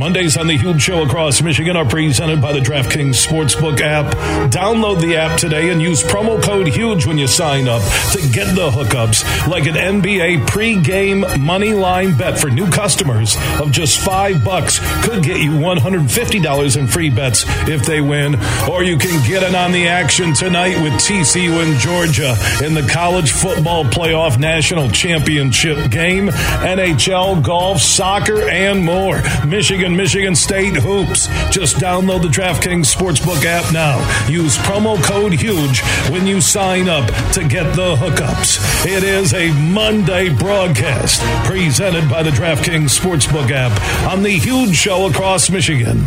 Mondays on the Huge Show across Michigan are presented by the DraftKings Sportsbook app. Download the app today and use promo code HUGE when you sign up to get the hookups like an NBA pregame money line bet for new customers of just five bucks could get you $150 in free bets if they win. Or you can get in on the action tonight with TCU and Georgia in the college football playoff national championship game, NHL, golf, soccer, and more. Michigan Michigan State hoops. Just download the DraftKings Sportsbook app now. Use promo code HUGE when you sign up to get the hookups. It is a Monday broadcast presented by the DraftKings Sportsbook app on the Huge Show across Michigan.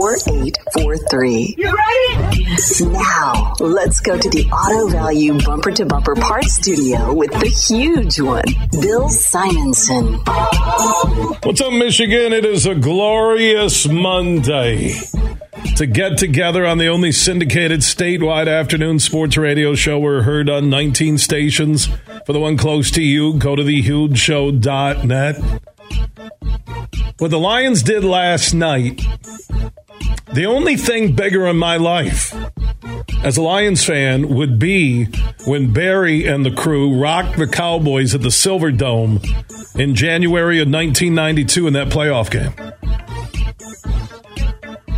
4843. You ready? Now, let's go to the Auto Value Bumper to Bumper Parts Studio with the huge one, Bill Simonson. What's up, Michigan? It is a glorious Monday to get together on the only syndicated statewide afternoon sports radio show. We're heard on 19 stations. For the one close to you, go to thehugeshow.net. What the Lions did last night the only thing bigger in my life as a Lions fan would be when Barry and the crew rocked the Cowboys at the Silver Dome in January of 1992 in that playoff game.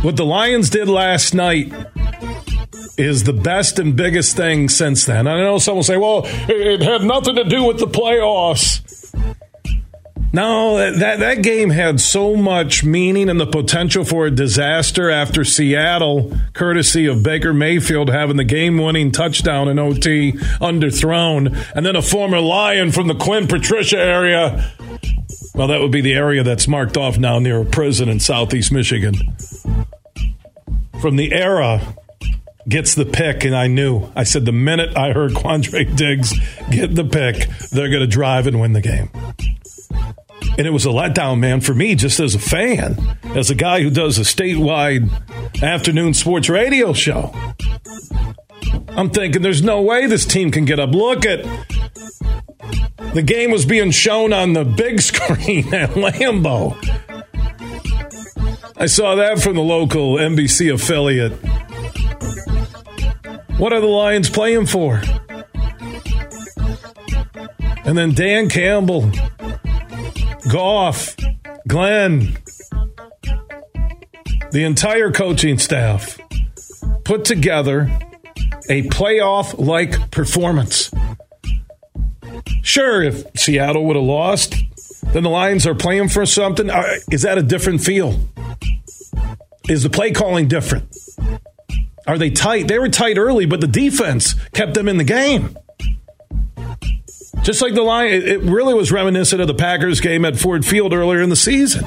What the Lions did last night is the best and biggest thing since then. I know some will say, well, it had nothing to do with the playoffs. No, that that game had so much meaning and the potential for a disaster after Seattle, courtesy of Baker Mayfield having the game-winning touchdown in OT underthrown, and then a former Lion from the Quinn Patricia area. Well, that would be the area that's marked off now near a prison in southeast Michigan. From the era gets the pick, and I knew. I said the minute I heard Quandre Diggs get the pick, they're going to drive and win the game. And it was a letdown, man, for me, just as a fan, as a guy who does a statewide afternoon sports radio show. I'm thinking there's no way this team can get up. Look at the game was being shown on the big screen at Lambeau. I saw that from the local NBC affiliate. What are the Lions playing for? And then Dan Campbell Goff, Glenn, the entire coaching staff put together a playoff like performance. Sure, if Seattle would have lost, then the Lions are playing for something. Uh, is that a different feel? Is the play calling different? Are they tight? They were tight early, but the defense kept them in the game. Just like the line, it really was reminiscent of the Packers game at Ford Field earlier in the season.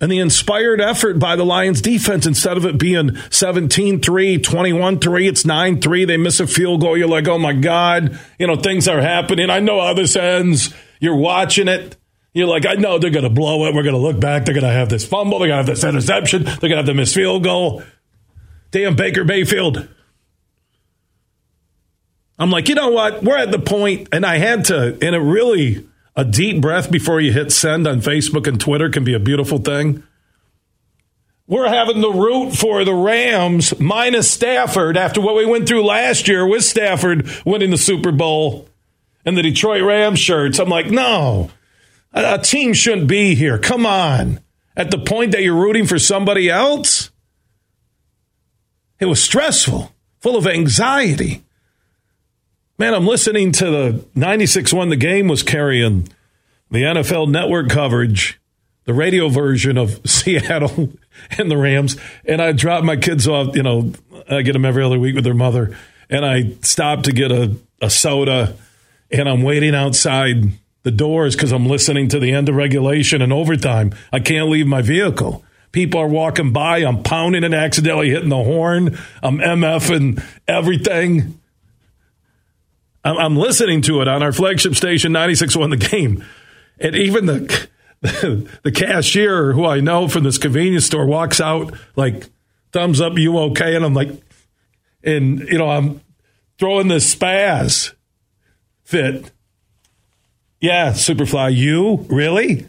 And the inspired effort by the Lions defense, instead of it being 17 3, 21 3, it's 9 3. They miss a field goal. You're like, oh my God, you know, things are happening. I know how this ends. You're watching it. You're like, I know they're going to blow it. We're going to look back. They're going to have this fumble. They're going to have this interception. They're going to have the missed field goal. Damn Baker Mayfield. I'm like, you know what? We're at the point, and I had to, and it really, a deep breath before you hit send on Facebook and Twitter can be a beautiful thing. We're having the root for the Rams minus Stafford after what we went through last year with Stafford winning the Super Bowl and the Detroit Rams shirts. I'm like, no, a, a team shouldn't be here. Come on. At the point that you're rooting for somebody else, it was stressful, full of anxiety. Man, I'm listening to the 96 1 the game was carrying the NFL network coverage, the radio version of Seattle and the Rams. And I drop my kids off, you know, I get them every other week with their mother. And I stop to get a, a soda, and I'm waiting outside the doors because I'm listening to the end of regulation and overtime. I can't leave my vehicle. People are walking by. I'm pounding and accidentally hitting the horn. I'm MFing everything. I'm, listening to it on our flagship station, 96.1 The Game. And even the, the cashier who I know from this convenience store walks out like, thumbs up, you okay? And I'm like, and, you know, I'm throwing this spaz fit. Yeah, Superfly, you? Really?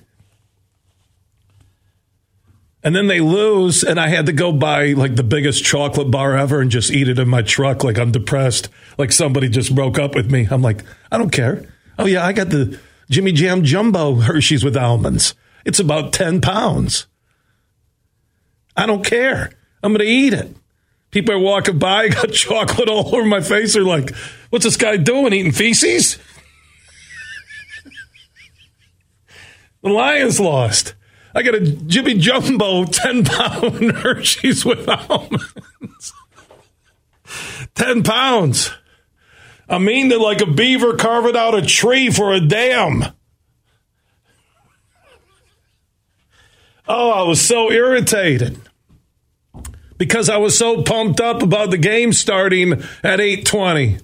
And then they lose, and I had to go buy like the biggest chocolate bar ever and just eat it in my truck like I'm depressed, like somebody just broke up with me. I'm like, I don't care. Oh, yeah, I got the Jimmy Jam Jumbo Hershey's with almonds. It's about 10 pounds. I don't care. I'm going to eat it. People are walking by, got chocolate all over my face. They're like, what's this guy doing? Eating feces? the Lions lost. I got a Jimmy Jumbo 10 pound Hershey's with almonds. 10 pounds. I mean that like a beaver carving out a tree for a dam. Oh, I was so irritated because I was so pumped up about the game starting at 8:20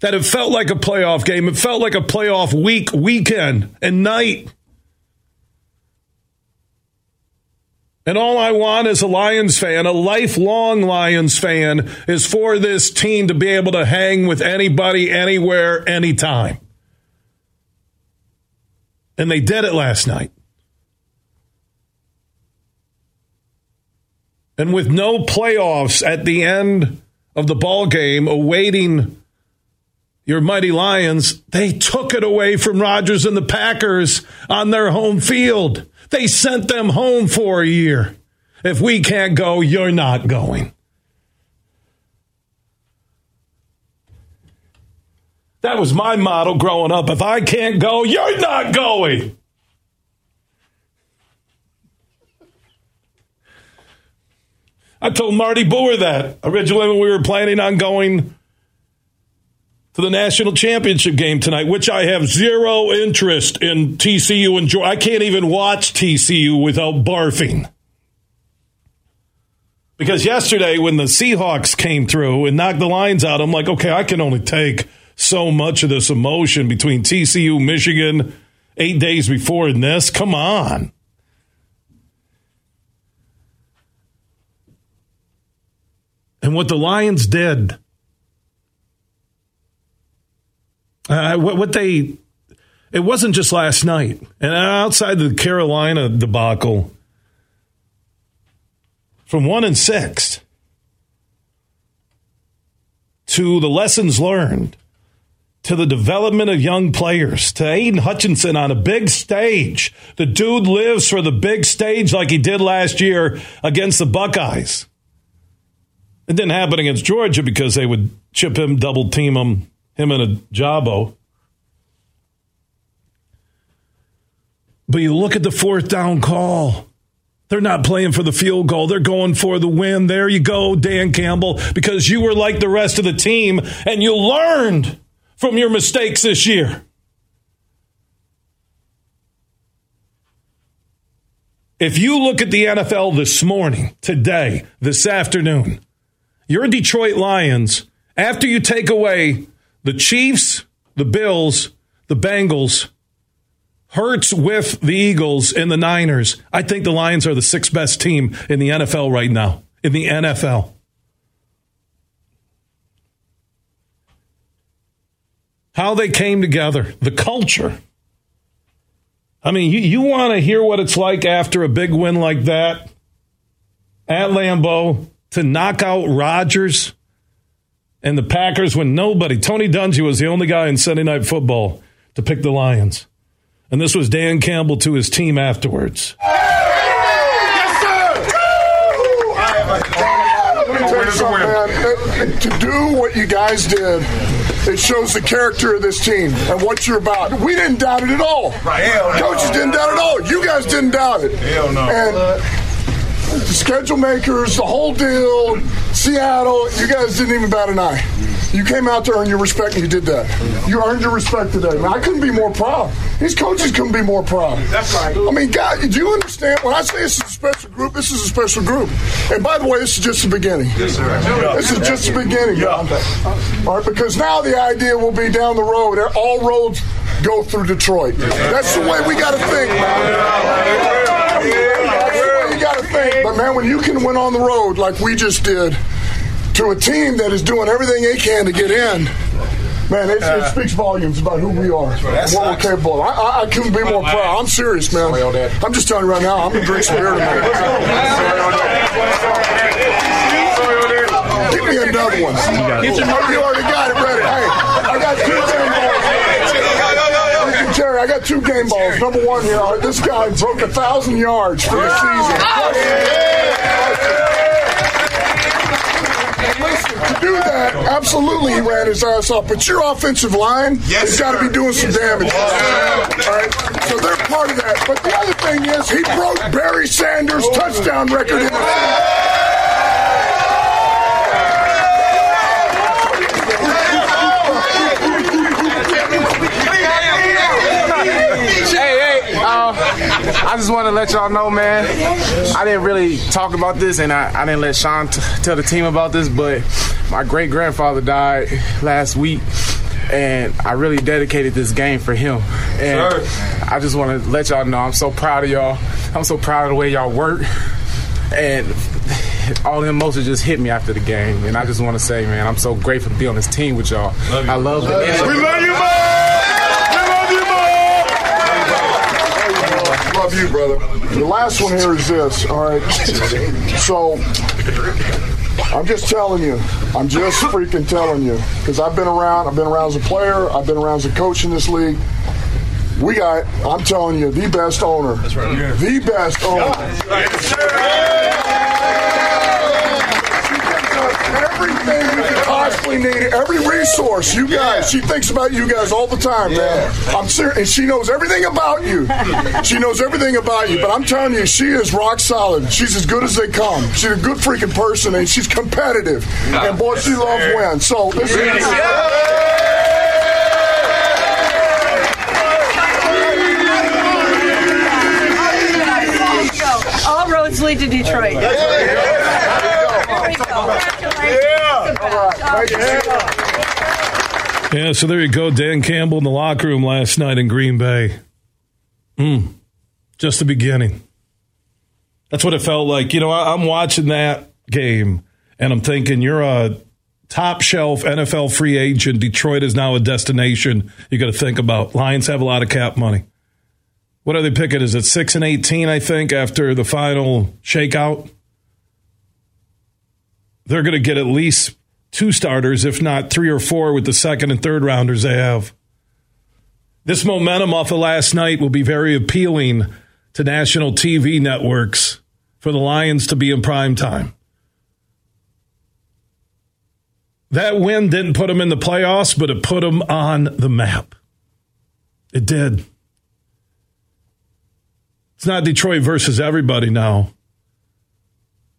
that it felt like a playoff game. It felt like a playoff week, weekend, and night. And all I want as a Lions fan, a lifelong Lions fan, is for this team to be able to hang with anybody, anywhere, anytime. And they did it last night. And with no playoffs at the end of the ball game awaiting your mighty Lions, they took it away from Rodgers and the Packers on their home field. They sent them home for a year. If we can't go, you're not going. That was my motto growing up. If I can't go, you're not going. I told Marty Boer that originally when we were planning on going to the national championship game tonight, which I have zero interest in TCU and Georgia. I can't even watch TCU without barfing. Because yesterday, when the Seahawks came through and knocked the lines out, I'm like, okay, I can only take so much of this emotion between TCU, Michigan, eight days before and this. Come on. And what the Lions did Uh, what, what they, it wasn't just last night. And outside the Carolina debacle, from one and six to the lessons learned to the development of young players to Aidan Hutchinson on a big stage. The dude lives for the big stage like he did last year against the Buckeyes. It didn't happen against Georgia because they would chip him, double team him, him and a Jabo. But you look at the fourth down call. They're not playing for the field goal. They're going for the win. There you go, Dan Campbell, because you were like the rest of the team and you learned from your mistakes this year. If you look at the NFL this morning, today, this afternoon, your Detroit Lions, after you take away the Chiefs, the Bills, the Bengals, Hurts with the Eagles and the Niners. I think the Lions are the sixth best team in the NFL right now. In the NFL. How they came together, the culture. I mean, you, you want to hear what it's like after a big win like that at Lambeau to knock out Rodgers and the Packers when nobody, Tony Dungy was the only guy in Sunday Night Football to pick the Lions. And this was Dan Campbell to his team afterwards. Yes, to do what you guys did, it shows the character of this team and what you're about. We didn't doubt it at all. Right. Hell no. Coaches didn't doubt it at all. You guys didn't doubt it. Hell no. And the schedule makers, the whole deal, Seattle, you guys didn't even bat an eye. You came out to earn your respect, and you did that. You earned your respect today. Man, I couldn't be more proud. These coaches couldn't be more proud. That's right. I mean, God, do you understand? When I say this is a special group, this is a special group. And by the way, this is just the beginning. Yes, sir. This is just the beginning, yeah. All right, because now the idea will be down the road. All roads go through Detroit. That's the way we got to think, man. That's the way you got to think. But man, when you can win on the road like we just did to a team that is doing everything they can to get in, man, it, it speaks volumes about who we are, what we're capable of. I, I, I, couldn't be more proud. I'm serious, man. I'm just telling you right now, I'm going to drink some beer tonight. Give me another one. You already got it ready. Hey, I got two game balls. Jerry, I got two game balls. Number one here, this guy broke a thousand yards for the season listen, to do that, absolutely he ran his ass off. But your offensive line yes, has got to be doing some damage. All right? So they're part of that. But the other thing is, he broke Barry Sanders' touchdown record in the I just want to let y'all know, man. I didn't really talk about this, and I, I didn't let Sean t- tell the team about this, but my great grandfather died last week, and I really dedicated this game for him. And Sir. I just want to let y'all know I'm so proud of y'all. I'm so proud of the way y'all work, and all the emotions just hit me after the game. And I just want to say, man, I'm so grateful to be on this team with y'all. Love I love the energy. We love you, man. Love you, brother. The last one here is this, all right? So, I'm just telling you. I'm just freaking telling you. Because I've been around. I've been around as a player. I've been around as a coach in this league. We got, I'm telling you, the best owner. That's right. The best owner. Yes, everything you could possibly need, every resource. You guys, she thinks about you guys all the time, man. I'm serious, and she knows everything about you. She knows everything about you. But I'm telling you, she is rock solid. She's as good as they come. She's a good freaking person, and she's competitive. And boy, she loves win. So this is. All roads lead to Detroit. Yeah, so there you go. Dan Campbell in the locker room last night in Green Bay. Mm, just the beginning. That's what it felt like. You know, I'm watching that game and I'm thinking, you're a top shelf NFL free agent. Detroit is now a destination you got to think about. Lions have a lot of cap money. What are they picking? Is it 6 and 18, I think, after the final shakeout? They're going to get at least two starters, if not three or four, with the second and third rounders they have. This momentum off of last night will be very appealing to national TV networks for the Lions to be in prime time. That win didn't put them in the playoffs, but it put them on the map. It did. It's not Detroit versus everybody now.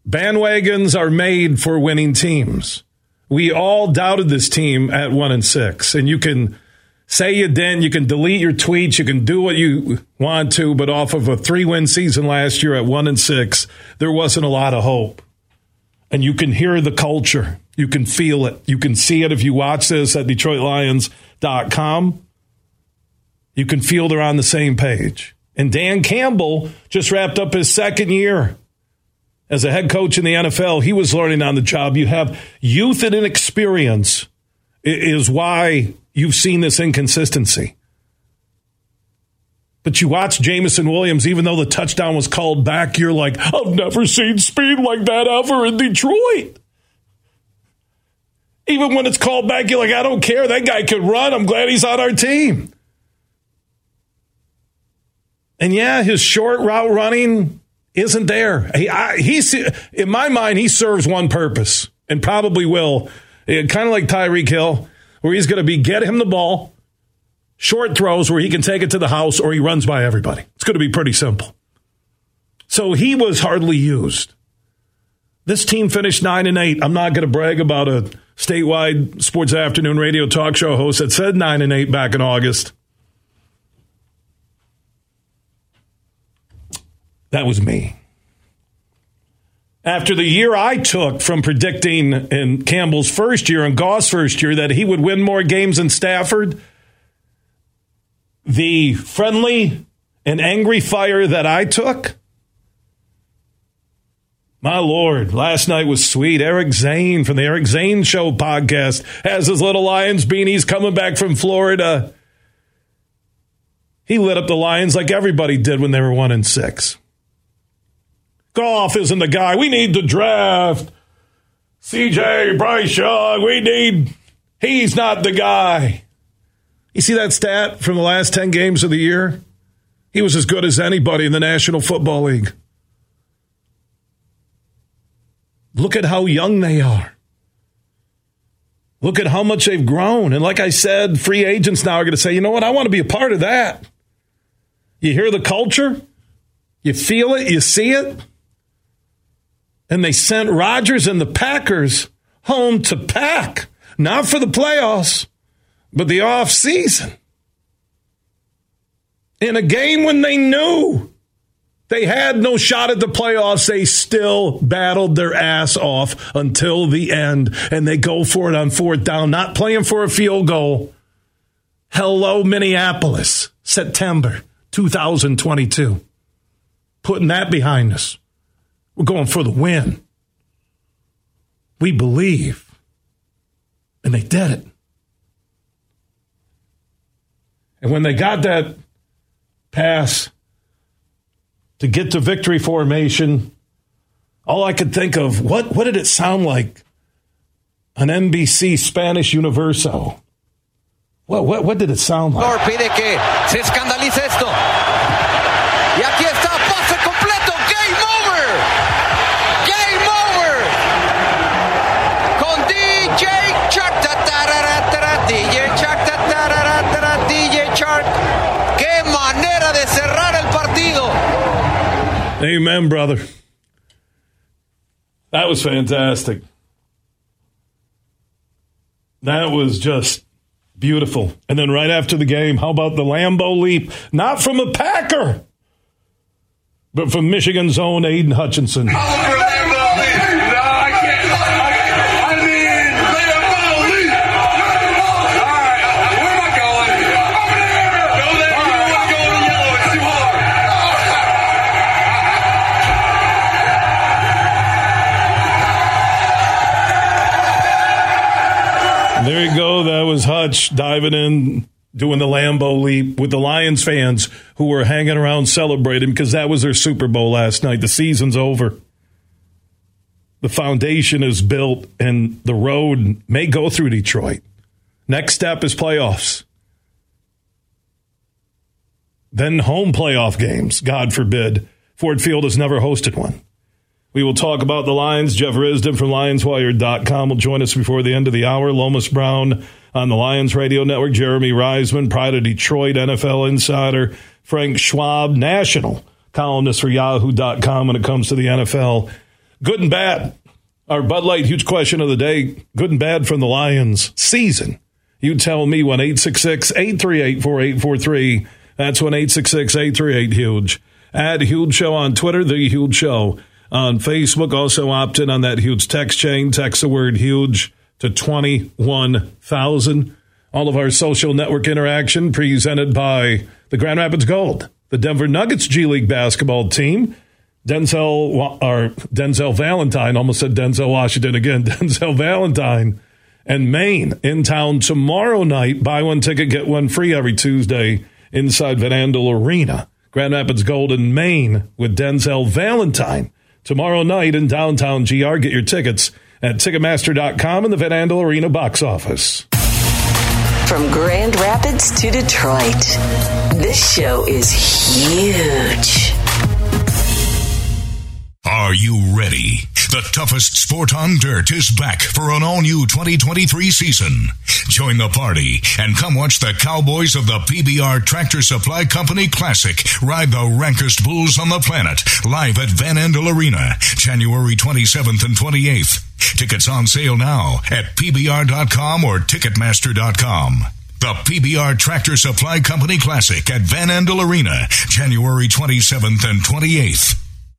Bandwagons are made for winning teams. We all doubted this team at one and six, and you can say you didn't. You can delete your tweets. You can do what you want to, but off of a three win season last year at one and six, there wasn't a lot of hope. And you can hear the culture. You can feel it. You can see it if you watch this at DetroitLions.com. You can feel they're on the same page. And Dan Campbell just wrapped up his second year as a head coach in the NFL, he was learning on the job. You have youth and inexperience is why you've seen this inconsistency. But you watch Jameson Williams, even though the touchdown was called back, you're like, I've never seen speed like that ever in Detroit. Even when it's called back, you're like, I don't care. That guy can run. I'm glad he's on our team. And yeah, his short route running isn't there. He, I, he's in my mind, he serves one purpose and probably will. Kind of like Tyreek Hill, where he's going to be get him the ball, short throws where he can take it to the house, or he runs by everybody. It's going to be pretty simple. So he was hardly used. This team finished 9 and 8. I'm not going to brag about a statewide sports afternoon radio talk show host that said 9 and 8 back in August. That was me. After the year I took from predicting in Campbell's first year and Goff's first year that he would win more games than Stafford, the friendly and angry fire that I took, my Lord, last night was sweet. Eric Zane from the Eric Zane Show podcast has his little Lions beanies coming back from Florida. He lit up the Lions like everybody did when they were one and six. Goff isn't the guy. We need to draft CJ Bryce Young. We need. He's not the guy. You see that stat from the last 10 games of the year? He was as good as anybody in the National Football League. Look at how young they are. Look at how much they've grown. And like I said, free agents now are going to say, you know what? I want to be a part of that. You hear the culture, you feel it, you see it. And they sent Rodgers and the Packers home to pack, not for the playoffs, but the off season. In a game when they knew they had no shot at the playoffs. They still battled their ass off until the end, and they go for it on fourth down, not playing for a field goal. Hello, Minneapolis, September 2022. Putting that behind us. We're going for the win. We believe. And they did it. And when they got that pass to get to victory formation, all I could think of, what, what did it sound like? An NBC Spanish Universo. What, what, what did it sound like? se esto. Amen, brother. That was fantastic. That was just beautiful. And then right after the game, how about the Lambeau leap? Not from a Packer, but from Michigan's own Aidan Hutchinson. There you go. That was Hutch diving in, doing the Lambeau leap with the Lions fans who were hanging around celebrating because that was their Super Bowl last night. The season's over. The foundation is built, and the road may go through Detroit. Next step is playoffs. Then home playoff games, God forbid. Ford Field has never hosted one. We will talk about the Lions. Jeff Risdon from LionsWire.com will join us before the end of the hour. Lomas Brown on the Lions Radio Network. Jeremy Reisman, Pride of Detroit, NFL Insider. Frank Schwab, national columnist for Yahoo.com when it comes to the NFL. Good and bad. Our Bud Light huge question of the day. Good and bad from the Lions season. You tell me 1 866 838 4843. That's 1 866 838 Huge. Add Huge Show on Twitter, The Huge Show on Facebook. Also opt in on that huge text chain. Text the word huge to 21,000. All of our social network interaction presented by the Grand Rapids Gold, the Denver Nuggets G League basketball team. Denzel or Denzel Valentine, almost said Denzel Washington again. Denzel Valentine and Maine in town tomorrow night. Buy one ticket, get one free every Tuesday inside Van Andel Arena. Grand Rapids Gold in Maine with Denzel Valentine tomorrow night in downtown GR. Get your tickets at Ticketmaster.com and the Van Andel Arena box office. From Grand Rapids to Detroit, this show is huge. Are you ready? The toughest sport on dirt is back for an all new 2023 season. Join the party and come watch the Cowboys of the PBR Tractor Supply Company Classic ride the rankest bulls on the planet live at Van Andel Arena, January 27th and 28th. Tickets on sale now at PBR.com or Ticketmaster.com. The PBR Tractor Supply Company Classic at Van Andel Arena, January 27th and 28th.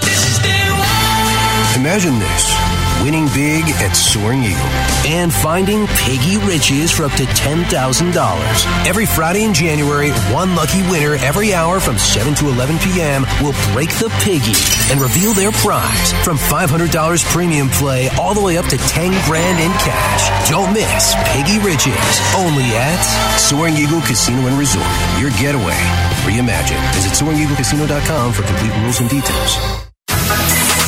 This is day one. Imagine this winning big at Soaring Eagle and finding Piggy Riches for up to $10,000. Every Friday in January, one lucky winner every hour from 7 to 11 p.m. will break the Piggy and reveal their prize from $500 premium play all the way up to 10 grand in cash. Don't miss Piggy Riches only at Soaring Eagle Casino and Resort. Your getaway reimagined. Visit SoaringEagleCasino.com for complete rules and details.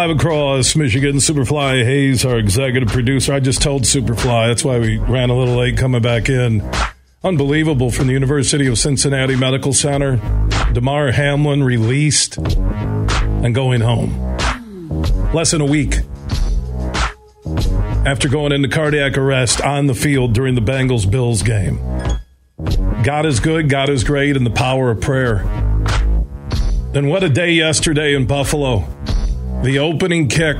Live across Michigan. Superfly Hayes, our executive producer. I just told Superfly. That's why we ran a little late coming back in. Unbelievable from the University of Cincinnati Medical Center. Damar Hamlin released and going home. Less than a week after going into cardiac arrest on the field during the Bengals Bills game. God is good, God is great, and the power of prayer. And what a day yesterday in Buffalo. The opening kick.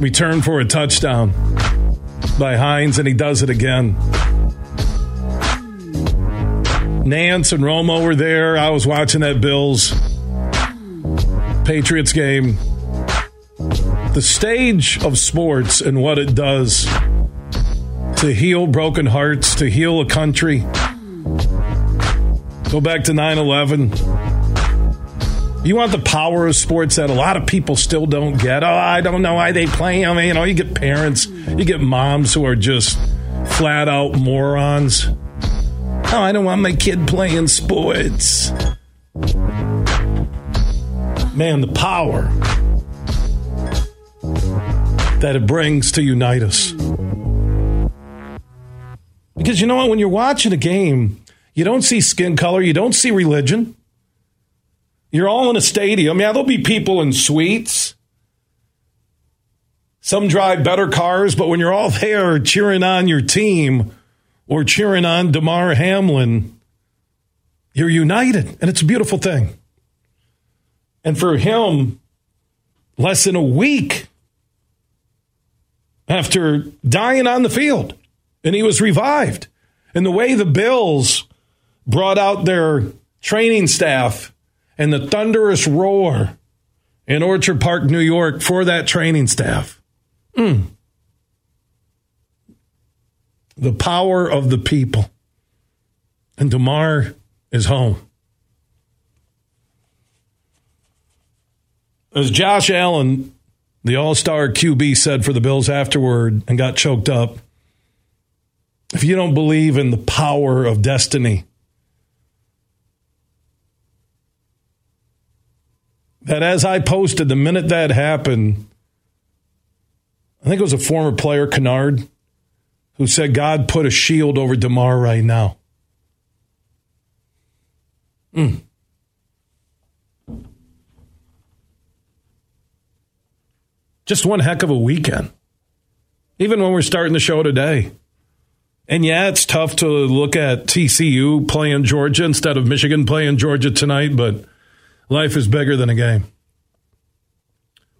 Return for a touchdown by Hines, and he does it again. Nantz and Romo were there. I was watching that Bills Patriots game. The stage of sports and what it does to heal broken hearts, to heal a country. Go back to 9 11. You want the power of sports that a lot of people still don't get. Oh, I don't know why they play. I mean, you know, you get parents, you get moms who are just flat out morons. Oh, I don't want my kid playing sports. Man, the power that it brings to unite us. Because you know what? When you're watching a game, you don't see skin color, you don't see religion. You're all in a stadium. Yeah, there'll be people in suites. Some drive better cars, but when you're all there cheering on your team or cheering on Damar Hamlin, you're united, and it's a beautiful thing. And for him, less than a week after dying on the field, and he was revived. And the way the Bills brought out their training staff and the thunderous roar in Orchard Park, New York for that training staff. Mm. The power of the people. And Damar is home. As Josh Allen, the all star QB, said for the Bills afterward and got choked up, if you don't believe in the power of destiny, that as I posted, the minute that happened, I think it was a former player, Kennard, who said, God put a shield over Damar right now. Mm. Just one heck of a weekend. Even when we're starting the show today. And yeah, it's tough to look at TCU playing Georgia instead of Michigan playing Georgia tonight, but life is bigger than a game.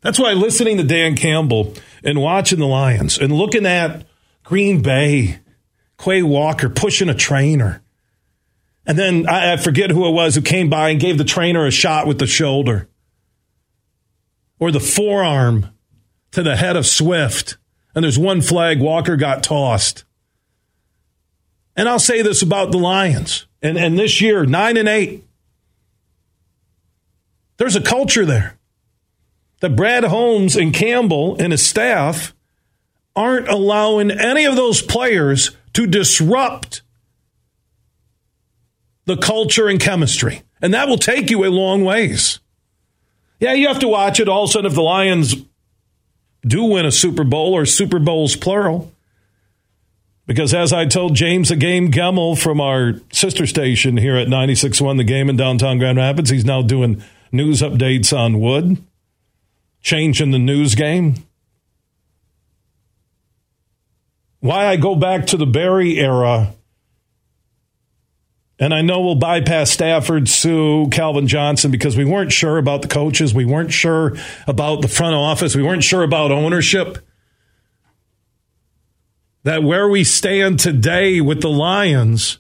That's why listening to Dan Campbell and watching the Lions and looking at Green Bay, Quay Walker pushing a trainer. And then I, I forget who it was who came by and gave the trainer a shot with the shoulder or the forearm to the head of Swift. And there's one flag, Walker got tossed. And I'll say this about the Lions. And, and this year, nine and eight. There's a culture there that Brad Holmes and Campbell and his staff aren't allowing any of those players to disrupt the culture and chemistry. And that will take you a long ways. Yeah, you have to watch it. All of a sudden, if the Lions do win a Super Bowl or Super Bowls plural, because as I told James the Game Gemmel from our sister station here at 96.1 The Game in downtown Grand Rapids, he's now doing news updates on Wood, changing the news game. Why I go back to the Barry era, and I know we'll bypass Stafford, Suh, Calvin Johnson because we weren't sure about the coaches. We weren't sure about the front office. We weren't sure about ownership that where we stand today with the Lions,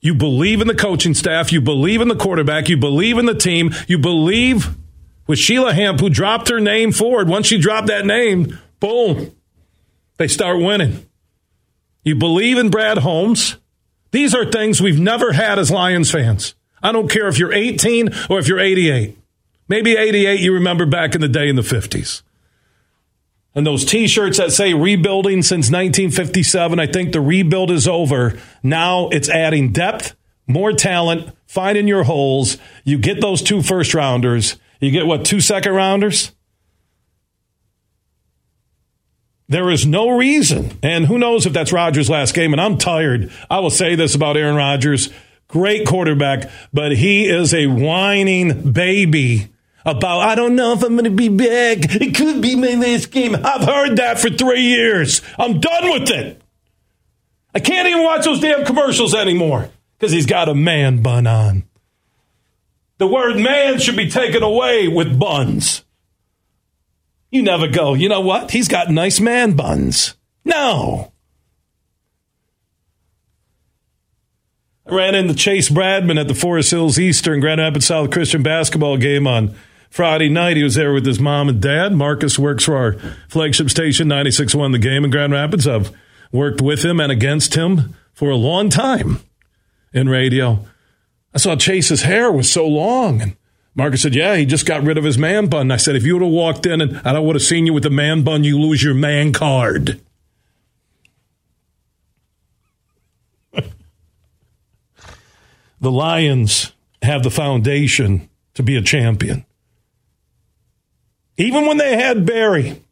you believe in the coaching staff, you believe in the quarterback, you believe in the team, you believe with Sheila Hamp, who dropped her name forward. Once she dropped that name, boom, they start winning. You believe in Brad Holmes. These are things we've never had as Lions fans. I don't care if you're 18 or if you're 88. Maybe 88 you remember back in the day in the 50s. And those t shirts that say rebuilding since 1957, I think the rebuild is over. Now it's adding depth, more talent, finding your holes. You get those two first rounders. You get what, two second rounders? There is no reason, and who knows if that's Rodgers' last game, and I'm tired. I will say this about Aaron Rodgers great quarterback, but he is a whining baby about, I don't know if I'm going to be back. It could be my last game. I've heard that for three years. I'm done with it. I can't even watch those damn commercials anymore because he's got a man bun on. The word man should be taken away with buns. You never go, you know what? He's got nice man buns. No. I ran into Chase Bradman at the Forest Hills Eastern Grand Rapids South Christian basketball game on Friday night. He was there with his mom and dad. Marcus works for our flagship station, 96.1 The Game in Grand Rapids. I've worked with him and against him for a long time in radio. I saw Chase's hair was so long. And Marcus said, Yeah, he just got rid of his man bun. I said, If you would have walked in and I would have seen you with the man bun, you lose your man card. the Lions have the foundation to be a champion. Even when they had Barry,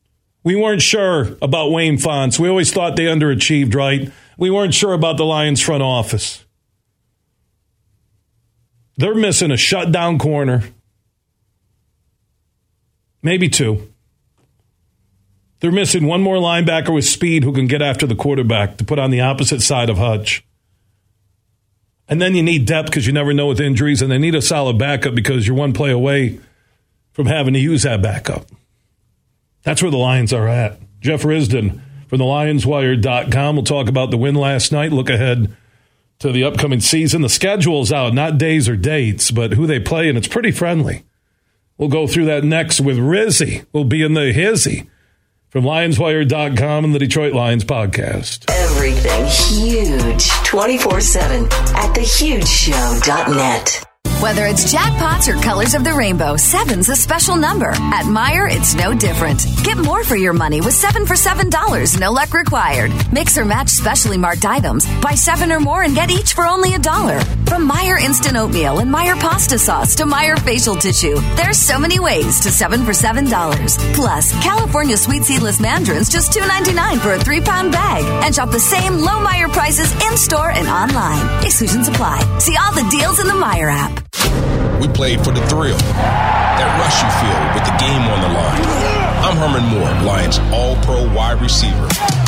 we weren't sure about Wayne Fontes. We always thought they underachieved, right? We weren't sure about the Lions front office. They're missing a shutdown corner, maybe two. They're missing one more linebacker with speed who can get after the quarterback to put on the opposite side of Hutch. And then you need depth because you never know with injuries, and they need a solid backup because you're one play away from having to use that backup. That's where the Lions are at. Jeff Risdon from the LionsWire.com will talk about the win last night, look ahead to the upcoming season. The schedule's out, not days or dates, but who they play, and it's pretty friendly. We'll go through that next with Rizzy. We'll be in the hizzy from LionsWire.com and the Detroit Lions podcast. Everything huge 24 7 at thehugeshow.net. Whether it's jackpots or colors of the rainbow, seven's a special number. At Meijer, it's no different. Get more for your money with seven for seven dollars, no luck required. Mix or match specially marked items. Buy seven or more and get each for only a dollar. From Meijer instant oatmeal and Meijer pasta sauce to Meijer facial tissue, there's so many ways to seven for seven dollars. Plus, California sweet seedless mandarins just two ninety nine for a three pound bag. And shop the same low Meijer prices in store and online. Exclusions apply. See all the deals in the Meijer app. We played for the thrill, that rush you feel with the game on the line. I'm Herman Moore, Lions All Pro wide receiver.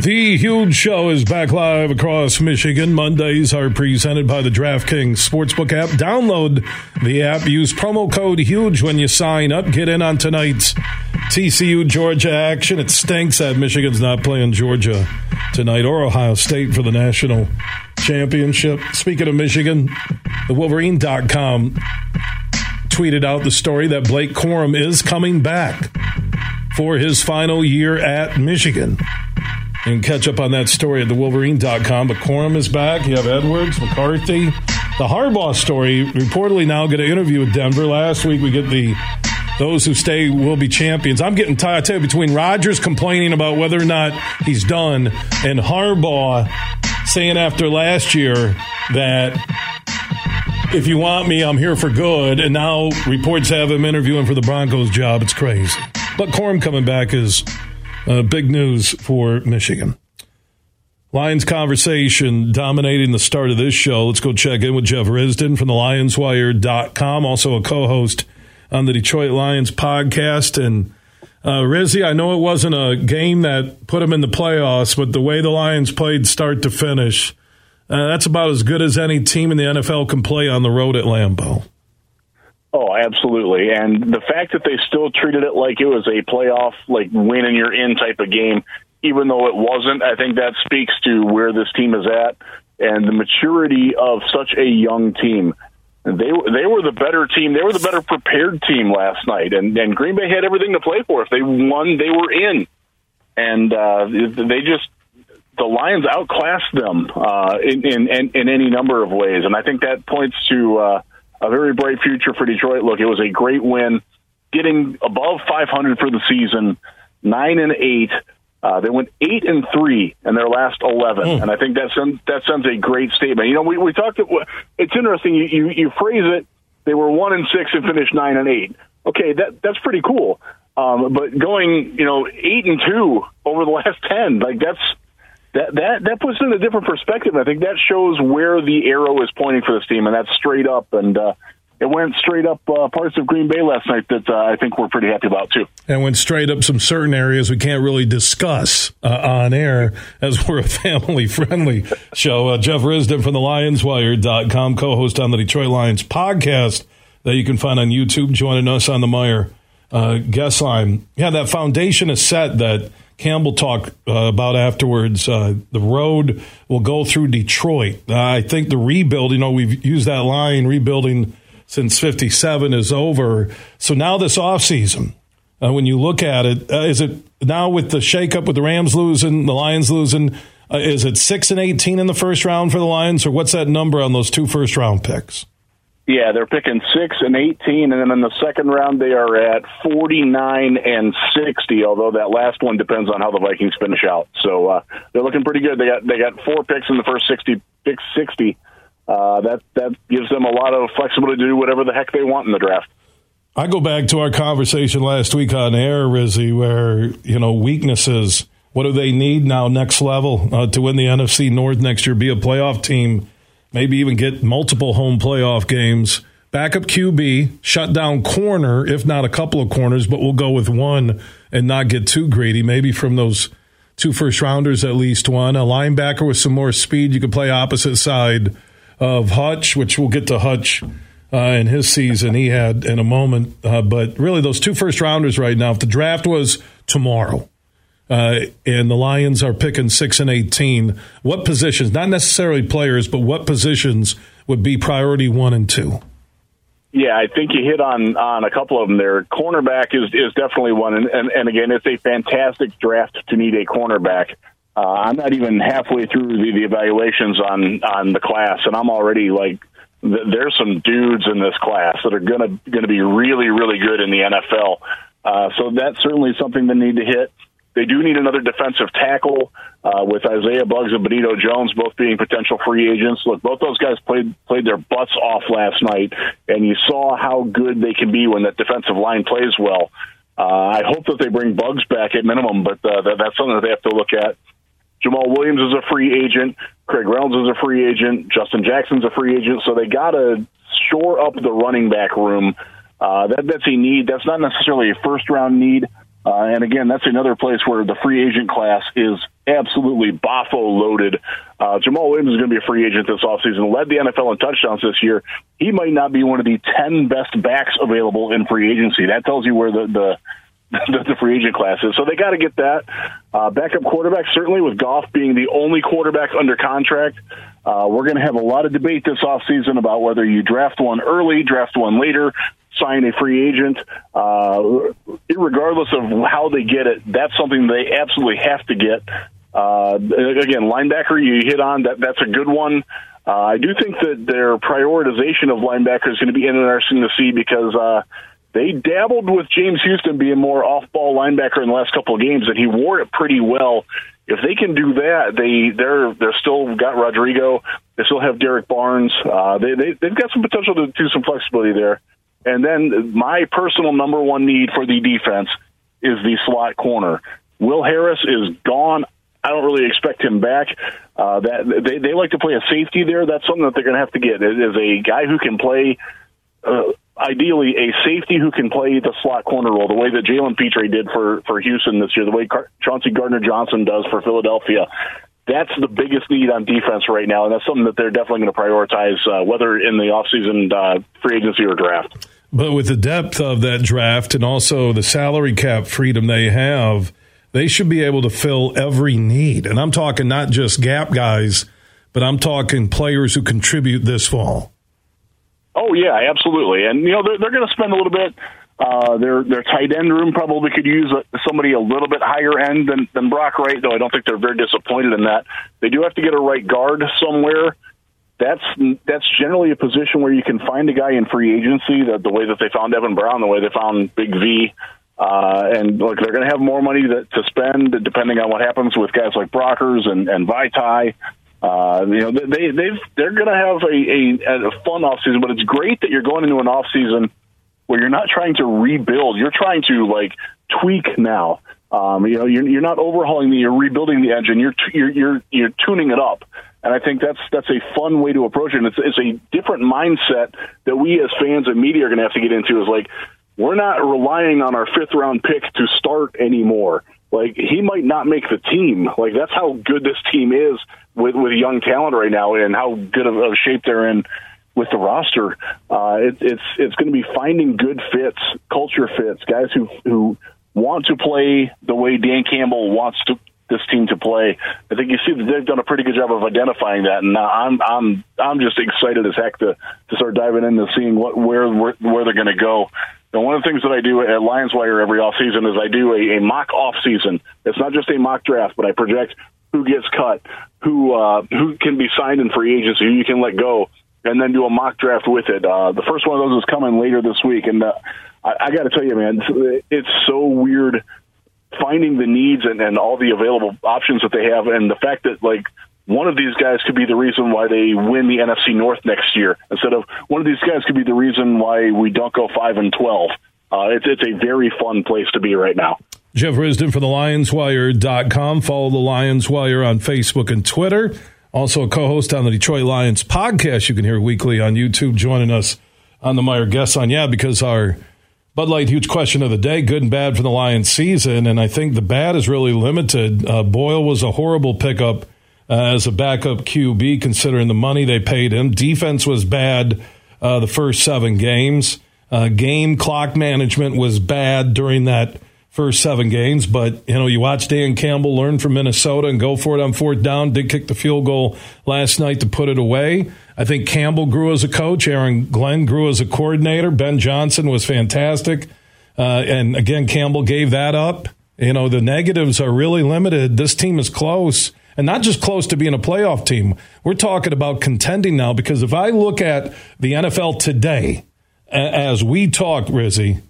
The huge show is back live across Michigan. Mondays are presented by the DraftKings Sportsbook app. Download the app. Use promo code HUGE when you sign up. Get in on tonight's TCU Georgia action. It stinks that Michigan's not playing Georgia tonight or Ohio State for the national championship. Speaking of Michigan, the Wolverine.com tweeted out the story that Blake Corum is coming back for his final year at Michigan and catch up on that story at thewolverine.com. But Corum is back. You have Edwards, McCarthy. The Harbaugh story reportedly now going to interview with Denver. Last week we get the those who stay will be champions. I'm getting tired. I tell you, between Rodgers complaining about whether or not he's done and Harbaugh saying after last year that if you want me, I'm here for good. And now reports have him interviewing for the Broncos job. It's crazy. But Corum coming back is uh, big news for Michigan. Lions conversation dominating the start of this show. Let's go check in with Jeff Risdon from the LionsWire.com, also a co host on the Detroit Lions podcast. And uh, Rizzy, I know it wasn't a game that put them in the playoffs, but the way the Lions played start to finish, uh, that's about as good as any team in the NFL can play on the road at Lambeau. Oh, absolutely. And the fact that they still treated it like it was a playoff, like win and you're in type of game, even though it wasn't, I think that speaks to where this team is at and the maturity of such a young team. They they were the better team. They were the better prepared team last night, and and Green Bay had everything to play for. If they won, they were in, and uh, they just the Lions outclassed them uh, in, in in any number of ways, and I think that points to. Uh, a very bright future for Detroit. Look, it was a great win, getting above 500 for the season, nine and eight. Uh, they went eight and three in their last eleven, mm. and I think that sends that sends a great statement. You know, we we talked. It's interesting. You, you you phrase it. They were one and six and finished nine and eight. Okay, that that's pretty cool. Um, but going, you know, eight and two over the last ten, like that's that that that puts it in a different perspective. I think that shows where the arrow is pointing for this team, and that's straight up. And uh, it went straight up uh, parts of Green Bay last night that uh, I think we're pretty happy about too. And went straight up some certain areas we can't really discuss uh, on air as we're a family friendly show. Uh, Jeff Risdon from the LionsWire.com, co-host on the Detroit Lions podcast that you can find on YouTube, joining us on the Meijer uh, guest line. Yeah, that foundation is set that Campbell talk uh, about afterwards. Uh, the road will go through Detroit. Uh, I think the rebuild, you know, we've used that line, rebuilding since 57 is over. So now this offseason, uh, when you look at it, uh, is it now with the shakeup with the Rams losing, the Lions losing, uh, is it 6 and 18 in the first round for the Lions, or what's that number on those two first round picks? Yeah, they're picking six and eighteen, and then in the second round they are at forty nine and sixty. Although that last one depends on how the Vikings finish out, so uh, they're looking pretty good. They got they got four picks in the first sixty picks sixty. Uh, that that gives them a lot of flexibility to do whatever the heck they want in the draft. I go back to our conversation last week on air, Rizzy, where you know weaknesses. What do they need now? Next level uh, to win the NFC North next year, be a playoff team maybe even get multiple home playoff games. Backup QB, shut down corner, if not a couple of corners, but we'll go with one and not get too greedy. Maybe from those two first rounders, at least one. A linebacker with some more speed. You could play opposite side of Hutch, which we'll get to Hutch uh, in his season he had in a moment. Uh, but really, those two first rounders right now, if the draft was tomorrow, uh, and the Lions are picking six and eighteen. What positions? Not necessarily players, but what positions would be priority one and two? Yeah, I think you hit on on a couple of them there. Cornerback is is definitely one, and and, and again, it's a fantastic draft to need a cornerback. Uh, I'm not even halfway through the, the evaluations on on the class, and I'm already like, th- there's some dudes in this class that are gonna gonna be really really good in the NFL. Uh, so that's certainly something they need to hit. They do need another defensive tackle uh, with Isaiah Buggs and Benito Jones both being potential free agents. Look, both those guys played played their butts off last night, and you saw how good they can be when that defensive line plays well. Uh, I hope that they bring Buggs back at minimum, but uh, that, that's something that they have to look at. Jamaal Williams is a free agent. Craig Reynolds is a free agent. Justin Jackson's a free agent. So they got to shore up the running back room. Uh, that, that's a need. That's not necessarily a first round need. Uh, and again, that's another place where the free agent class is absolutely boffo loaded. Uh, Jamaal Williams is going to be a free agent this offseason, led the NFL in touchdowns this year. He might not be one of the 10 best backs available in free agency. That tells you where the, the, the, free agent class is. So they got to get that. Uh, backup quarterback, certainly with Goff being the only quarterback under contract. Uh, we're going to have a lot of debate this offseason about whether you draft one early, draft one later, sign a free agent. Uh, regardless of how they get it, that's something they absolutely have to get. Uh, again, linebacker, you hit on that. That's a good one. Uh, I do think that their prioritization of linebacker is going to be interesting to see because uh, they dabbled with James Houston being more off-ball linebacker in the last couple of games, and he wore it pretty well. If they can do that, they they're they're still got Rodrigo. They still have Derrick Barnes. Uh, they, they they've got some potential to do some flexibility there. And then my personal number one need for the defense is the slot corner. Will Harris is gone. I don't really expect him back. Uh, that they, they like to play a safety there. That's something that they're going to have to get. It is a guy who can play, uh, ideally a safety who can play the slot corner role, the way that Jalen Pitre did for for Houston this year, the way Car- Chauncey Gardner Johnson does for Philadelphia. That's the biggest need on defense right now, and that's something that they're definitely going to prioritize, uh, whether in the offseason uh, free agency or draft. But with the depth of that draft and also the salary cap freedom they have, they should be able to fill every need. And I'm talking not just gap guys, but I'm talking players who contribute this fall. Oh yeah, absolutely. And you know they're, they're going to spend a little bit. Uh, their their tight end room probably could use somebody a little bit higher end than than Brock Wright, though I don't think they're very disappointed in that. They do have to get a right guard somewhere that's that's generally a position where you can find a guy in free agency. The, the way that they found Evan Brown, the way they found Big V, uh, and look, they're going to have more money to, to spend depending on what happens with guys like Brockers and and Vaitai. Uh, you know, they they've they're going to have a, a, a fun off season, but it's great that you're going into an off season where you're not trying to rebuild. You're trying to like tweak now. Um, you know, you're, you're not overhauling the, you're rebuilding the engine. You're, you're, you're, you're tuning it up. And I think that's that's a fun way to approach it. And it's, it's a different mindset that we as fans and media are going to have to get into. Is like we're not relying on our fifth round pick to start anymore. Like he might not make the team. Like that's how good this team is with with young talent right now, and how good of a shape they're in with the roster. Uh, it, it's it's going to be finding good fits, culture fits, guys who who want to play the way Dan Campbell wants to this team to play. I think you see that they've done a pretty good job of identifying that, and I'm I'm I'm just excited as heck to to start diving into seeing what where where, where they're going to go. And one of the things that I do at Lions Wire every off season is I do a, a mock off season. It's not just a mock draft, but I project who gets cut, who uh, who can be signed in free agency, who you can let go, and then do a mock draft with it. Uh, the first one of those is coming later this week, and uh, I, I got to tell you, man, it's so weird finding the needs and, and all the available options that they have, and the fact that like one of these guys could be the reason why they win the NFC North next year instead of one of these guys could be the reason why we don't go five and twelve. Uh, it's it's a very fun place to be right now. Jeff Risdon for the LionsWire.com. Follow the Lions Wire on Facebook and Twitter. Also a co-host on the Detroit Lions podcast. You can hear weekly on YouTube. Joining us on the Meijer Guest on yeah because our Bud Light, huge question of the day, good and bad for the Lions season. And I think the bad is really limited. Uh, Boyle was a horrible pickup uh, as a backup QB, considering the money they paid him. Defense was bad uh, the first seven games. Uh, game clock management was bad during that first seven games. But, you know, you watch Dan Campbell learn from Minnesota and go for it on fourth down. Did kick the field goal last night to put it away. I think Campbell grew as a coach. Aaron Glenn grew as a coordinator. Ben Johnson was fantastic. Uh, and again, Campbell gave that up. You know, the negatives are really limited. This team is close. And not just close to being a playoff team. We're talking about contending now because if I look at the NFL today, as we talk, Rizzy,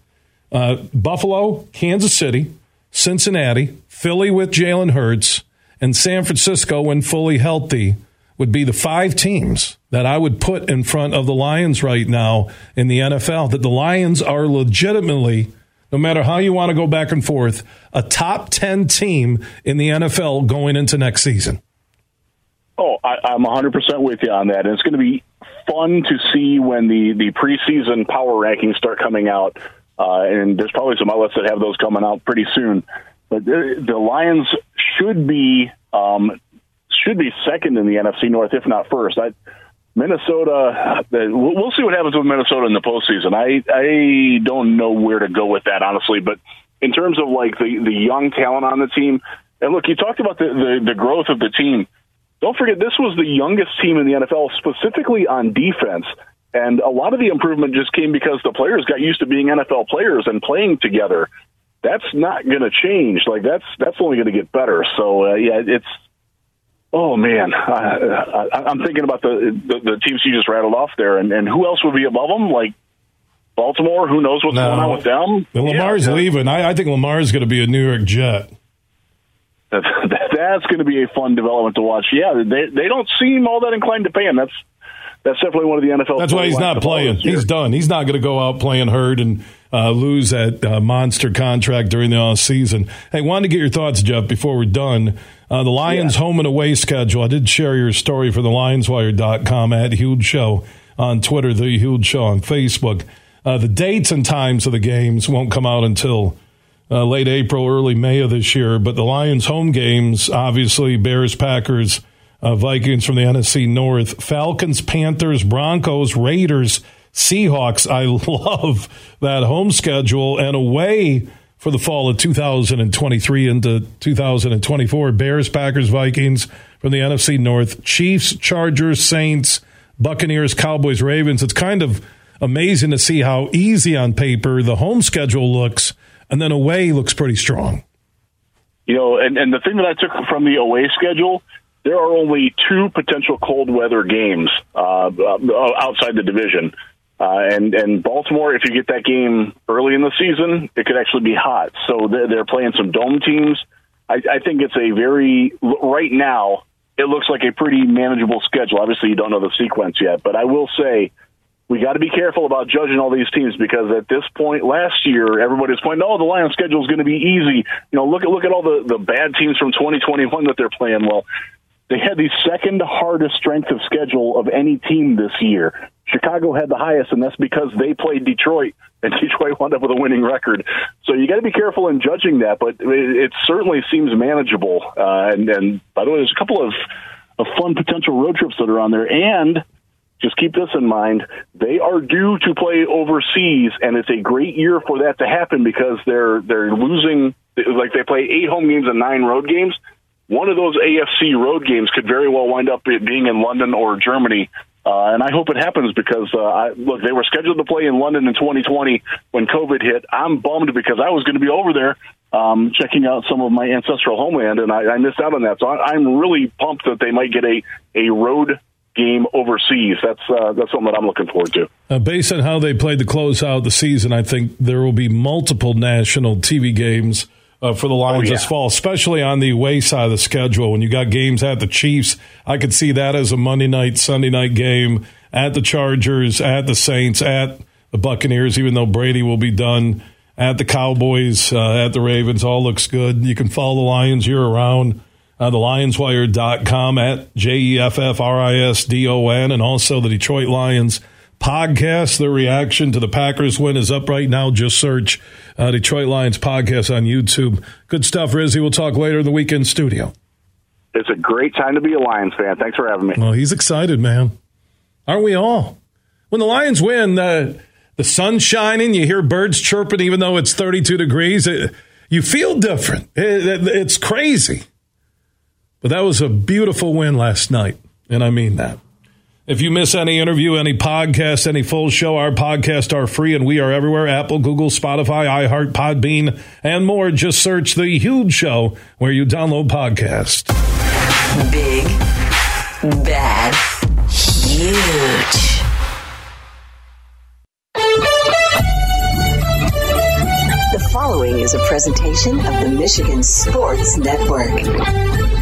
uh, Buffalo, Kansas City, Cincinnati, Philly with Jalen Hurts, and San Francisco, when fully healthy, would be the five teams that I would put in front of the Lions right now in the NFL. That the Lions are legitimately, no matter how you want to go back and forth, a top 10 team in the NFL going into next season. Oh, I, I'm 100% with you on that. And it's going to be fun to see when the, the preseason power rankings start coming out uh, and there's probably some outlets that have those coming out pretty soon. But the, the Lions should be um, should be second in the NFC North, if not first. I, Minnesota, we'll see what happens with Minnesota in the postseason. I I don't know where to go with that honestly, but in terms of like the the young talent on the team, and look, you talked about the the, the growth of the team. Don't forget, this was the youngest team in the NFL, specifically on defense. And a lot of the improvement just came because the players got used to being NFL players and playing together. That's not going to change. Like that's that's only going to get better. So uh, yeah, it's oh man, I, I, am thinking about the, the, the teams you just rattled off there, and, and who else would be above them? Like Baltimore, who knows what's no. going on with them? Lamar's yeah. leaving. I, I think Lamar's going to be a New York Jet. That's going to be a fun development to watch. Yeah, they they don't seem all that inclined to pay him. That's that's definitely one of the NFL. That's why he's not playing. He's done. He's not going to go out playing hurt and uh, lose that uh, monster contract during the off season. Hey, wanted to get your thoughts, Jeff, before we're done. Uh, the Lions' yeah. home and away schedule. I did share your story for the LionsWire.com at Huge Show on Twitter, the Huge Show on Facebook. Uh, the dates and times of the games won't come out until uh, late April, early May of this year. But the Lions' home games, obviously, Bears, Packers uh, Vikings from the NFC North, Falcons, Panthers, Broncos, Raiders, Seahawks. I love that home schedule and away for the fall of 2023 into 2024. Bears, Packers, Vikings from the NFC North, Chiefs, Chargers, Saints, Buccaneers, Cowboys, Ravens. It's kind of amazing to see how easy on paper the home schedule looks, and then away looks pretty strong. You know, and, and the thing that I took from the away schedule there are only two potential cold weather games uh, uh, outside the division. Uh, and and Baltimore, if you get that game early in the season, it could actually be hot. So they're, playing some dome teams. I, I think it's a very right now. It looks like a pretty manageable schedule. Obviously, you don't know the sequence yet, but I will say we got to be careful about judging all these teams because at this point last year, everybody's pointing, "Oh, the Lions' schedule is going to be easy." You know, look at look at all the the bad teams from 2021 that they're playing. Well, they had the second hardest strength of schedule of any team this year. Chicago had the highest, and that's because they played Detroit, and Detroit wound up with a winning record. So you got to be careful in judging that, but it, it certainly seems manageable. Uh, and, and by the way, there's a couple of, of fun potential road trips that are on there, and just keep this in mind. They are due to play overseas, and it's a great year for that to happen because they're they're losing. Like they play eight home games and nine road games one of those AFC road games could very well wind up being in London or Germany. Uh, and I hope it happens because, uh, I, look, they were scheduled to play in London in 2020 when COVID hit. I'm bummed because I was going to be over there um, checking out some of my ancestral homeland, and I, I missed out on that. So I, I'm really pumped that they might get a, a road game overseas. That's uh, that's something that I'm looking forward to. Uh, based on how they played to close out the season, I think there will be multiple national TV games uh, for the Lions oh, yeah. this fall, especially on the away side of the schedule. When you got games at the Chiefs, I could see that as a Monday night, Sunday night game at the Chargers, at the Saints, at the Buccaneers, even though Brady will be done, at the Cowboys, uh, at the Ravens. All looks good. You can follow the Lions year around. Uh, the lionswire.com at J E F F R I S D O N, and also the Detroit Lions podcast. The reaction to the Packers win is up right now. Just search uh, Detroit Lions podcast on YouTube. Good stuff, Rizzy. We'll talk later in the weekend studio. It's a great time to be a Lions fan. Thanks for having me. Well, he's excited, man. Aren't we all? When the Lions win, the the sun's shining. You hear birds chirping, even though it's 32 degrees. It, You feel different. It, it, it's crazy. But that was a beautiful win last night, and I mean that. If you miss any interview, any podcast, any full show, our podcasts are free and we are everywhere Apple, Google, Spotify, iHeart, Podbean, and more. Just search The Huge Show where you download podcasts. Big, bad, huge. The following is a presentation of the Michigan Sports Network.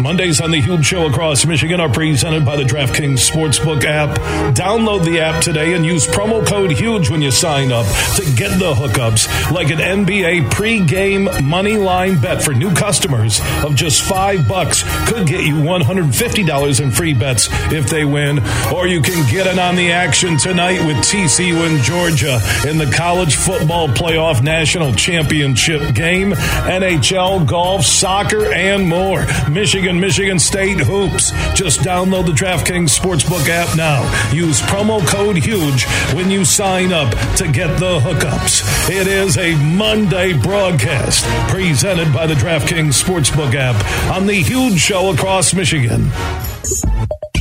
Mondays on the Huge Show across Michigan are presented by the DraftKings Sportsbook app. Download the app today and use promo code HUGE when you sign up to get the hookups like an NBA pregame money line bet for new customers of just five bucks could get you $150 in free bets if they win. Or you can get in on the action tonight with TCU and Georgia in the college football playoff national championship game, NHL, golf, soccer, and more. Michigan Michigan State hoops. Just download the DraftKings Sportsbook app now. Use promo code HUGE when you sign up to get the hookups. It is a Monday broadcast presented by the DraftKings Sportsbook app on the Huge Show across Michigan.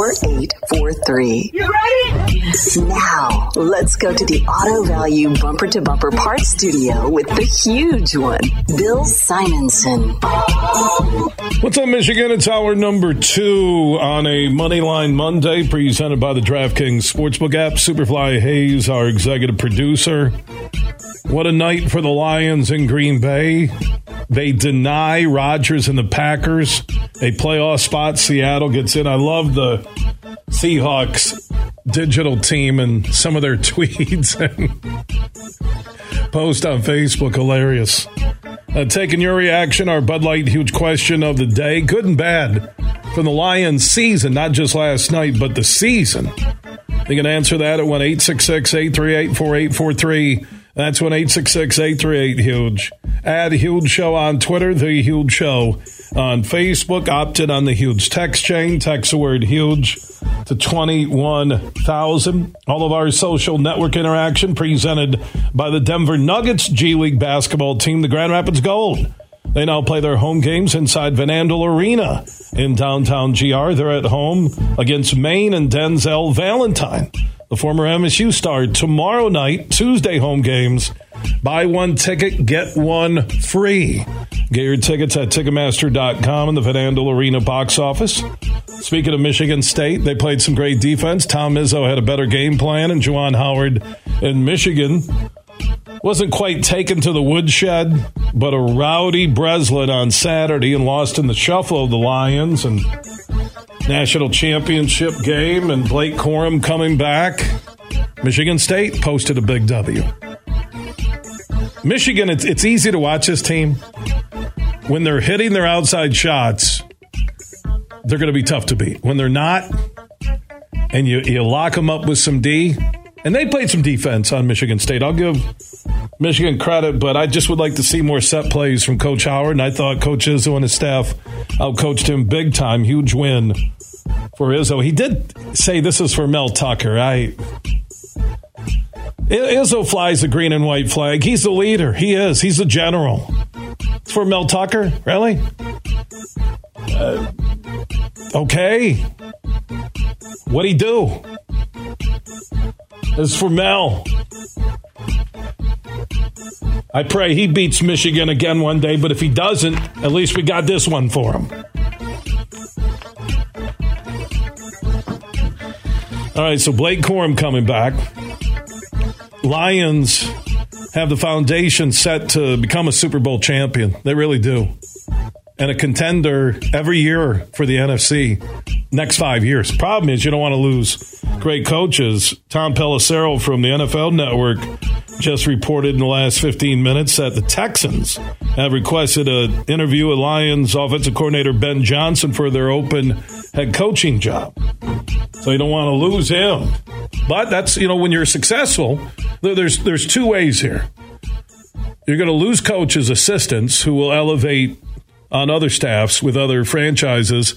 4843. You ready? Now, let's go to the Auto Value Bumper to Bumper Parts Studio with the huge one, Bill Simonson. What's up, Michigan? It's hour number two on a Moneyline Monday presented by the DraftKings Sportsbook app. Superfly Hayes, our executive producer. What a night for the Lions in Green Bay. They deny Rodgers and the Packers a playoff spot. Seattle gets in. I love the Seahawks digital team and some of their tweets and post on Facebook. Hilarious. Uh, taking your reaction, our Bud Light huge question of the day. Good and bad from the Lions season, not just last night, but the season. You can answer that at 1 838 4843. That's 1 838 Huge. Add Huge Show on Twitter, The Huge Show on Facebook. Opted on the Huge text chain. Text the word Huge to 21,000. All of our social network interaction presented by the Denver Nuggets G League basketball team, the Grand Rapids Gold. They now play their home games inside Van Andel Arena in downtown GR. They're at home against Maine and Denzel Valentine, the former MSU star. Tomorrow night, Tuesday home games. Buy one ticket, get one free. Get your tickets at Ticketmaster.com and Van Andel Arena box office. Speaking of Michigan State, they played some great defense. Tom Izzo had a better game plan, and Juwan Howard in Michigan wasn't quite taken to the woodshed, but a rowdy Breslin on Saturday and lost in the shuffle of the Lions and national championship game, and Blake Corum coming back. Michigan State posted a big W. Michigan, it's, it's easy to watch this team. When they're hitting their outside shots, they're going to be tough to beat. When they're not, and you, you lock them up with some D, and they played some defense on Michigan State. I'll give Michigan credit, but I just would like to see more set plays from Coach Howard. And I thought Coach Izzo and his staff outcoached him big time. Huge win for Izzo. He did say this is for Mel Tucker. I Izzo flies the green and white flag. He's the leader. He is. He's the general. It's for Mel Tucker? Really? Uh, okay. What'd he do? It's for Mel. I pray he beats Michigan again one day, but if he doesn't, at least we got this one for him. All right, so Blake Corum coming back. Lions have the foundation set to become a Super Bowl champion. They really do. And a contender every year for the NFC next five years. Problem is, you don't want to lose great coaches. Tom Pelissero from the NFL Network just reported in the last 15 minutes that the Texans have requested an interview with Lions offensive coordinator Ben Johnson for their open head coaching job. So you don't want to lose him. But that's, you know, when you're successful, there's there's two ways here. You're going to lose coaches, assistants who will elevate on other staffs with other franchises.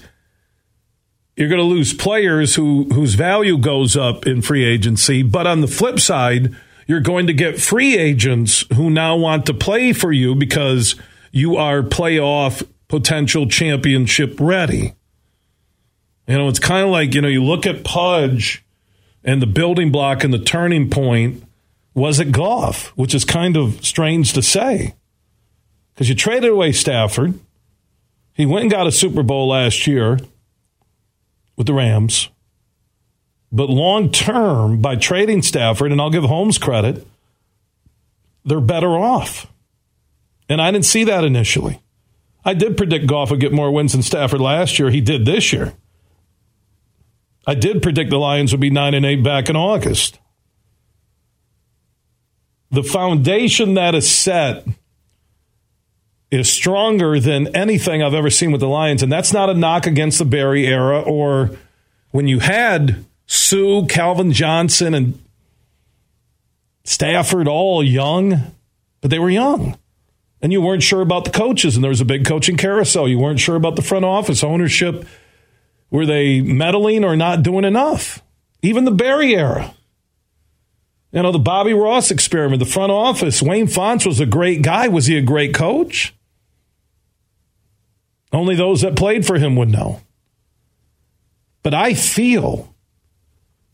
You're going to lose players who whose value goes up in free agency, but on the flip side, you're going to get free agents who now want to play for you because you are playoff potential championship ready. You know, it's kind of like, you know, you look at Pudge and the building block and the turning point was it Goff, which is kind of strange to say because you traded away Stafford. He went and got a Super Bowl last year with the Rams. But long term, by trading Stafford, and I'll give Holmes credit, they're better off. And I didn't see that initially. I did predict Goff would get more wins than Stafford last year. He did this year. I did predict the Lions would be 9 and 8 back in August. The foundation that is set is stronger than anything I've ever seen with the Lions. And that's not a knock against the Barry era or when you had Suh, Calvin Johnson, and Stafford all young, but they were young. And you weren't sure about the coaches, and there was a big coaching carousel. You weren't sure about the front office ownership. Were they meddling or not doing enough? Even the Barry era. You know, the Bobby Ross experiment, the front office. Wayne Fontes was a great guy. Was he a great coach? Only those that played for him would know. But I feel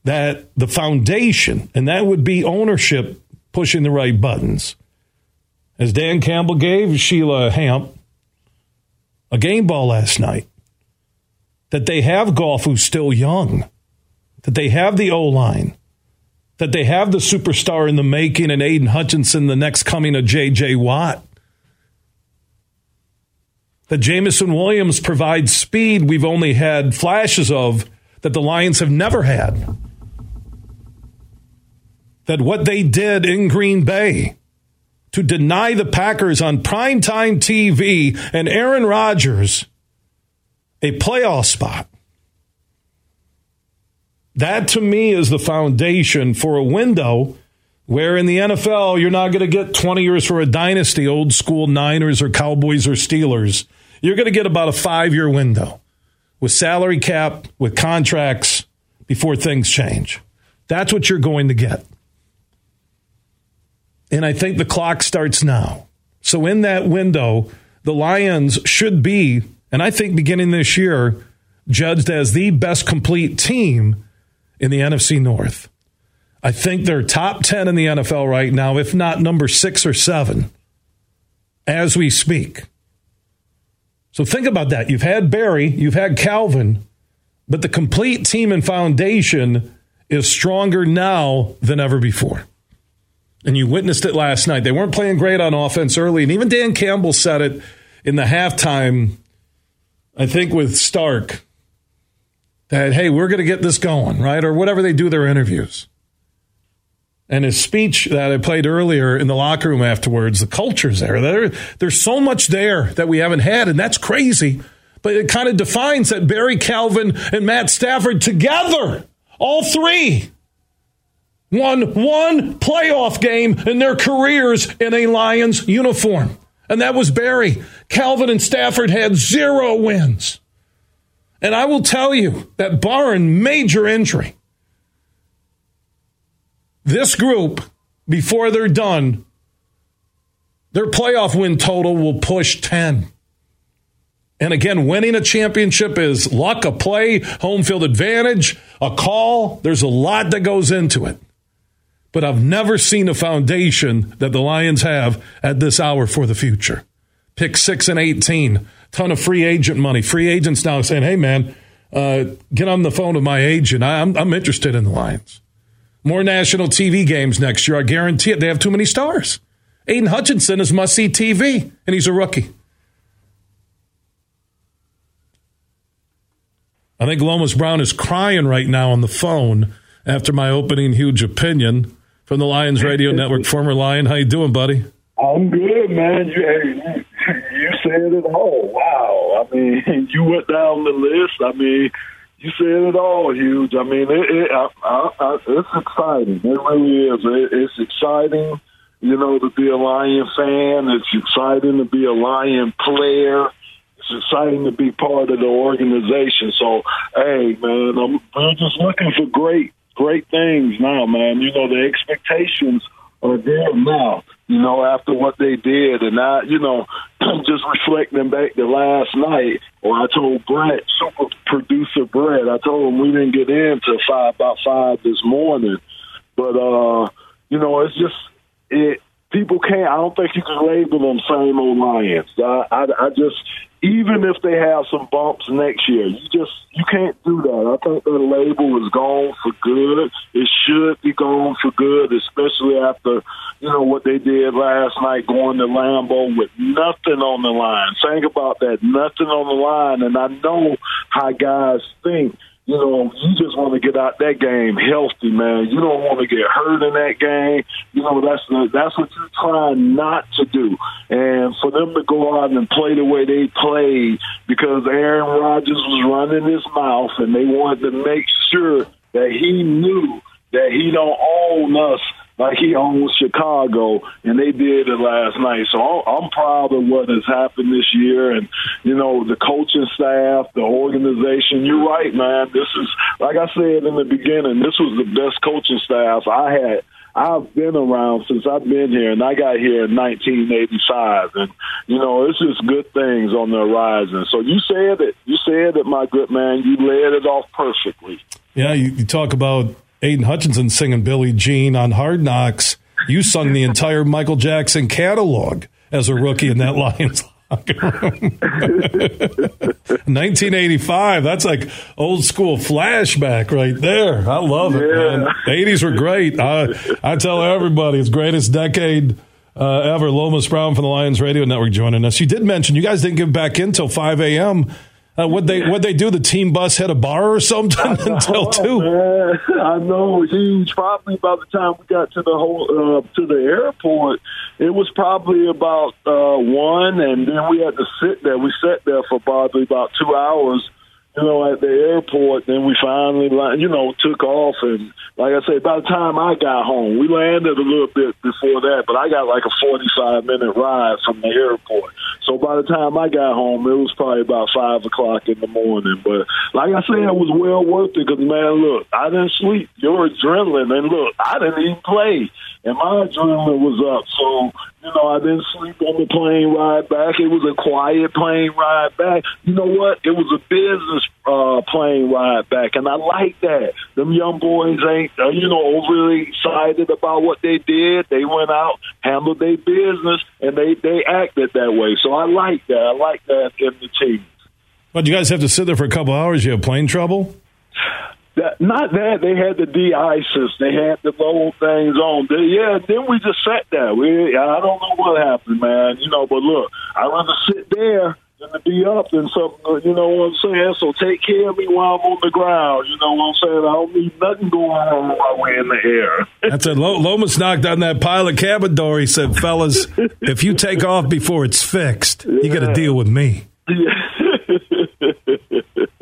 that the foundation, and that would be ownership pushing the right buttons. As Dan Campbell gave Sheila Hamp a game ball last night, that they have Goff who's still young, that they have the O line, that they have the superstar in the making and Aidan Hutchinson, the next coming of J.J. Watt. That Jameson Williams provides speed we've only had flashes of that the Lions have never had. That what they did in Green Bay to deny the Packers on primetime TV and Aaron Rodgers a playoff spot that to me is the foundation for a window where in the NFL you're not going to get 20 years for a dynasty, old school Niners or Cowboys or Steelers. You're going to get about a five year window with salary cap, with contracts before things change. That's what you're going to get. And I think the clock starts now. So in that window, the Lions should be, and I think beginning this year, judged as the best complete team in the NFC North. I think they're top 10 in the NFL right now, if not number six or seven, as we speak. So think about that. You've had Barry, you've had Calvin, but the complete team and foundation is stronger now than ever before. And you witnessed it last night. They weren't playing great on offense early. And even Dan Campbell said it in the halftime, I think with Stark that, hey, we're going to get this going, right? Or whatever they do their interviews. And his speech that I played earlier in the locker room afterwards, the culture's there. there. There's so much there that we haven't had, and that's crazy. But it kind of defines that Barry Calvin and Matt Stafford together, all three, won one playoff game in their careers in a Lions uniform. And that was Barry. Calvin and Stafford had zero wins. And I will tell you that barring major injury, this group, before they're done, their playoff win total will push 10. And again, winning a championship is luck, a play, home field advantage, a call. There's a lot that goes into it. But I've never seen a foundation that the Lions have at this hour for the future. Pick six and 18 ton of free agent money. Free agents now saying, hey, man, uh, get on the phone with my agent. I, I'm, I'm interested in the Lions. More national TV games next year. I guarantee it. They have too many stars. Aidan Hutchinson is must see TV, and he's a rookie. I think Lomas Brown is crying right now on the phone after my opening huge opinion from the Lions Radio Network. Former Lion, how you doing, buddy? I'm good, man. Said it all. Wow. I mean, you went down the list. I mean, you said it all, huge. I mean, it, it, I, I, I, it's exciting. It really is. It, it's exciting, you know, to be a Lion fan. It's exciting to be a Lion player. It's exciting to be part of the organization. So, hey, man, I'm, I'm just looking for great, great things now, man. You know, the expectations are there now you know, after what they did. And I, you know, just reflecting back to last night, or I told Brett, super producer Brett, I told him we didn't get in till five, about five this morning. But, uh, you know, it's just, it, people can't, I don't think you can label them same old Lions. I, I, I just, even if they have some bumps next year, you just you can't do that. I think the label is gone for good. It should be gone for good, especially after you know what they did last night, going to Lambeau with nothing on the line. Think about that, nothing on the line, and I know how guys think you know, you just want to get out that game healthy, man. You don't want to get hurt in that game. You know, that's the, that's what you're trying not to do. And for them to go out and play the way they played because Aaron Rodgers was running his mouth and they wanted to make sure that he knew that he don't own us like he owns Chicago, and they did it last night. So I'm proud of what has happened this year, and you know the coaching staff, the organization. You're right, man. This is like I said in the beginning. This was the best coaching staff I had. I've been around since I've been here, and I got here in 1985. And you know, it's just good things on the horizon. So you said it. You said it, my good man. You laid it off perfectly. Yeah, you, you talk about Aidan Hutchinson singing Billie Jean on Hard Knocks. You sung the entire Michael Jackson catalog as a rookie in that Lions locker room. 1985. That's like old school flashback right there. I love it, yeah. man. The 80s were great. I, I tell everybody it's greatest decade uh, ever. Lomas Brown from the Lions Radio Network joining us. You did mention you guys didn't get back in until 5 a.m. Uh, would they would they do the team bus hit a bar or something until two? Man, I know, it huge. Probably by the time we got to the whole uh, to the airport, it was probably about uh, one, and then we had to sit there. We sat there for probably about two hours you know, at the airport. Then we finally, you know, took off. And like I said, by the time I got home, we landed a little bit before that, but I got like a 45 minute ride from the airport. So by the time I got home, it was probably about 5 o'clock in the morning. But like I said, it was well worth it because, man, look, I didn't sleep. Your adrenaline. And look, I didn't even play and my adrenaline was up. So, you know, I didn't sleep on the plane ride back. It was a quiet plane ride back. You know what? It was a business uh, plane ride back, and I like that. Them young boys ain't, uh, you know, overly excited about what they did. They went out, handled their business, and they they acted that way. So I like that. I like that in the team. But you guys have to sit there for a couple hours. You have plane trouble. That, not that they had the de-ices, they had the low things on. They, yeah, then we just sat there. We, I don't know what happened, man. You know, but look, I'd rather sit there than to be up than something. You know what I'm saying? So take care of me while I'm on the ground. You know what I'm saying? I don't need nothing going on while we're in the air. That's it. Lomas knocked on that pile of cabin door. He said, "Fellas, if you take off before it's fixed, yeah. you got to deal with me."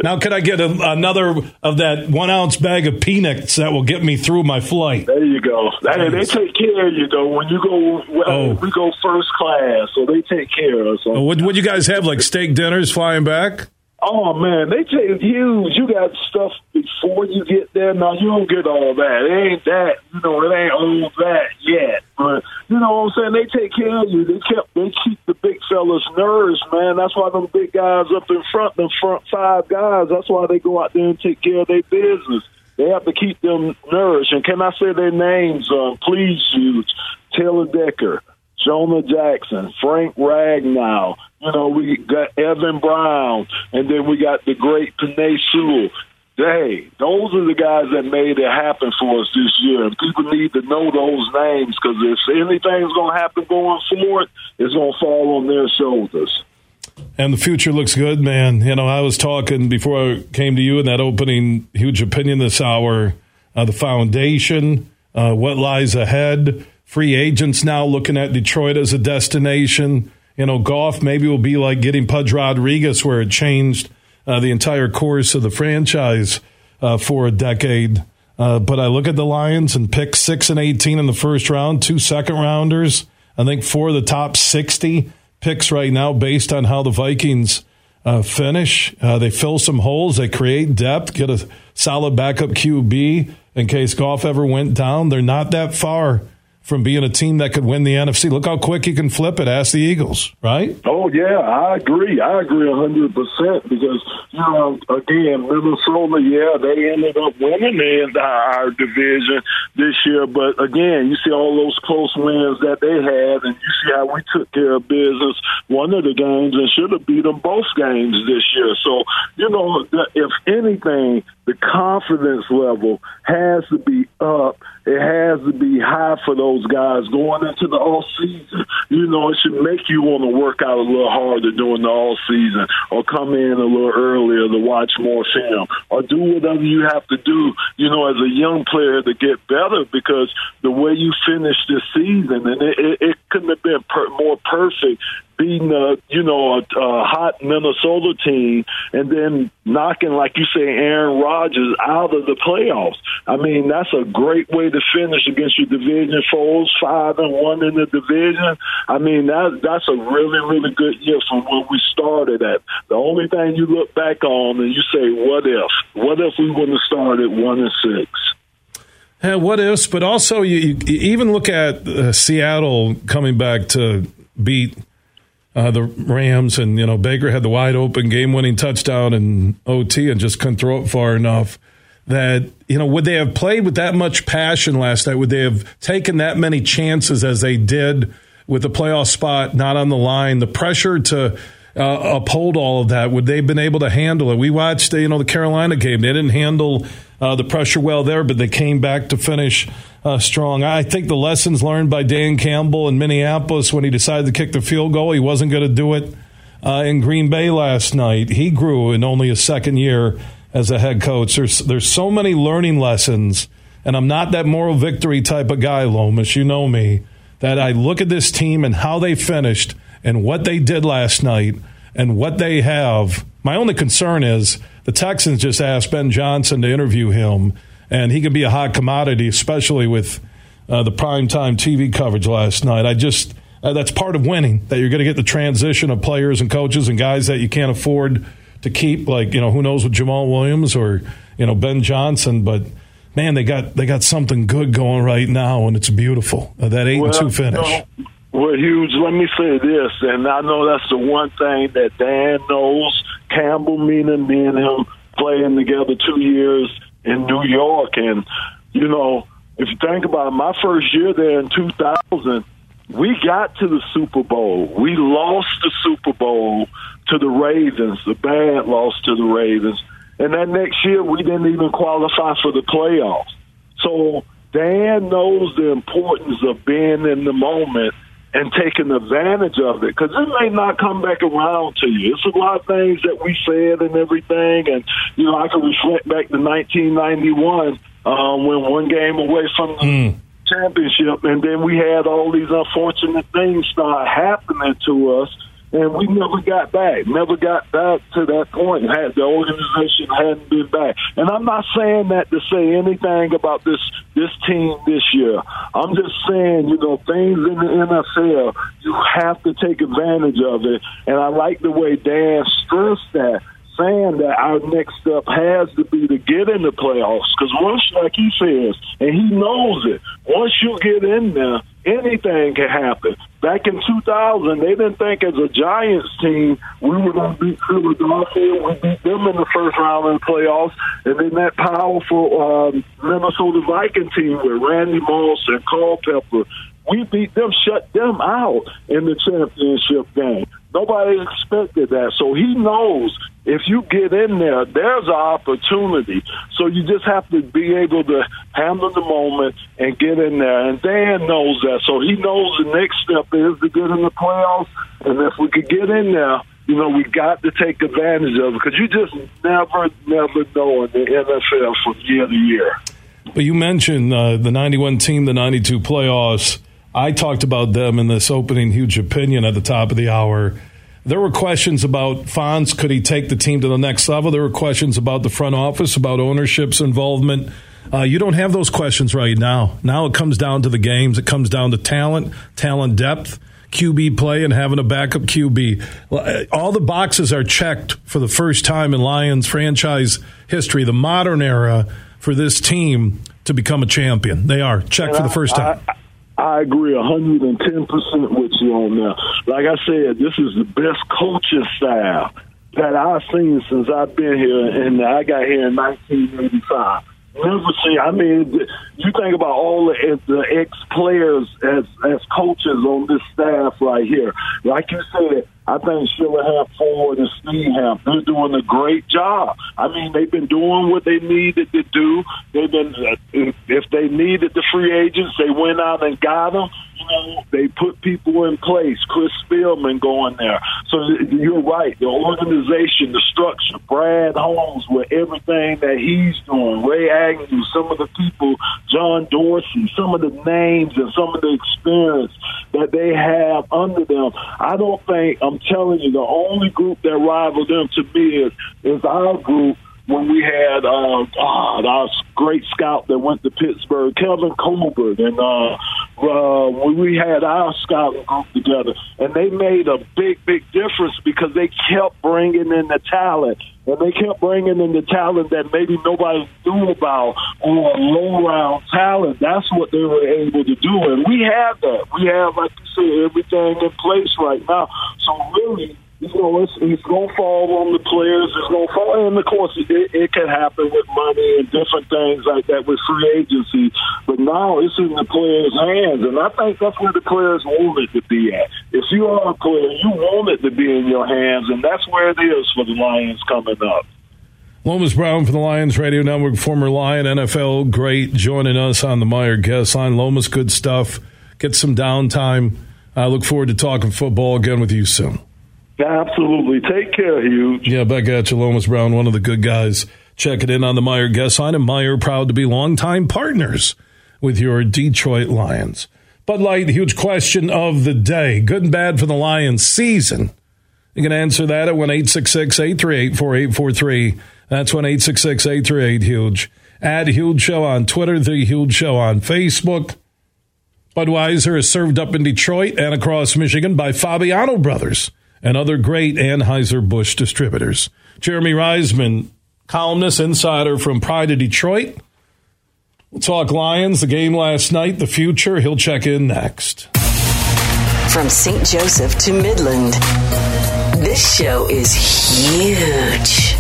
now, can I get a, another of that one ounce bag of peanuts that will get me through my flight? There you go. Hey, they take care of you though. When you go, well, oh. we go first class, so they take care of us. Oh, what would you guys have like steak dinners flying back? Oh man, they take huge. You got stuff before you get there. Now you don't get all that. It ain't that. You know, it ain't all that yet. But you know what I'm saying? They take care of you. They kept. They keep the big fellas nourished, man. That's why them big guys up in front, them front five guys. That's why they go out there and take care of their business. They have to keep them nourished. And can I say their names? Uh, please, huge. Taylor Decker, Jonah Jackson, Frank Ragnow. You know, we got Evan Brown, and then we got the great Penei Sewell. Hey, those are the guys that made it happen for us this year. And people need to know those names because if anything's going to happen going forward, it's going to fall on their shoulders. And the future looks good, man. You know, I was talking before I came to you in that opening huge opinion this hour uh, the foundation, uh, what lies ahead. Free agents now looking at Detroit as a destination. You know, Goff maybe will be like getting Pudge Rodriguez, where it changed uh, the entire course of the franchise uh, for a decade. Uh, but I look at the Lions and pick six and eighteen in the first round, two second rounders. I think four of the top sixty picks right now, based on how the Vikings uh, finish. Uh, they fill some holes, they create depth, get a solid backup QB in case Goff ever went down. They're not that far from being a team that could win the NFC. Look how quick he can flip it. Ask the Eagles, right? Oh yeah, I agree. I agree hundred percent because you know again Minnesota, yeah, they ended up winning in our division this year, but again, you see all those close wins that they had, and you see how we took care of business one of the games and should have beat them both games this year. So you know, if anything, the confidence level has to be up. It has to be high for those guys going into the off season. You know, it should make you want to work out a little harder during the off season, or come in a little earlier to watch more film, or do whatever you have to do. You know, as a young player to get better, because the way you finished this season, and it, it, it couldn't have been per- more perfect beating a you know a, a hot Minnesota team and then knocking like you say Aaron Rodgers out of the playoffs. I mean that's a great way to finish against your division foes, five and one in the division. I mean that that's a really really good year from where we started at. The only thing you look back on and you say what if? What if we wouldn't have started one and six? Yeah, what ifs, but also you, you even look at uh, Seattle coming back to beat uh, the Rams, and you know Baker had the wide open game winning touchdown and OT and just couldn't throw it far enough. That you know, would they have played with that much passion last night? Would they have taken that many chances as they did with the playoff spot not on the line? The pressure to uh, uphold all of that, would they have been able to handle it? We watched, you know, the Carolina game. They didn't handle uh, the pressure well there, but they came back to finish uh, strong. I think the lessons learned by Dan Campbell in Minneapolis when he decided to kick the field goal, he wasn't going to do it uh, in Green Bay last night. He grew in only a second year as a head coach. There's there's so many learning lessons, and I'm not that moral victory type of guy, Lomas. You know me. That I look at this team and how they finished and what they did last night and what they have. My only concern is the Texans just asked Ben Johnson to interview him and he can be a hot commodity, especially with uh, the primetime TV coverage last night. I just uh, that's part of winning that you're going to get the transition of players and coaches and guys that you can't afford to keep, like you know who knows with Jamaal Williams or you know Ben Johnson, but. Man, they got they got something good going right now, and it's beautiful. Uh, that eight well, and two finish. You know, well, Huge, let me say this, and I know that's the one thing that Dan knows. Campbell, meaning me and him playing together two years in New York. And, you know, if you think about it, my first year there in 2000, we got to the Super Bowl. We lost the Super Bowl to the Ravens, the bad loss to the Ravens. And that next year, we didn't even qualify for the playoffs. So Dan knows the importance of being in the moment and taking advantage of it because it may not come back around to you. It's a lot of things that we said and everything, and you know I can reflect back to 1991 um, when one game away from the mm. championship, and then we had all these unfortunate things start happening to us and we never got back. Never got back to that point. Had the organization hadn't been back. And I'm not saying that to say anything about this this team this year. I'm just saying, you know, things in the NFL, you have to take advantage of it. And I like the way Dan stressed that saying that our next step has to be to get in the playoffs. Because once, like he says, and he knows it, once you get in there, anything can happen. Back in 2000, they didn't think as a Giants team we were going to beat Philadelphia. We beat them in the first round of the playoffs. And then that powerful um, Minnesota Viking team with Randy Moss and Culpepper, we beat them, shut them out in the championship game. Nobody expected that. So he knows if you get in there, there's an opportunity. So you just have to be able to handle the moment and get in there. And Dan knows that. So he knows the next step is to get in the playoffs. And if we could get in there, you know, we got to take advantage of it because you just never, never know in the NFL from year to year. But you mentioned uh, the 91 team, the 92 playoffs. I talked about them in this opening huge opinion at the top of the hour. There were questions about Fonz. Could he take the team to the next level? There were questions about the front office, about ownership's involvement. Uh, you don't have those questions right now. Now it comes down to the games. It comes down to talent, talent depth, QB play, and having a backup QB. Uh, all the boxes are checked for the first time in Lions franchise history, the modern era for this team to become a champion. They are checked for the first time. I, I agree 110% with you on that. Like I said, this is the best coaching staff that I've seen since I've been here, and I got here in 1985. Never seen. I mean, you think about all the, the ex players as as coaches on this staff right here. Like you said, I think Sheila Hamp Ford and Steve Hamp, they're doing a great job. I mean, they've been doing what they needed to do. They've been, if they needed the free agents, they went out and got them know, they put people in place. Chris Spielman going there. So you're right. The organization, the structure, Brad Holmes with everything that he's doing, Ray Agnew, some of the people, John Dorsey, some of the names and some of the experience that they have under them. I don't think, I'm telling you, the only group that rival them to me is, is our group when we had uh, God, our great scout that went to Pittsburgh, Kevin Colbert, and uh, uh, when we had our scouting group together, and they made a big, big difference because they kept bringing in the talent, and they kept bringing in the talent that maybe nobody knew about or low round talent. That's what they were able to do, and we have that. We have, like you said, everything in place right now. So really you know, it's, it's going to fall on the players. It's going to fall, and of course, it, it can happen with money and different things like that with free agency. But now it's in the players' hands, and I think that's where the players want it to be at. If you are a player, you want it to be in your hands, and that's where it is for the Lions coming up. Lomas Brown from the Lions Radio Network, former Lion NFL great, joining us on the Meijer guest line. Lomas, good stuff. Get some downtime. I look forward to talking football again with you soon. Absolutely. Take care, Huge. Yeah, back at you, Lomas Brown, one of the good guys. Check it in on the Meijer guest line. And Meijer, proud to be longtime partners with your Detroit Lions. Bud Light, huge question of the day. Good and bad for the Lions season. You can answer that at 1 838 4843. That's 1 838 Huge. Add Huge Show on Twitter, The Huge Show on Facebook. Budweiser is served up in Detroit and across Michigan by Fabiano Brothers and other great Anheuser-Busch distributors. Jeremy Reisman, columnist, insider from Pride of Detroit. We'll talk Lions, the game last night, the future. He'll check in next. From St. Joseph to Midland, this show is huge.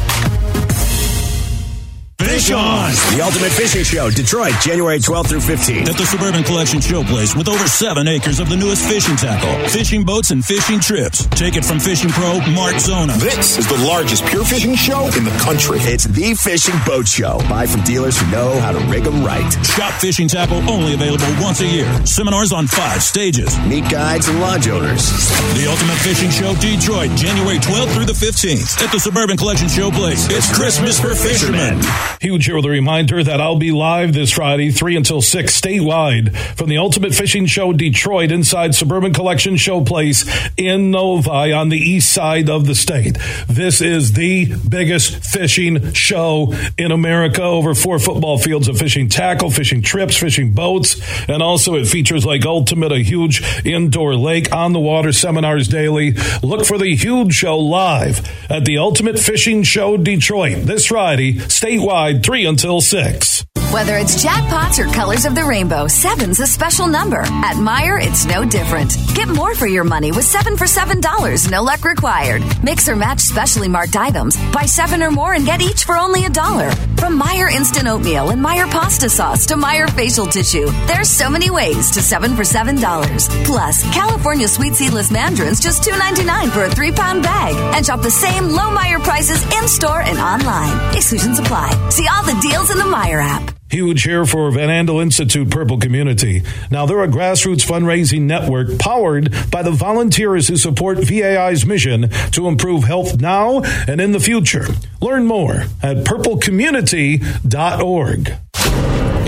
Fish On! The Ultimate Fishing Show, Detroit, January 12th through 15th. At the Suburban Collection Showplace with over seven acres of the newest fishing tackle, fishing boats, and fishing trips. Take it from fishing pro Mark Zona. This is the largest pure fishing show in the country. It's the fishing boat show. Buy from dealers who know how to rig them right. Shop fishing tackle only available once a year. Seminars on five stages. Meet guides and lodge owners. The Ultimate Fishing Show, Detroit, January 12th through the 15th. At the Suburban Collection Showplace. It's Christmas for fishermen. Huge here with a reminder that I'll be live this Friday, 3 until 6 statewide from the Ultimate Fishing Show Detroit inside Suburban Collection Showplace in Novi on the east side of the state. This is the biggest fishing show in America. Over four football fields of fishing tackle, fishing trips, fishing boats, and also it features like Ultimate, a huge indoor lake on the water seminars daily. Look for the huge show live at the Ultimate Fishing Show Detroit this Friday, statewide, 3 until 6. Whether it's jackpots or colors of the rainbow, seven's a special number. At Meijer, it's no different. Get more for your money with seven for seven dollars, no luck required. Mix or match specially marked items. Buy seven or more and get each for only a dollar. From Meijer instant oatmeal and Meijer pasta sauce to Meijer facial tissue, there's so many ways to seven for seven dollars. Plus, California sweet seedless mandarins just two ninety nine for a three pound bag. And shop the same low Meijer prices in store and online. Exclusions apply. See all the deals in the Meijer app. Huge here for Van Andel Institute Purple Community. Now, they're a grassroots fundraising network powered by the volunteers who support VAI's mission to improve health now and in the future. Learn more at purplecommunity.org.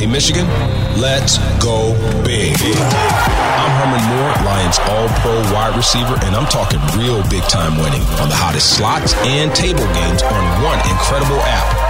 Hey, Michigan, let's go big. I'm Herman Moore, Lions All Pro wide receiver, and I'm talking real big time winning on the hottest slots and table games on one incredible app.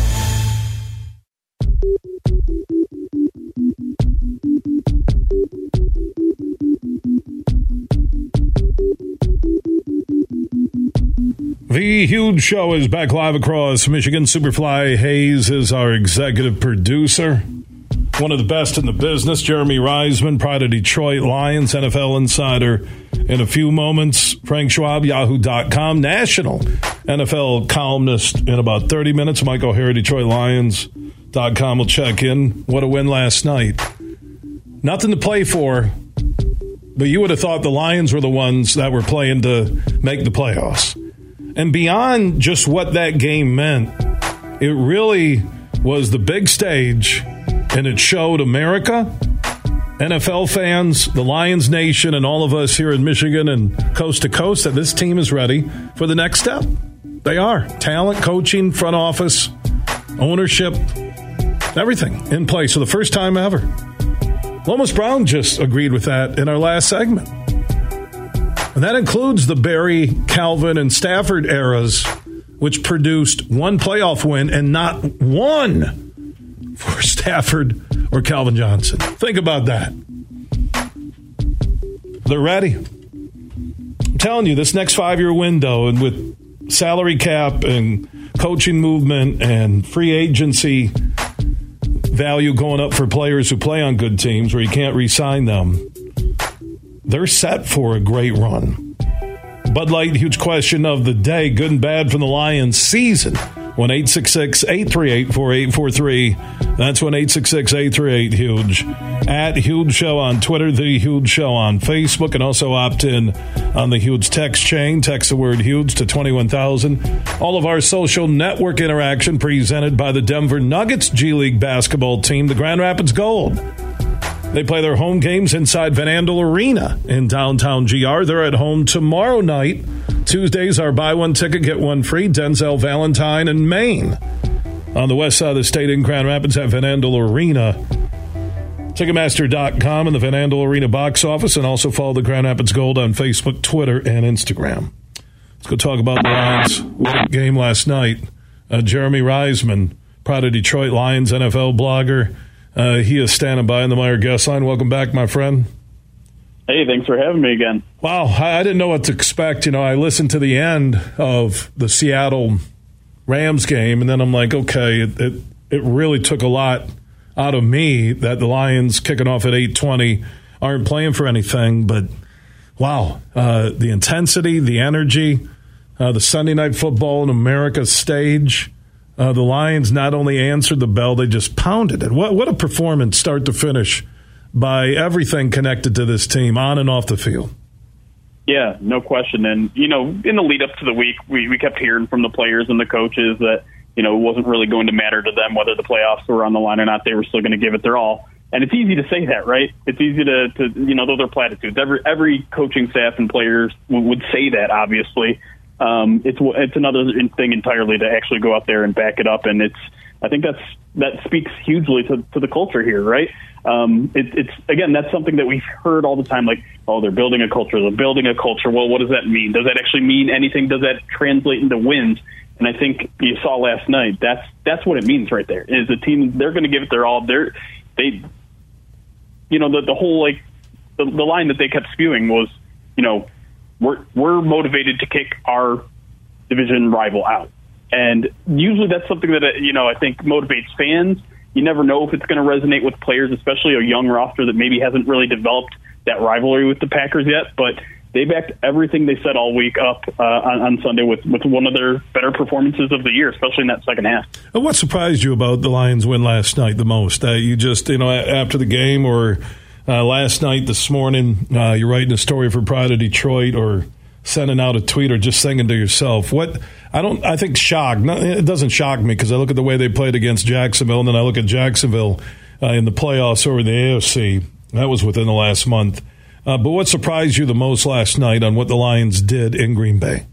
The huge show is back live across Michigan. Superfly Hayes is our executive producer. One of the best in the business, Jeremy Reisman, pride of Detroit Lions, NFL insider. In a few moments, Frank Schwab, Yahoo.com, national NFL columnist. In about 30 minutes, Mike O'Hara, Detroit Lions.com will check in. What a win last night. Nothing to play for, but you would have thought the Lions were the ones that were playing to make the playoffs. And beyond just what that game meant, it really was the big stage, and it showed America, NFL fans, the Lions Nation, and all of us here in Michigan and coast to coast that this team is ready for the next step. They are. Talent, coaching, front office, ownership, everything in place for the first time ever. Lomas Brown just agreed with that in our last segment. And that includes the Barry, Calvin, and Stafford eras, which produced one playoff win and not one for Stafford or Calvin Johnson. Think about that. They're ready. I'm telling you, this next five year window, and with salary cap and coaching movement and free agency value going up for players who play on good teams where you can't re sign them, they're set for a great run. Bud Light, huge question of the day. Good and bad from the Lions season. 1 838 4843. That's 1 838 Huge. At Huge Show on Twitter, The Huge Show on Facebook, and also opt in on the Huge text chain. Text the word Huge to 21,000. All of our social network interaction presented by the Denver Nuggets G League basketball team, the Grand Rapids Gold. They play their home games inside Van Andel Arena in downtown GR. They're at home tomorrow night. Tuesdays are buy one ticket, get one free. Denzel Valentine and Maine. On the west side of the state in Grand Rapids at Van Andel Arena. Ticketmaster.com and the Van Andel Arena box office, and also follow the Grand Rapids Gold on Facebook, Twitter, and Instagram. Let's go talk about the Lions game last night. Uh, Jeremy Reisman, proud of Detroit Lions NFL blogger. Uh, he is standing by in the Meijer guest line. Welcome back, my friend. Hey, thanks for having me again. Wow, I, didn't know what to expect. You know, I listened to the end of the Seattle Rams game, and then I'm like, okay, it, it, it really took a lot out of me that the Lions kicking off at 8:20 aren't playing for anything. But wow, uh, the intensity, the energy, uh, the Sunday night football in America stage. Uh, the Lions not only answered the bell, they just pounded it. What, what a performance, start to finish, by everything connected to this team, on and off the field. Yeah, no question. And, you know, in the lead up to the week, we, we kept hearing from the players and the coaches that, you know, it wasn't really going to matter to them whether the playoffs were on the line or not. They were still going to give it their all. And it's easy to say that, right? It's easy to, to you know, those are platitudes. Every every coaching staff and players would say that. Obviously, um, it's it's another thing entirely to actually go out there and back it up. And it's I think that's that speaks hugely to, to the culture here, right? Um, it, it's again that's something that we've heard all the time, like oh they're building a culture, they're building a culture. Well, what does that mean? Does that actually mean anything? Does that translate into wins? And I think you saw last night. That's that's what it means right there. Is the team they're going to give it their all. They're they, you know, the the whole like the, the line that they kept spewing was, you know, we're we're motivated to kick our division rival out. And usually that's something that, uh, you know, I think motivates fans. You never know if it's going to resonate with players, especially a young roster that maybe hasn't really developed that rivalry with the Packers yet. But they backed everything they said all week up uh, on, on Sunday with, with one of their better performances of the year, especially in that second half. What surprised you about the Lions win last night the most? Uh, you just, you know, after the game or uh, last night, this morning, uh, you're writing a story for Pride of Detroit or sending out a tweet or just thinking to yourself, what I don't, I think shock. it doesn't shock me because I look at the way they played against Jacksonville, and then I look at Jacksonville uh, in the playoffs over the AFC. That was within the last month. Uh, but what surprised you the most last night on what the Lions did in Green Bay?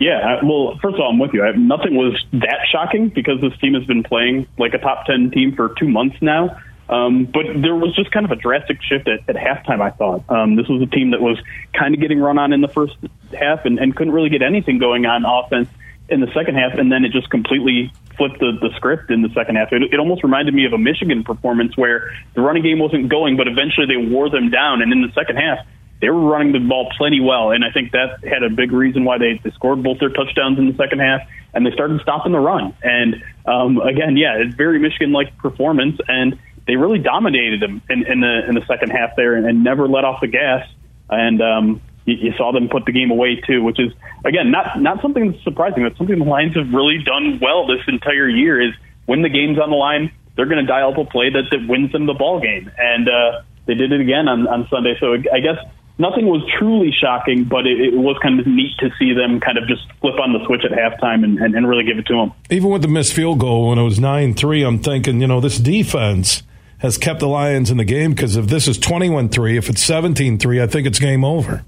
Yeah, well, first of all, I'm with you. I, nothing was that shocking because this team has been playing like a top 10 team for two months now. Um, but there was just kind of a drastic shift at, at halftime, I thought. Um, this was a team that was kind of getting run on in the first half and, and couldn't really get anything going on offense in the second half, and then it just completely flipped the, the script in the second half. It, it almost reminded me of a Michigan performance where the running game wasn't going, but eventually they wore them down, and in the second half, they were running the ball plenty well, and I think that had a big reason why they, they scored both their touchdowns in the second half, and they started stopping the run. And um, again, yeah, it's very Michigan-like performance, and they really dominated them in, in the in the second half there, and, and never let off the gas. And um, you, you saw them put the game away too, which is again not not something surprising. That's something the Lions have really done well this entire year. Is when the game's on the line, they're going to dial up a play that, that wins them the ball game, and uh, they did it again on, on Sunday. So I guess nothing was truly shocking, but it, it, was kind of neat to see them kind of just flip on the switch at halftime and, and, and really give it to them. Even with the missed field goal when it was nine three, I'm thinking, you know, this defense has kept the Lions in the game because if this is 21 3, if it's 17 3, I think it's game over.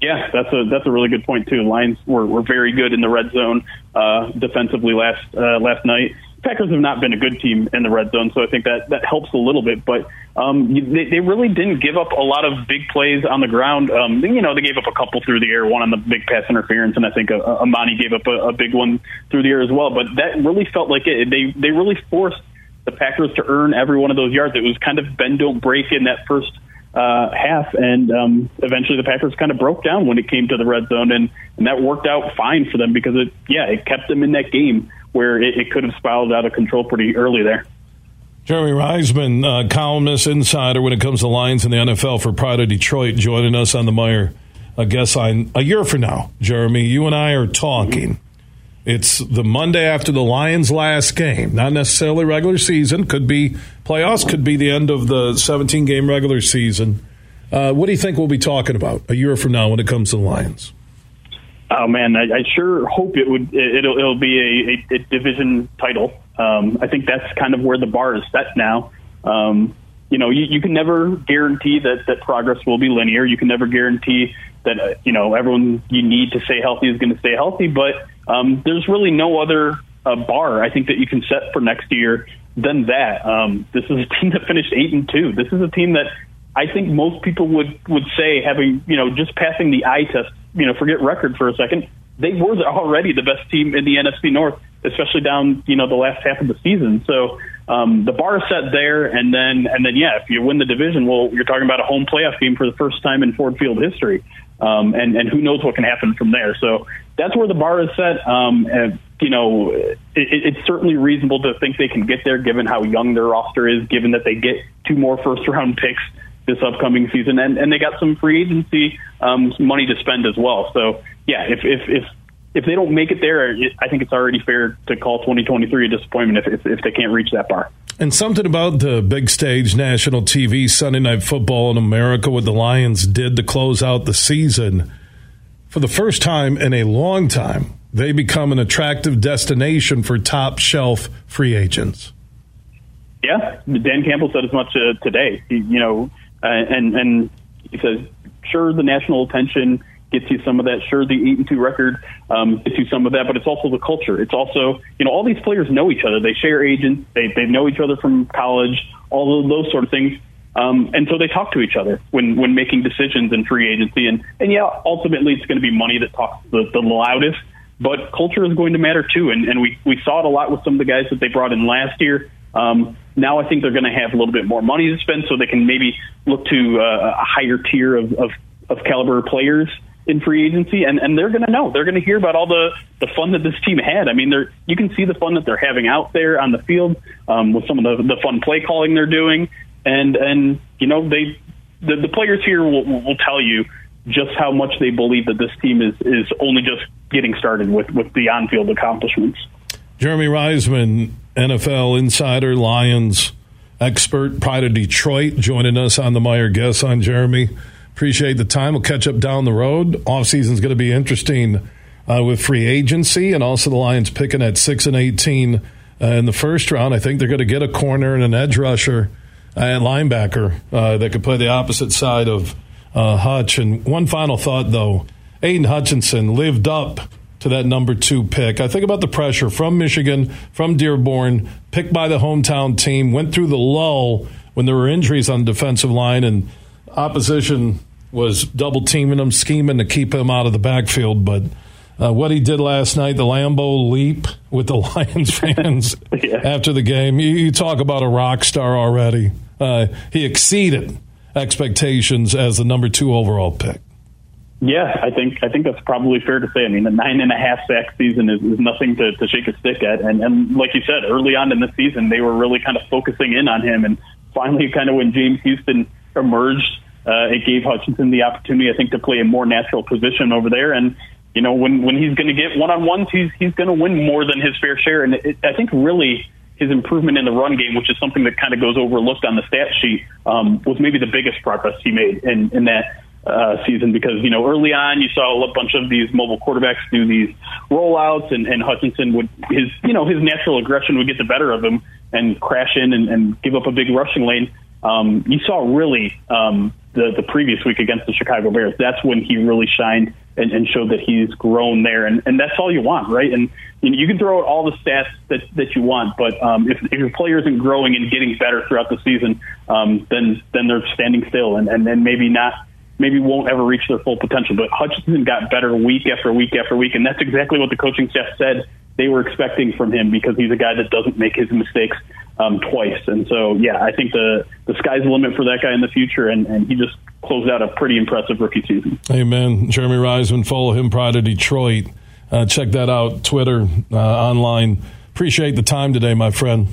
Yeah, that's a that's a really good point too. Lions were, were very good in the red zone uh, defensively last uh, last night. Packers have not been a good team in the red zone, so I think that that helps a little bit. But um, they, they really didn't give up a lot of big plays on the ground. Um, you know, they gave up a couple through the air, one on the big pass interference, and I think uh, Amani gave up a, a big one through the air as well. But that really felt like it. They they really forced the Packers to earn every one of those yards. It was kind of bend don't break in that first uh, half, and um, eventually the Packers kind of broke down when it came to the red zone, and, and that worked out fine for them because it, yeah, it kept them in that game where it, it could have spiraled out of control pretty early there. Jeremy Reisman, uh, columnist, insider when it comes to lines in the NFL for Pride of Detroit, joining us on the Meijer I guess line a year from now. Jeremy, you and I are talking. It's the Monday after the Lions' last game, not necessarily regular season. Could be playoffs. Could be the end of the 17 game regular season. Uh, what do you think we'll be talking about a year from now when it comes to the Lions? Oh man, I, I sure hope it would. It'll, it'll be a, a, a division title. Um, I think that's kind of where the bar is set now. Um, you know, you, you can never guarantee that that progress will be linear. You can never guarantee that uh, you know everyone you need to stay healthy is going to stay healthy. But um, there's really no other uh, bar I think that you can set for next year than that. Um, this is a team that finished eight and two. This is a team that I think most people would would say having you know just passing the eye test. You know, forget record for a second. They were already the best team in the NFC North, especially down you know the last half of the season. So um, the bar is set there, and then and then yeah, if you win the division, well, you're talking about a home playoff game for the first time in Ford Field history. Um, and, and who knows what can happen from there. So that's where the bar is set. Um, and, you know, it, it's certainly reasonable to think they can get there given how young their roster is, given that they get two more first round picks this upcoming season, and, and they got some free agency um, money to spend as well. So yeah, if if if if they don't make it there, I think it's already fair to call 2023 a disappointment if, if, if they can't reach that bar. And something about the big stage national TV Sunday night football in America, what the Lions did to close out the season. For the first time in a long time, they become an attractive destination for top shelf free agents. Yeah, Dan Campbell said as much uh, today. He, you know, uh, and and he says, sure, the national attention gets you some of that. Sure, the eight and two record um, gets you some of that, but it's also the culture. It's also, you know, all these players know each other. They share agents. They they know each other from college. All of those sort of things. Um, and so they talk to each other when, when making decisions in free agency. And, and yeah, ultimately it's going to be money that talks the, the loudest, but culture is going to matter too. And, and we, we saw it a lot with some of the guys that they brought in last year. Um, now I think they're going to have a little bit more money to spend so they can maybe look to uh, a higher tier of, of, of caliber players in free agency and, and they're going to know they're going to hear about all the, the fun that this team had. I mean, they're, you can see the fun that they're having out there on the field um, with some of the, the fun play calling they're doing and and you know they the, the players here will, will tell you just how much they believe that this team is is only just getting started with with the on field accomplishments. Jeremy Reisman, NFL insider, Lions expert, Pride of Detroit, joining us on the Meijer Guest on Jeremy. Appreciate the time. We'll catch up down the road. Off season is going to be interesting uh, with free agency and also the Lions picking at six and eighteen uh, in the first round. I think they're going to get a corner and an edge rusher and linebacker uh, that could play the opposite side of uh, Hutch. And one final thought, though Aidan Hutchinson lived up to that number two pick. I think about the pressure from Michigan, from Dearborn, picked by the hometown team, went through the lull when there were injuries on the defensive line, and opposition was double teaming him, scheming to keep him out of the backfield. But uh, what he did last night, the Lambeau leap with the Lions fans yeah. after the game. You, you, talk about a rock star already. Uh, he exceeded expectations as the number two overall pick. Yeah, I think I think that's probably fair to say. I mean, the nine and a half sack season is, is nothing to, to shake a stick at, and and like you said, early on in the season, they were really kind of focusing in on him, and finally, kind of when James Houston emerged, uh, it gave Hutchinson the opportunity, I think, to play a more natural position over there, and you know, when when he's going to get one on ones, he's he's going to win more than his fair share. And it, I think really his improvement in the run game, which is something that kind of goes overlooked on the stat sheet, um, was maybe the biggest progress he made in in that uh, season. Because you know early on you saw a bunch of these mobile quarterbacks do these rollouts and, and Hutchinson would his you know his natural aggression would get the better of him and crash in and, and give up a big rushing lane. Um, you saw really um, the the previous week against the Chicago Bears. That's when he really shined and, and showed that he's grown there, and, and that's all you want, right? And you, know, you can throw out all the stats that, that you want, but um, if, if your player isn't growing and getting better throughout the season, um, then then they're standing still, and, and then maybe not maybe won't ever reach their full potential. But Hutchinson got better week after week after week, and that's exactly what the coaching staff said they were expecting from him because he's a guy that doesn't make his mistakes um, twice. And so, yeah, I think the the sky's the limit for that guy in the future, and, and he just closed out a pretty impressive rookie season. Amen. Jeremy Reisman, follow him, Pride of Detroit. Uh, check that out, Twitter, uh, online. Appreciate the time today, my friend.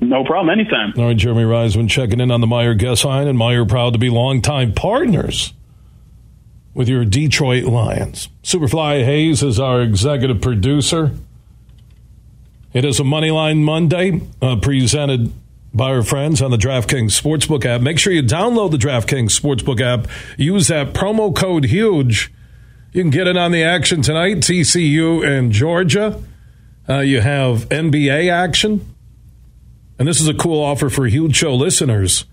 No problem, anytime. All right, Jeremy Reisman checking in on the Meijer guest line, and Meijer proud to be longtime partners with your Detroit Lions. Superfly Hayes is our executive producer. It is a Moneyline Monday uh, presented by our friends on the DraftKings Sportsbook app. Make sure you download the DraftKings Sportsbook app. Use that promo code HUGE. You can get in on the action tonight, TCU and Georgia. Uh, you have NBA action. And this is a cool offer for Huge Show listeners.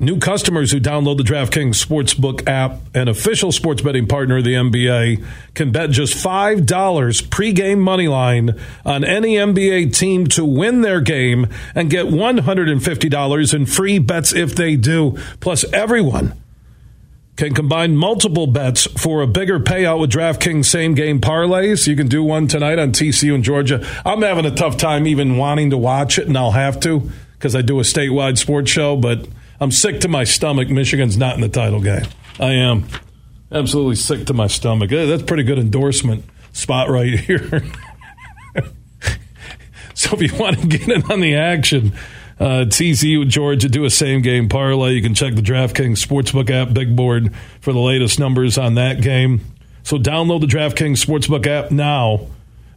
New customers who download the DraftKings Sportsbook app, an official sports betting partner of the NBA, can bet just $5 pregame money line on any NBA team to win their game and get $150 in free bets if they do. Plus, everyone can combine multiple bets for a bigger payout with DraftKings same game parlays. You can do one tonight on TCU and Georgia. I'm having a tough time even wanting to watch it, and I'll have to because I do a statewide sports show, but I'm sick to my stomach. Michigan's not in the title game. I am absolutely sick to my stomach. Uh, that's pretty good endorsement spot right here. so if you want to get in on the action, uh, TCU Georgia do a same game parlay. You can check the DraftKings Sportsbook app, big board for the latest numbers on that game. So download the DraftKings Sportsbook app now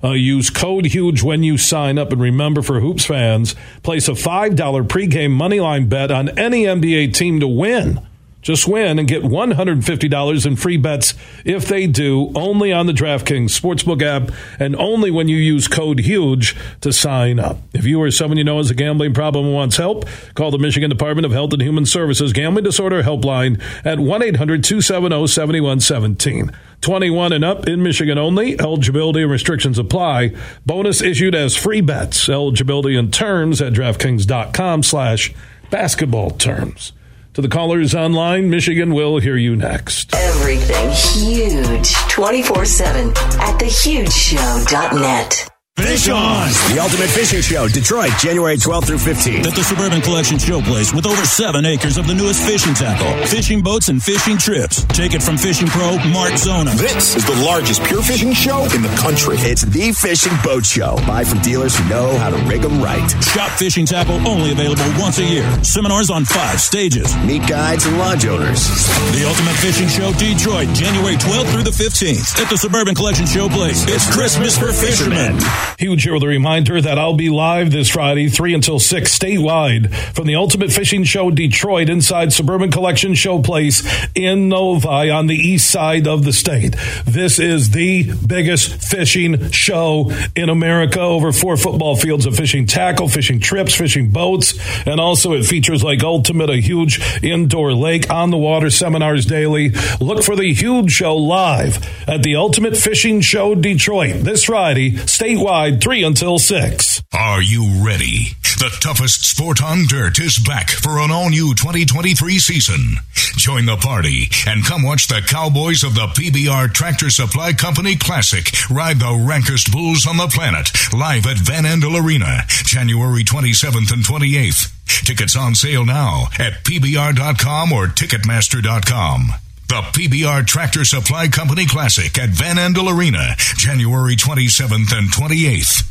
uh, use code HUGE when you sign up. And remember, for Hoops fans, place a $5 pregame moneyline bet on any NBA team to win Just win and get $150 in free bets if they do, only on the DraftKings Sportsbook app and only when you use code HUGE to sign up. If you or someone you know has a gambling problem and wants help, call the Michigan Department of Health and Human Services Gambling Disorder Helpline at 1 800 270 7117. 21 and up in Michigan only. Eligibility and restrictions apply. Bonus issued as free bets. Eligibility and terms at DraftKings.com slash basketball terms. To the callers online, Michigan will hear you next. Everything huge 24 7 at thehugeshow.net. Fish on! The Ultimate Fishing Show, Detroit, January 12th through 15th. At the Suburban Collection Showplace with over seven acres of the newest fishing tackle, fishing boats, and fishing trips. Take it from fishing pro Mark Zona. This is the largest pure fishing show in the country. It's the Fishing Boat Show. Buy from dealers who know how to rig them right. Shop fishing tackle only available once a year. Seminars on five stages. Meet guides and lodge owners. The Ultimate Fishing Show, Detroit, January 12th through the 15th. At the Suburban Collection Showplace. It's Christmas for fishermen. Huge here with a reminder that I'll be live this Friday, 3 until 6 statewide from the Ultimate Fishing Show Detroit inside Suburban Collection Showplace in Novi on the east side of the state. This is the biggest fishing show in America. Over four football fields of fishing tackle, fishing trips, fishing boats, and also it features like Ultimate, a huge indoor lake on the water seminars daily. Look for the huge show live at the Ultimate Fishing Show Detroit this Friday, statewide, 3 until 6. Are you ready? The toughest sport on dirt is back for an all new 2023 season. Join the party and come watch the Cowboys of the PBR Tractor Supply Company Classic ride the rankest bulls on the planet live at Van Andel Arena, January 27th and 28th. Tickets on sale now at PBR.com or Ticketmaster.com. The PBR Tractor Supply Company Classic at Van Andel Arena, January 27th and 28th.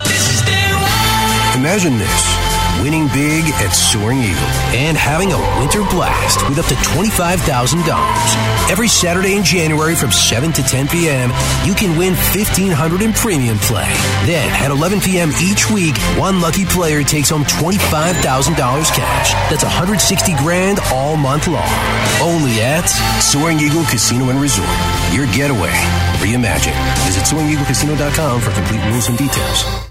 Imagine this winning big at Soaring Eagle and having a winter blast with up to $25,000. Every Saturday in January from 7 to 10 p.m., you can win 1500 in premium play. Then at 11 p.m. each week, one lucky player takes home $25,000 cash. That's 160 grand all month long. Only at Soaring Eagle Casino and Resort. Your getaway reimagined. Visit SoaringEagleCasino.com for complete rules and details.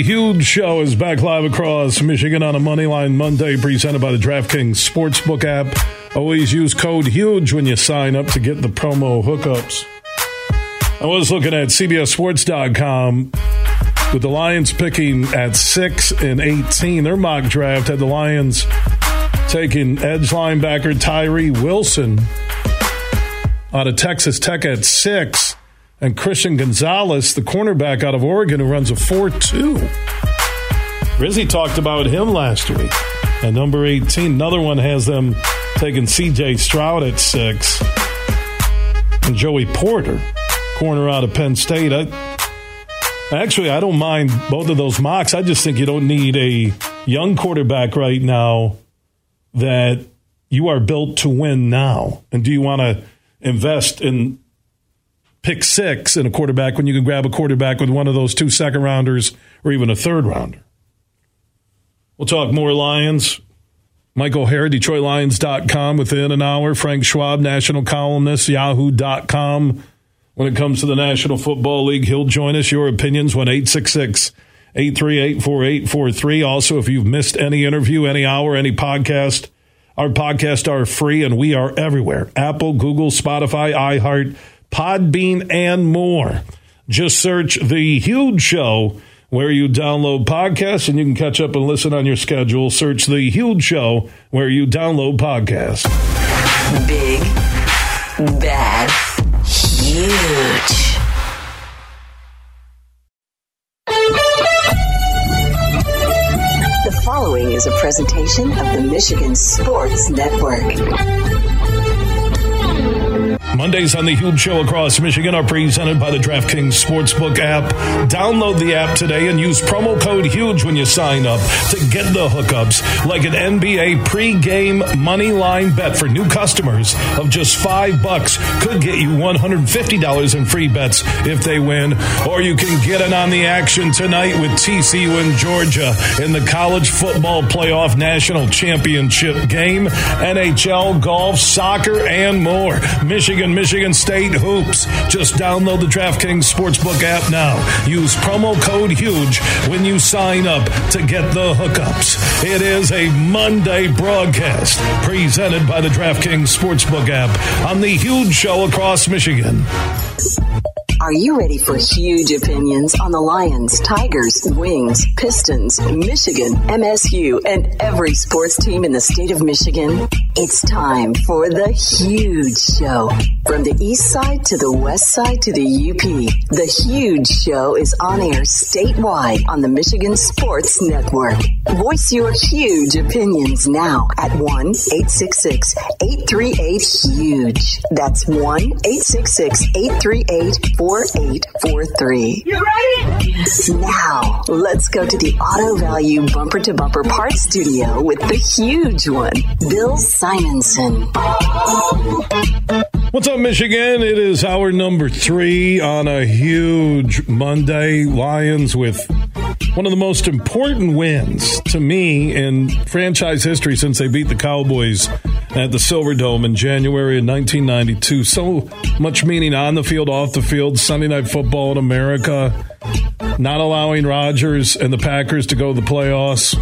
Huge Show is back live across Michigan on a Moneyline Monday presented by the DraftKings Sportsbook app. Always use code HUGE when you sign up to get the promo hookups. I was looking at CBSSports.com with the Lions picking at 6 and 18. Their mock draft had the Lions taking edge linebacker Tyree Wilson out of Texas Tech at 6 and Christian Gonzalez, the cornerback out of Oregon, who runs a 4 2. Rizzy talked about him last week. At number 18, another one has them taking CJ Stroud at 6. And Joey Porter, corner out of Penn State. I, actually, I don't mind both of those mocks. I just think you don't need a young quarterback right now that you are built to win now. And do you want to invest in pick six in a quarterback when you can grab a quarterback with one of those two second rounders or even a third rounder. We'll talk more Lions. Mike O'Hara, DetroitLions.com within an hour. Frank Schwab, national columnist, Yahoo.com. When it comes to the National Football League, he'll join us. Your opinions, 1 866 838 4843. Also, if you've missed any interview, any hour, any podcast, our podcasts are free and we are everywhere Apple, Google, Spotify, iHeart, Podbean, and more. Just search The Huge Show where you download podcasts and you can catch up and listen on your schedule. Search The Huge Show where you download podcasts. Big, bad, huge. The following is a presentation of the Michigan Sports Network. Mondays on the Huge Show across Michigan are presented by the DraftKings Sportsbook app. Download the app today and use promo code HUGE when you sign up to get the hookups like an NBA pregame money line bet for new customers of just five bucks could get you $150 in free bets if they win. Or you can get in on the action tonight with TCU and Georgia in the college football playoff national championship game, NHL, golf, soccer, and more. Michigan Michigan State hoops. Just download the DraftKings Sportsbook app now. Use promo code HUGE when you sign up to get the hookups. It is a Monday broadcast presented by the DraftKings Sportsbook app on the Huge Show across Michigan. Are you ready for huge opinions on the Lions, Tigers, Wings, Pistons, Michigan, MSU, and every sports team in the state of Michigan? It's time for the huge show. From the east side to the west side to the UP, the huge show is on air statewide on the Michigan Sports Network. Voice your huge opinions now at 1 866 838 HUGE. That's 1 866 838 4843. You ready? Now, let's go to the Auto Value Bumper to Bumper Parts Studio with the huge one, Bill Simonson. What's up, Michigan? It is hour number three on a huge Monday. Lions with one of the most important wins to me in franchise history since they beat the Cowboys at the Silverdome in January of 1992. So much meaning on the field, off the field, Sunday Night Football in America, not allowing Rodgers and the Packers to go to the playoffs.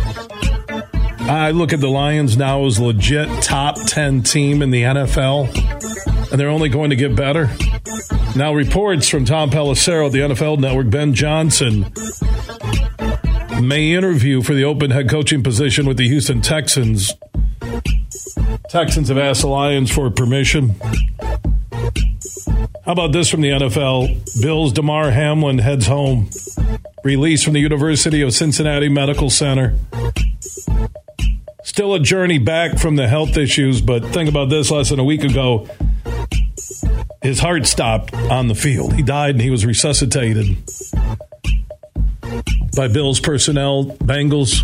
I look at the Lions now as legit top 10 team in the NFL, and they're only going to get better. Now, reports from Tom Pelissero, at the NFL Network, Ben Johnson may interview for the open head coaching position with the Houston Texans. Texans have asked the Lions for permission. How about this from the NFL? Bills Damar Hamlin heads home. Released from the University of Cincinnati Medical Center. Still a journey back from the health issues, but think about this less than a week ago. His heart stopped on the field. He died and he was resuscitated by Bills personnel, Bengals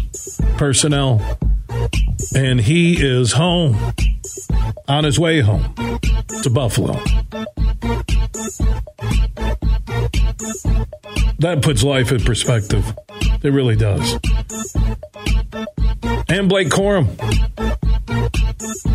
personnel, and he is home on his way home to Buffalo. That puts life in perspective. It really does. And Blake Corum.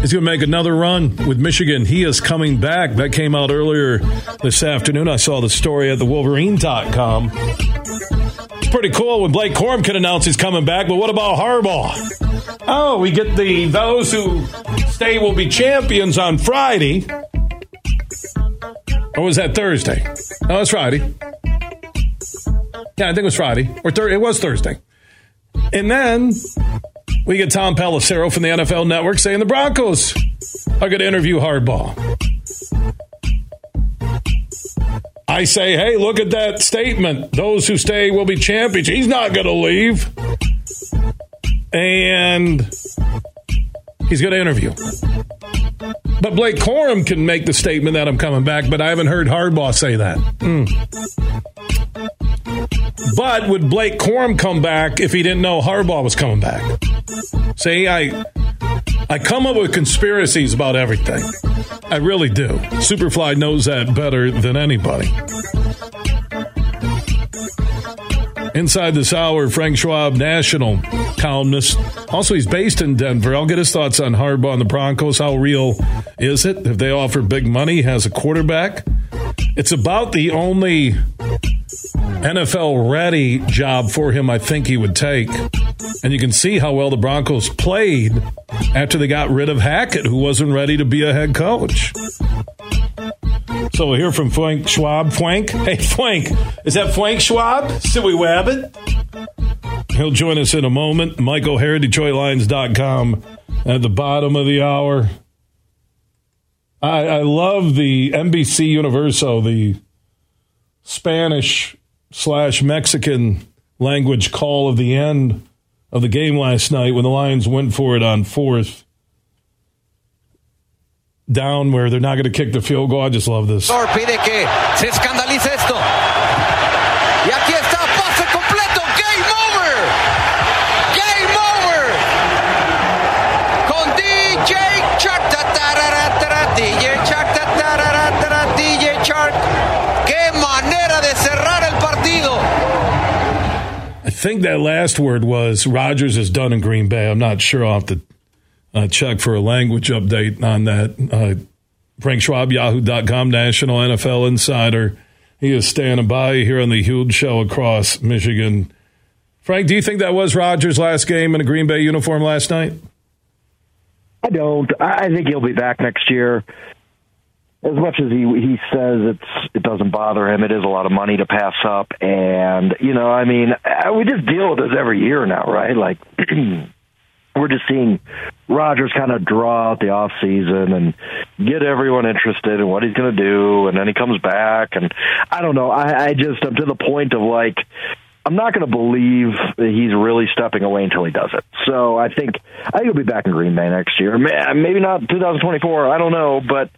He's going to make another run with Michigan. He is coming back. That came out earlier this afternoon. I saw the story at the Wolverine.com. It's pretty cool when Blake Corum can announce he's coming back, but what about Harbaugh? Oh, we get the those who stay will be champions on Friday. Or was that Thursday? No, it's Friday. Yeah, I think it was Friday. Or thir- it was Thursday. And then we get Tom Pelissero from the NFL Network saying the Broncos are going to interview Harbaugh. I say, hey, look at that statement. Those who stay will be champions. He's not going to leave. And he's going to interview. But Blake Corum can make the statement that I'm coming back, but I haven't heard Harbaugh say that. Mm. But would Blake Corum come back if he didn't know Harbaugh was coming back? See, I I come up with conspiracies about everything. I really do. Superfly knows that better than anybody. Inside this hour, Frank Schwab, national columnist. Also, he's based in Denver. I'll get his thoughts on Harbaugh and the Broncos. How real is it? If they offer big money, has a quarterback. It's about the only NFL ready job for him I think he would take. And you can see how well the Broncos played after they got rid of Hackett, who wasn't ready to be a head coach. So we'll hear from Frank Schwab. Frank? Hey, Frank. Is that Frank Schwab? Silly Wabbit? He'll join us in a moment. Mike O'Hara, DetroitLions.com at the bottom of the hour. I, I love the NBC Universo, the Spanish slash Mexican language call of the end of the game last night when the Lions went for it on fourth down where they're not going to kick the field goal. I just love this. Think that last word was Rodgers is done in Green Bay. I'm not sure. I'll have to uh, check for a language update on that. Uh, Frank Schwab, Yahoo.com, National NFL Insider. He is standing by here on the huge show across Michigan. Frank, do you think that was Rodgers' last game in a Green Bay uniform last night? I don't. I think he'll be back next year. As much as he he says it's it doesn't bother him, it is a lot of money to pass up, and you know, I mean, we just deal with this every year now, right? Like we're just seeing Rodgers kind of draw out the off season and get everyone interested in what he's going to do, and then he comes back, and I don't know. I, I just I'm to the point of like I'm not going to believe that he's really stepping away until he does it. So I think I think he'll be back in Green Bay next year. Maybe not 2024. I don't know, but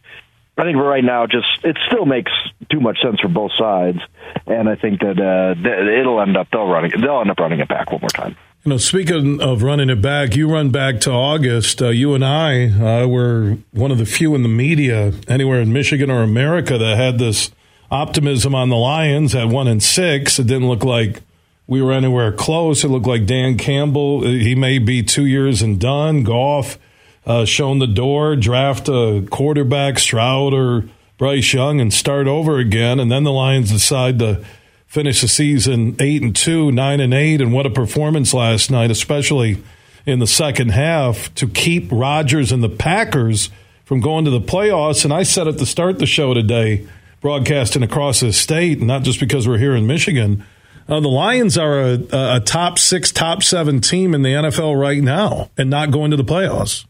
I think for right now, just it still makes too much sense for both sides, and I think that uh, it'll end up they'll running they'll end up running it back one more time. You know, speaking of running it back, you run back to August. Uh, you and I uh, were one of the few in the media anywhere in Michigan or America that had this optimism on the Lions at one and six. It didn't look like we were anywhere close. It looked like Dan Campbell. He may be two years and done. Goff uh, shown the door, draft a quarterback, Stroud or Bryce Young, and start over again. And then the Lions decide to finish the season eight and two, nine and eight, and what a performance last night, especially in the second half, to keep Rodgers and the Packers from going to the playoffs. And I said at the start of the show today, broadcasting across the state, not just because we're here in Michigan. Uh, the Lions are a, a top six, top seven team in the NFL right now, and not going to the playoffs.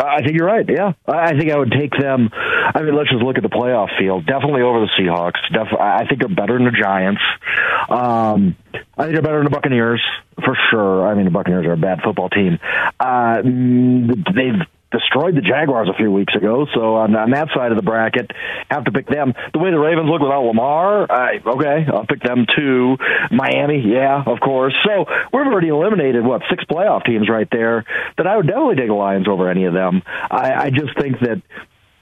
I think you're right. Yeah, I think I would take them. I mean, let's just look at the playoff field. Definitely over the Seahawks. Def- I think they're better than the Giants. Um, I think they're better than the Buccaneers for sure. I mean, the Buccaneers are a bad football team. Uh, they've destroyed the Jaguars a few weeks ago. So on, on that side of the bracket, have to pick them. The way the Ravens look without Lamar, I, okay, I'll pick them too. Miami, yeah, of course. So we've already eliminated what six playoff teams right there. That I would definitely take the Lions over any of them. I, I just think that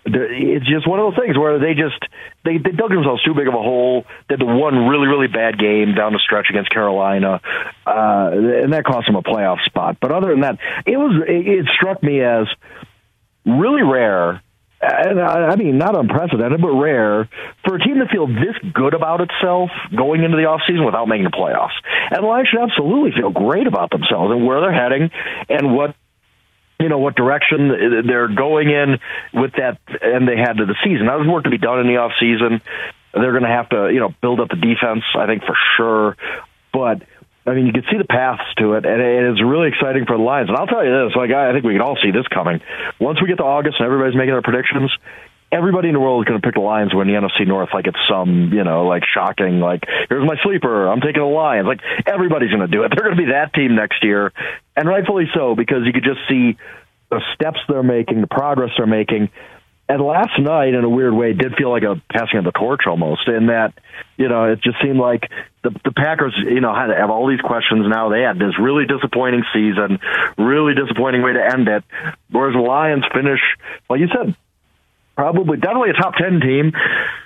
it's just one of those things where they just they, they dug themselves too big of a hole. They had the one really really bad game down the stretch against Carolina, uh, and that cost them a playoff spot. But other than that, it was it, struck me as really rare. And I mean, not unprecedented, but rare for a team to feel this good about itself going into the offseason without making the playoffs. And the Lions should absolutely feel great about themselves and where they're heading and what you know what direction they're going in with that and they had to the season. Now, there's work to be done in the off season. They're going to have to you know build up the defense, I think for sure. But I mean, you can see the paths to it, and it's really exciting for the Lions. And I'll tell you this, like I think we can all see this coming. Once we get to August and everybody's making their predictions, everybody in the world is going to pick the Lions win the NFC North like it's some, you know, like shocking, like, here's my sleeper, I'm taking the Lions. Like, everybody's going to do it. They're going to be that team next year, and rightfully so, because you could just see the steps they're making, the progress they're making. And last night, in a weird way, did feel like a passing of the torch almost. In that, you know, it just seemed like the the Packers, you know, had have all these questions now. They had this really disappointing season, really disappointing way to end it. Whereas the Lions finish, like you said, probably definitely a top ten team,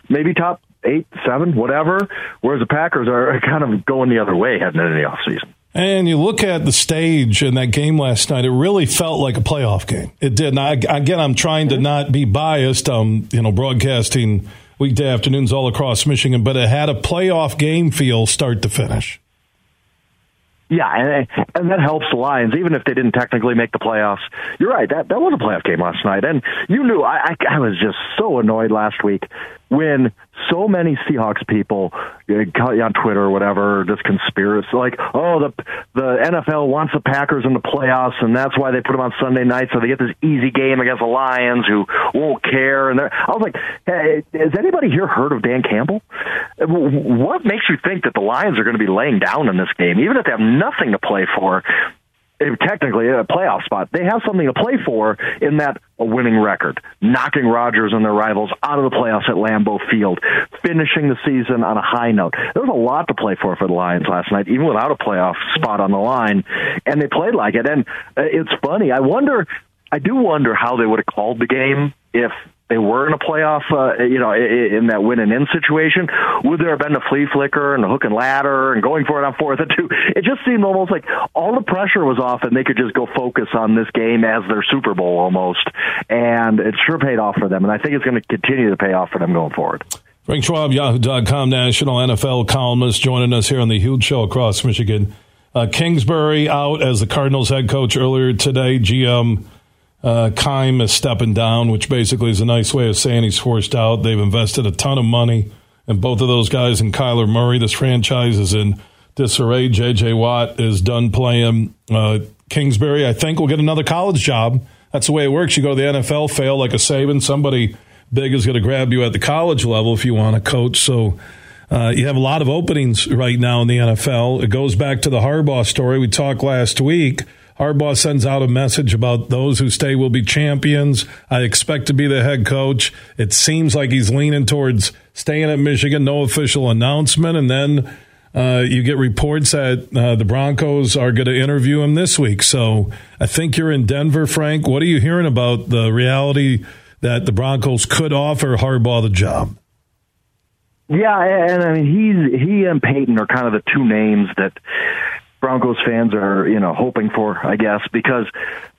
maybe top eight, seven, whatever. Whereas the Packers are kind of going the other way heading into the offseason. And you look at the stage in that game last night; it really felt like a playoff game. It did. Now, again, I'm trying to not be biased. Um, you know, broadcasting weekday afternoons all across Michigan, but it had a playoff game feel start to finish. Yeah, and, and that helps the Lions, even if they didn't technically make the playoffs. You're right. That that was a playoff game last night, and you knew I I, I was just so annoyed last week when so many Seahawks people uh, know, on Twitter or whatever, this conspiracy, like, oh, the the NFL wants the Packers in the playoffs, and that's why they put them on Sunday night, so they get this easy game against the Lions, who won't care. And I was like, hey, has anybody here heard of Dan Campbell? What makes you think that the Lions are going to be laying down in this game, even if they have nothing to play for? Technically a playoff spot. They have something to play for in that a winning record, knocking Rodgers and their rivals out of the playoffs at Lambeau Field, finishing the season on a high note. There was a lot to play for for the Lions last night, even without a playoff spot on the line, and they played like it. And uh, it's funny. I wonder. I do wonder how they would have called the game if they were in a playoff, uh, you know, in that win and in situation, would there have been a flea flicker and a hook and ladder and going for it on fourth and two? It just seemed almost like all the pressure was off and they could just go focus on this game as their Super Bowl almost. And it sure paid off for them. And I think it's going to continue to pay off for them going forward. Frank Schwab, Yahoo.com national NFL columnist, joining us here on the huge show across Michigan. Uh, Kingsbury out as the Cardinals head coach earlier today. GM uh, Keim is stepping down, which basically is a nice way of saying he's forced out. They've invested a ton of money in both of those guys and Kyler Murray. This franchise is in disarray. J.J. Watt is done playing. Uh, Kingsbury, I think, will get another college job. That's the way it works. You go to the NFL, fail like a Saban, somebody big is going to grab you at the college level if you want to coach. So uh, you have a lot of openings right now in the NFL. It goes back to the Harbaugh story we talked last week. Harbaugh sends out a message about those who stay will be champions. I expect to be the head coach. It seems like he's leaning towards staying at Michigan. No official announcement, and then uh, you get reports that uh, the Broncos are going to interview him this week. So I think you're in Denver, Frank. What are you hearing about the reality that the Broncos could offer Harbaugh the job? Yeah, and I mean he's he and Payton are kind of the two names that Broncos fans are, you know, hoping for, I guess, because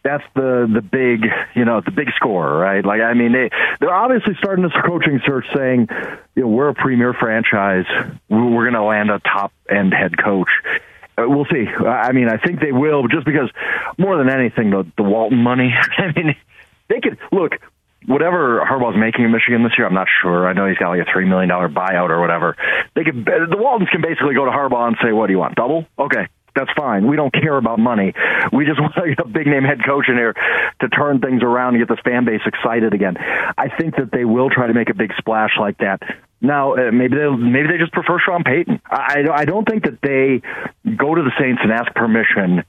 that's the the big, you know, the big score, right? Like, I mean, they they're obviously starting this coaching search, saying, you know, we're a premier franchise, we're going to land a top end head coach. Uh, we'll see. I mean, I think they will, just because more than anything, the the Walton money. I mean, they could look whatever Harbaugh's making in Michigan this year, I'm not sure. I know he's got like a three million dollar buyout or whatever. They could the Waltons can basically go to Harbaugh and say, "What do you want? Double? Okay, that's fine. We don't care about money. We just want a big name head coach in here to turn things around and get this fan base excited again. I think that they will try to make a big splash like that. Now, uh, maybe they maybe they just prefer Sean Payton. I, I don't think that they go to the Saints and ask permission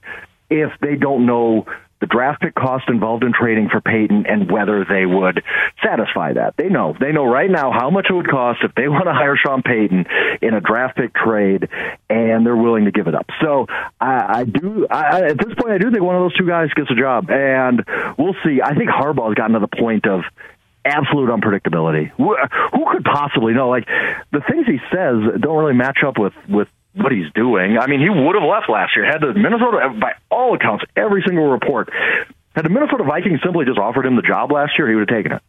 if they don't know the draft pick cost involved in trading for Payton and whether they would satisfy that. They know. They know right now how much it would cost if they want to hire Sean Payton in a draft pick trade, and they're willing to give it up. So I, I do. I, at this point, I do think one of those two guys gets a job, and we'll see. I think Harbaugh's gotten to the point of absolute unpredictability. Who, Who could possibly know? Like the things he says don't really match up with with what he's doing. I mean, he would have left last year. Had the Minnesota, by all accounts, every single report, had the Minnesota Vikings simply just offered him the job last year, he would have taken it.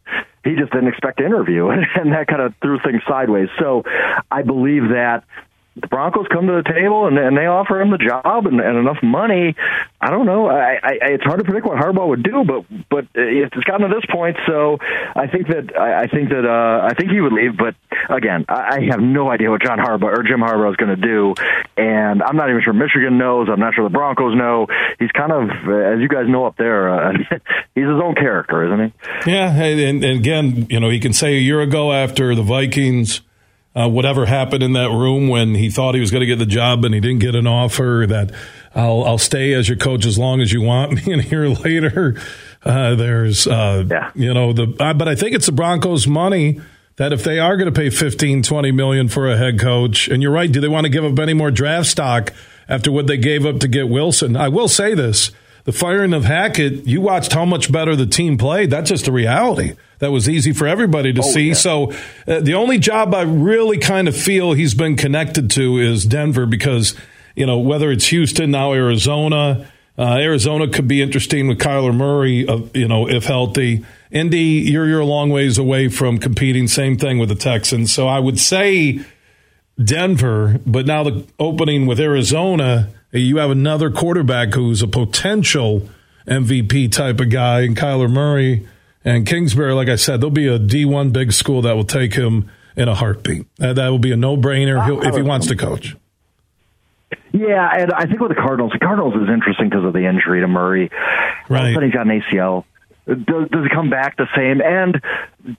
He just didn't expect to interview, and that kind of threw things sideways. So I believe that the Broncos come to the table and, and they offer him the job and, and enough money. I don't know. I, I, it's hard to predict what Harbaugh would do, but but it's gotten to this point, so I think that I, I think that uh, I think he would leave. But again, I, I have no idea what John Harbaugh or Jim Harbaugh is going to do, and I'm not even sure Michigan knows. I'm not sure the Broncos know. He's kind of, as you guys know up there, uh, he's his own character, isn't he? Yeah, and, and again, you know, he can say a year ago after the Vikings uh, whatever happened in that room when he thought he was going to get the job and he didn't get an offer, that I'll, I'll stay as your coach as long as you want me. And here later, Uh, there's, uh, you know, the uh, but I think it's the Broncos' money that if they are going to pay 15, 20 million for a head coach, and you're right, do they want to give up any more draft stock after what they gave up to get Wilson? I will say this: the firing of Hackett, you watched how much better the team played. That's just a reality. That was easy for everybody to Oh, see. yeah. So uh, the only job I really kind of feel he's been connected to is Denver because, you know, whether it's Houston, now Arizona, uh, Arizona could be interesting with Kyler Murray, uh, you know, if healthy. Indy, you're, you're a long ways away from competing. Same thing with the Texans. So I would say Denver, but now the opening with Arizona, you have another quarterback who's a potential MVP type of guy, and Kyler Murray and Kingsbury. Like I said, there'll be a D1 big school that will take him in a heartbeat. Uh, that will be a no brainer if he wants to coach. Yeah, and I think with the Cardinals, the Cardinals is interesting because of the injury to Murray. All of a sudden, he's got an ACL. Does, does he come back the same? And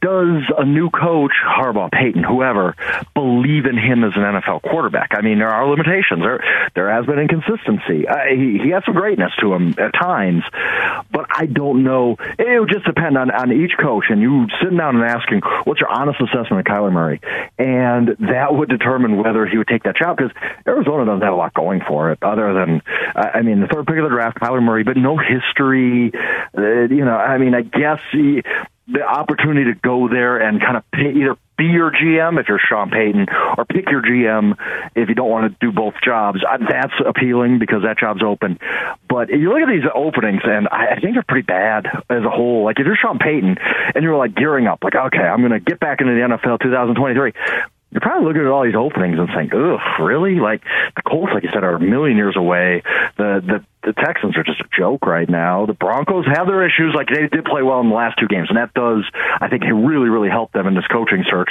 does a new coach, Harbaugh, Payton, whoever, believe in him as an NFL quarterback? I mean, there are limitations. There, there has been inconsistency. Uh, he, he has some greatness to him at times, but I don't know. It would just depend on, on each coach. And you sitting down and asking, what's your honest assessment of Kyler Murray? And that would determine whether he would take that job because Arizona doesn't have a lot going for it other than, I mean, the third pick of the draft, Kyler Murray, but no history. Uh, you know, I mean, I guess he, the opportunity to go there and kind of either be your GM if you're Sean Payton or pick your GM if you don't want to do both jobs. That's appealing because that job's open. But you look at these openings, and I think they're pretty bad as a whole. Like if you're Sean Payton and you're like gearing up, like okay, I'm going to get back into the NFL 2023. You're probably looking at all these openings and saying, "Ugh, really?" Like the Colts, like you said, are a million years away. The the the Texans are just a joke right now. The Broncos have their issues. Like they did play well in the last two games, and that does, I think, really really help them in this coaching search.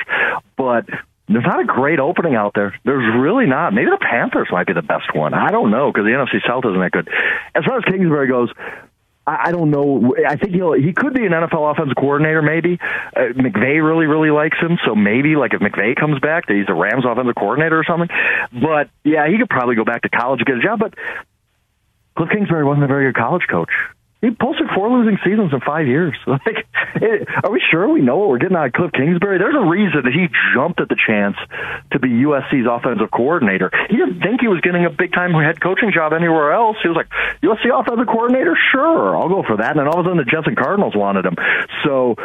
But there's not a great opening out there. There's really not. Maybe the Panthers might be the best one. I don't know because the NFC South isn't that good. As far as Kingsbury goes, I don't know. I think he'll he could be an NFL offensive coordinator. Maybe uh, McVay really really likes him, so maybe like if McVay comes back, that he's the Rams offensive coordinator or something. But yeah, he could probably go back to college and get a job. But Cliff Kingsbury wasn't a very good college coach. He posted four losing seasons in five years. Like, it, are we sure we know what we're getting out of Cliff Kingsbury? There's a reason that he jumped at the chance to be USC's offensive coordinator. He didn't think he was getting a big time head coaching job anywhere else. He was like, USC offensive coordinator? Sure, I'll go for that. And then all of a sudden the Jets and Cardinals wanted him. So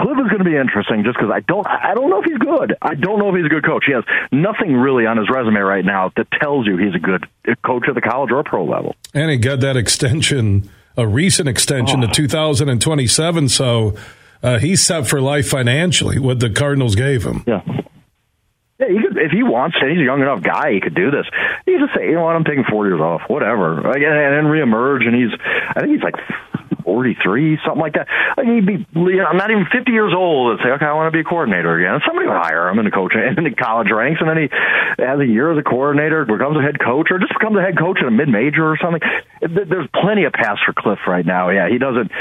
Cliff is going to be interesting just because I don't I don't know if he's good. I don't know if he's a good coach. He has nothing really on his resume right now that tells you he's a good coach at the college or pro level. And he got that extension, a recent extension to 2027. So uh, he's set for life financially, what the Cardinals gave him. Yeah. Yeah, he could, if he wants to, he's a young enough guy. He could do this. He just say, you know what, I'm taking four years off, whatever, and then reemerge. And he's, I think he's like 43, something like that. Like he'd be, you know, I'm not even 50 years old. And say, okay, I want to be a coordinator again. And somebody would hire him in the coach in the college ranks, and then he has a year as a coordinator, becomes a head coach, or just becomes a head coach in a mid major or something. There's plenty of paths for Cliff right now. Yeah, he doesn't.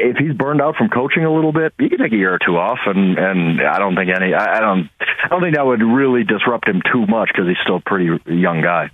If he's burned out from coaching a little bit, he can take a year or two off, and and I don't think any. I don't. I don't think that would really disrupt him too much because he's still a pretty young guy.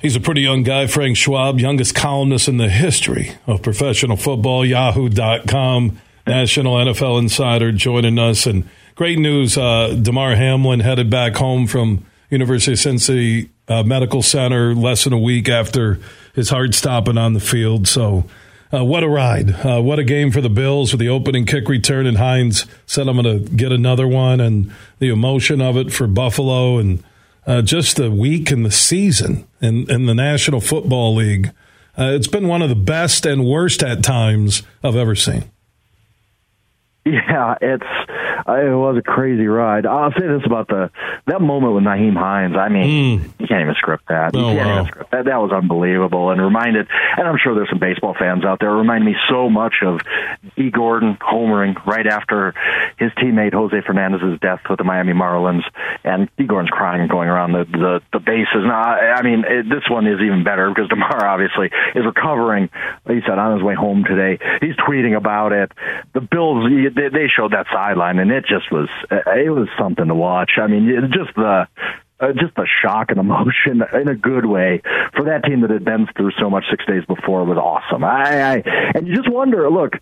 He's a pretty young guy, Frank Schwab, youngest columnist in the history of professional football, yahoo.com, National NFL Insider joining us. And great news, uh, Damar Hamlin headed back home from University of Cincinnati uh, Medical Center less than a week after his heart stopping on the field. So uh, what a ride. Uh, what a game for the Bills with the opening kick return. And Hines said, I'm going to get another one. And the emotion of it for Buffalo and uh, just the week and the season in, in the National Football League. Uh, it's been one of the best and worst at times I've ever seen. Yeah, it's uh, it was a crazy ride. I'll say this about the that moment with Nyheim Hines. I mean, you can't even script that. You Oh, can't wow. even script that. That was unbelievable and reminded. And I'm sure there's some baseball fans out there. It reminded me so much of E. Gordon homering right after his teammate Jose Fernandez's death with the Miami Marlins, and E. Gordon's crying and going around the the, the bases. Now, I I mean, it, this one is even better because Damar obviously is recovering. He said on his way home today. He's tweeting about it. The Bills they, they showed that sideline, and it just was it was something to watch. I mean, it, just the uh, just the shock and emotion in a good way for that team that had been through so much six days before was awesome. I, I and you just wonder, look.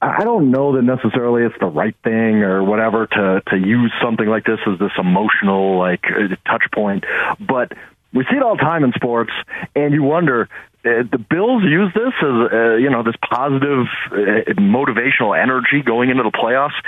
I don't know that necessarily it's the right thing or whatever to to use something like this as this emotional like uh, touch point, but we see it all the time in sports, and you wonder uh, the Bills use this as uh, you know this positive uh, motivational energy going into the playoffs.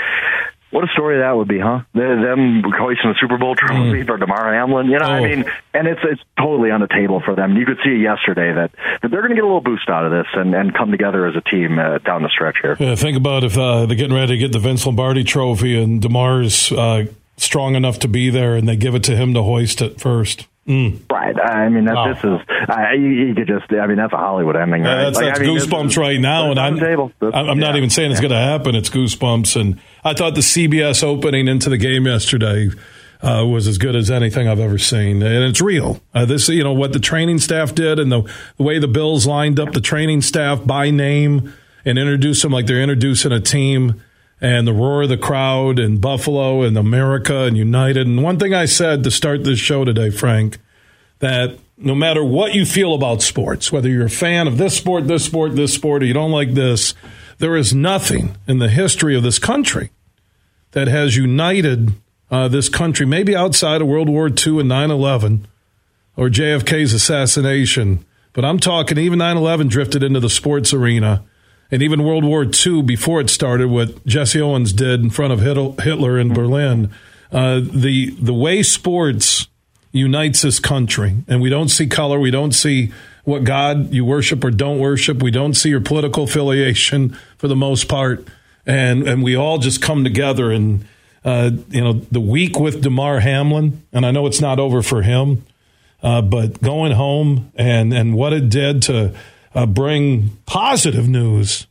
What a story that would be, huh? Them hoisting the Super Bowl trophy mm. for Damar Hamlin. You know, oh. I mean, and it's it's totally on the table for them. You could see yesterday that, that they're going to get a little boost out of this and, and come together as a team uh, down the stretch here. Yeah, think about if uh, they're getting ready to get the Vince Lombardi trophy and Damar's uh, strong enough to be there, and they give it to him to hoist it first. Mm. Right. I mean, that, wow. this is, uh, you, you, could just, I mean, that's a Hollywood ending. Right? Yeah, that's, like, that's I mean, goosebumps right now. And I'm, I'm not even saying it's going to happen. It's goosebumps. And I thought the CBS opening into the game yesterday uh, was as good as anything I've ever seen. And it's real. Uh, this, you know, what the training staff did and the, the way the Bills lined up the training staff by name and introduced them like they're introducing a team and the roar of the crowd and Buffalo and America and United. And one thing I said to start this show today, Frank, that no matter what you feel about sports, whether you're a fan of this sport, this sport, this sport, or you don't like this, there is nothing in the history of this country that has united uh, this country, maybe outside of World War II and 9 11 or JFK's assassination. But I'm talking even 9 11 drifted into the sports arena and even World War II before it started, what Jesse Owens did in front of Hitler in Berlin, uh, the the way sports unites this country, and we don't see color, we don't see what God you worship or don't worship, we don't see your political affiliation for the most part, and and we all just come together and. Uh, you know the week with Damar Hamlin, and I know it's not over for him, uh, but going home and and what it did to uh, bring positive news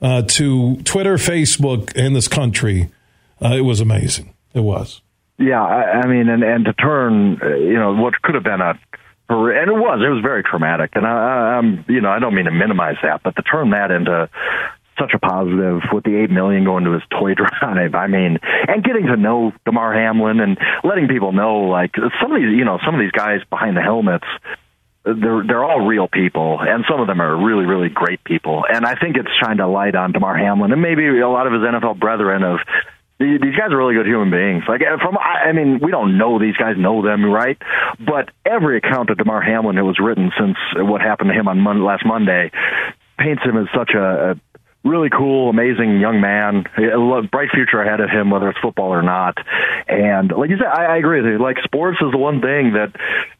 uh, to Twitter, Facebook, and this country. Uh, it was amazing. It was. Yeah, I, I mean, and and to turn, uh, you know, what could have been a and it was it was very traumatic and I, i'm you know i don't mean to minimize that but to turn that into such a positive with the eight million going to his toy drive. I mean, and getting to know Damar Hamlin and letting people know like some of these, you know, some of these guys behind the helmets they're they're all real people, and some of them are really really great people. And I think it's trying to light on Damar Hamlin and maybe a lot of his NFL brethren of these guys are really good human beings. Like uh, from, I mean, we don't know these guys, know them, right? But every account of Damar Hamlin that was written since what happened to him on Mon- last Monday paints him as such a, a really cool, amazing young man, bright future ahead of him, whether it's football or not. And like you said, I, I agree with you. Like sports is the one thing that,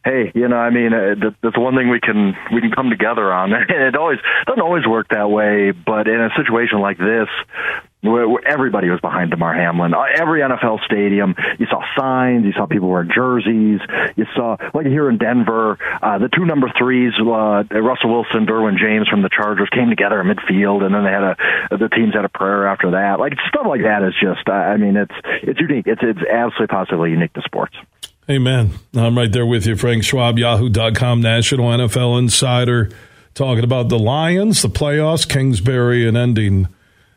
hey, you know, I mean, uh, that's the one thing we can we can come together on. And it always doesn't always work that way, but in a situation like this, everybody was behind Damar Hamlin. Uh, every NFL stadium, you saw signs, you saw people wearing jerseys, you saw like here in Denver, uh, the two number threes, uh, Russell Wilson, Derwin James from the Chargers came together in midfield, and then they had a the teams had a prayer after that. Like stuff like that is just, uh, I mean, it's it's unique. It's it's absolutely positively unique to sports. Amen. I'm right there with you, Frank Schwab, Yahoo.com, National NFL Insider, talking about the Lions, the playoffs, Kingsbury, and ending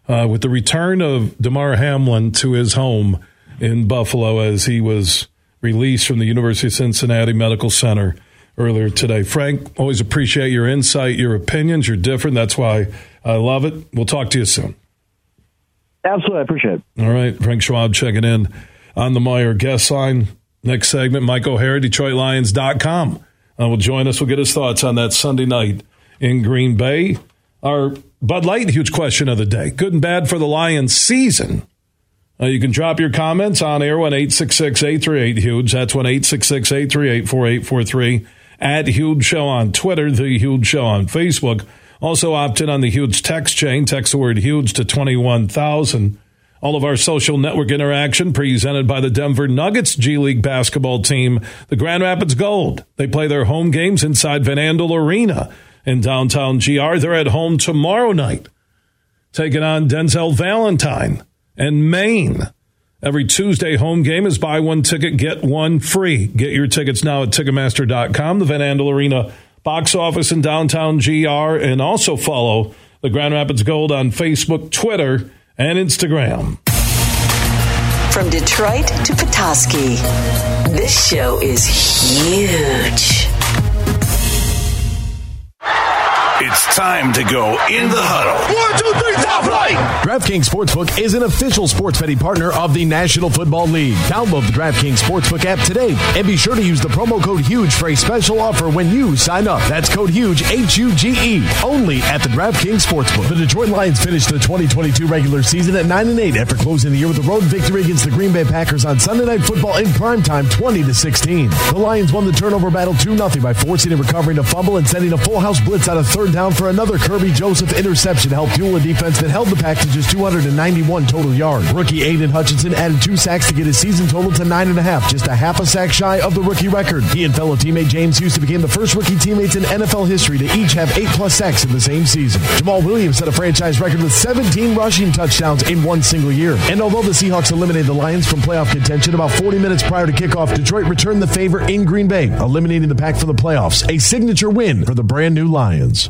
uh, with the return of Damar Hamlin to his home in Buffalo as he was released from the University of Cincinnati Medical Center earlier today. Frank, always appreciate your insight, your opinions. You're different. That's why I love it. We'll talk to you soon. Absolutely. I appreciate it. All right. Frank Schwab checking in on the Meijer guest line. Next segment, Mike O'Hara, DetroitLions.com. Uh, will join us. We'll get his thoughts on that Sunday night in Green Bay. Our Bud Light, huge question of the day. Good and bad for the Lions season. Uh, you can drop your comments on air 1 838 Huge. That's 1 838 4843. At Huge Show on Twitter, The Huge Show on Facebook. Also opt in on the Huge text chain. Text the word Huge to 21,000. All of our social network interaction presented by the Denver Nuggets G League basketball team, the Grand Rapids Gold. They play their home games inside Van Andel Arena in downtown GR. They're at home tomorrow night, taking on Denzel Valentine and Maine. Every Tuesday home game is buy one ticket, get one free. Get your tickets now at Ticketmaster.com, the Van Andel Arena box office in downtown GR, and also follow the Grand Rapids Gold on Facebook, Twitter, and Instagram. From Detroit to Petoskey, this show is huge. It's time to go in the huddle. One, two, three, top flight. DraftKings Sportsbook is an official sports betting partner of the National Football League. Download the DraftKings Sportsbook app today and be sure to use the promo code HUGE for a special offer when you sign up. That's code HUGE, H U G E, only at the DraftKings Sportsbook. The Detroit Lions finished the 2022 regular season at 9 and 8 after closing the year with a road victory against the Green Bay Packers on Sunday Night Football in primetime 20 to 16. The Lions won the turnover battle 2 0 by forcing and recovering a fumble and sending a full house blitz out of third down for another Kerby Joseph interception helped fuel a defense that held the pack to just 291 total yards. Rookie Aidan Hutchinson added two sacks to get his season total to nine and a half, just a half a sack shy of the rookie record. He and fellow teammate James Houston became the first rookie teammates in NFL history to each have eight plus sacks in the same season. Jamaal Williams set a franchise record with 17 rushing touchdowns in one single year. And although the Seahawks eliminated the Lions from playoff contention about 40 minutes prior to kickoff, Detroit returned the favor in Green Bay, eliminating the pack for the playoffs. A signature win for the brand new Lions.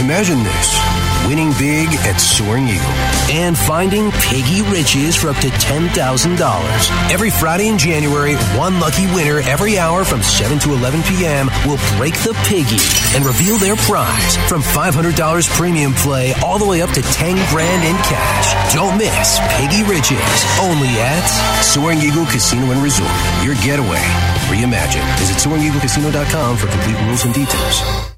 Imagine this winning big at Soaring Eagle and finding piggy riches for up to $10,000. Every Friday in January, one lucky winner every hour from 7 to 11 p.m. will break the piggy and reveal their prize from $500 premium play all the way up to 10 grand in cash. Don't miss Piggy Riches only at Soaring Eagle Casino and Resort. Your getaway reimagined. Visit SoaringEagleCasino.com for complete rules and details.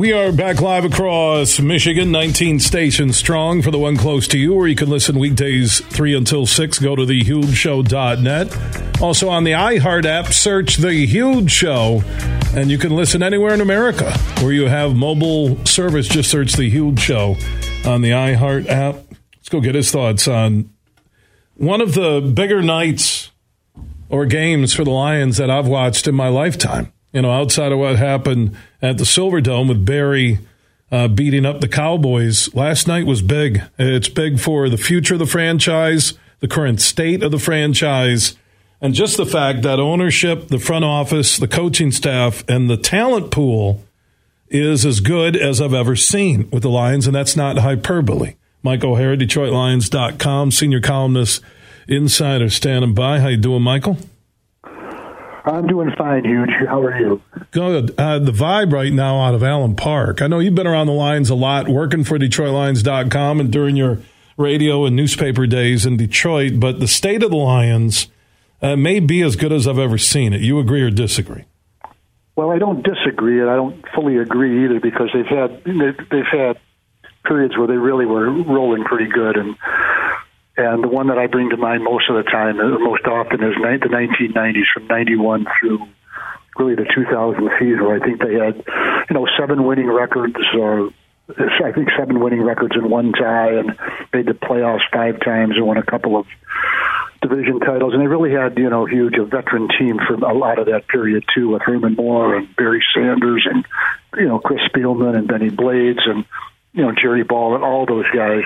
We are back live across Michigan, 19 stations strong for the one close to you, or you can listen weekdays 3 until 6. Go to thehugeshow.net. Also on the iHeart app, search The Huge Show, and you can listen anywhere in America where you have mobile service. Just search The Huge Show on the iHeart app. Let's go get his thoughts on one of the bigger nights or games for the Lions that I've watched in my lifetime you know, outside of what happened at the Silverdome with Barry uh, beating up the Cowboys, last night was big. It's big for the future of the franchise, the current state of the franchise, and just the fact that ownership, the front office, the coaching staff, and the talent pool is as good as I've ever seen with the Lions, and that's not hyperbole. Mike O'Hara, DetroitLions.com, senior columnist, insider, standing by. How you doing, Michael? I'm doing fine, Huge. How are you? Good. Uh, the vibe right now out of Allen Park. I know you've been around the lines a lot, working for DetroitLions.com and during your radio and newspaper days in Detroit, but the state of the Lions uh, may be as good as I've ever seen it. You agree or disagree? Well, I don't disagree, and I don't fully agree either because they've had they've had periods where they really were rolling pretty good, and and the one that I bring to mind most of the time, or most often, is the 1990s from 91 through really the 2000 season. I think they had, you know, seven winning records. Uh, I think seven winning records and one tie, and made the playoffs five times and won a couple of division titles. And they really had, you know, huge a veteran team for a lot of that period too, with Herman Moore and Barry Sanders and you know Chris Spielman and Benny Blades and you know Jerry Ball and all those guys.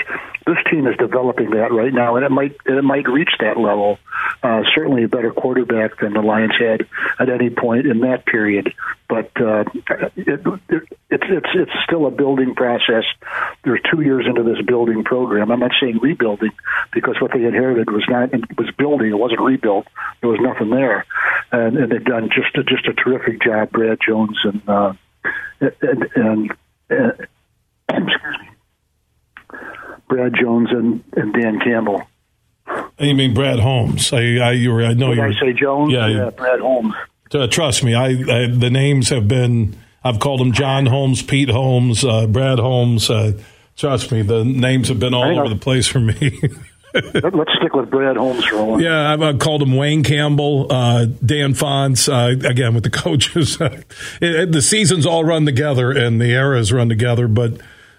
This team is developing that right now, and it might it might reach that level. Uh, certainly a better quarterback than the Lions had at any point in that period, but uh, it, it, it's it's it's still a building process. They're two years into this building program. I'm not saying rebuilding because what they inherited was not was building. It wasn't rebuilt. There was nothing there, and, and they've done just a, just a terrific job. Brad Jones and uh, and, and, and excuse me, Brad Jones and, and Dan Campbell. You mean Brad Holmes? I I, you were, I know you. I say Jones? Yeah, yeah Brad Holmes. Uh, trust me, I, I the names have been. I've called them John Holmes, Pete Holmes, uh, Brad Holmes. Uh, trust me, the names have been all Hang over on. the place for me. Let- Let's stick with Brad Holmes for a while. Yeah, I've uh, called him Wayne Campbell, uh, Dan Fonts, uh, again with the coaches. it, it- the seasons all run together and the eras run together. But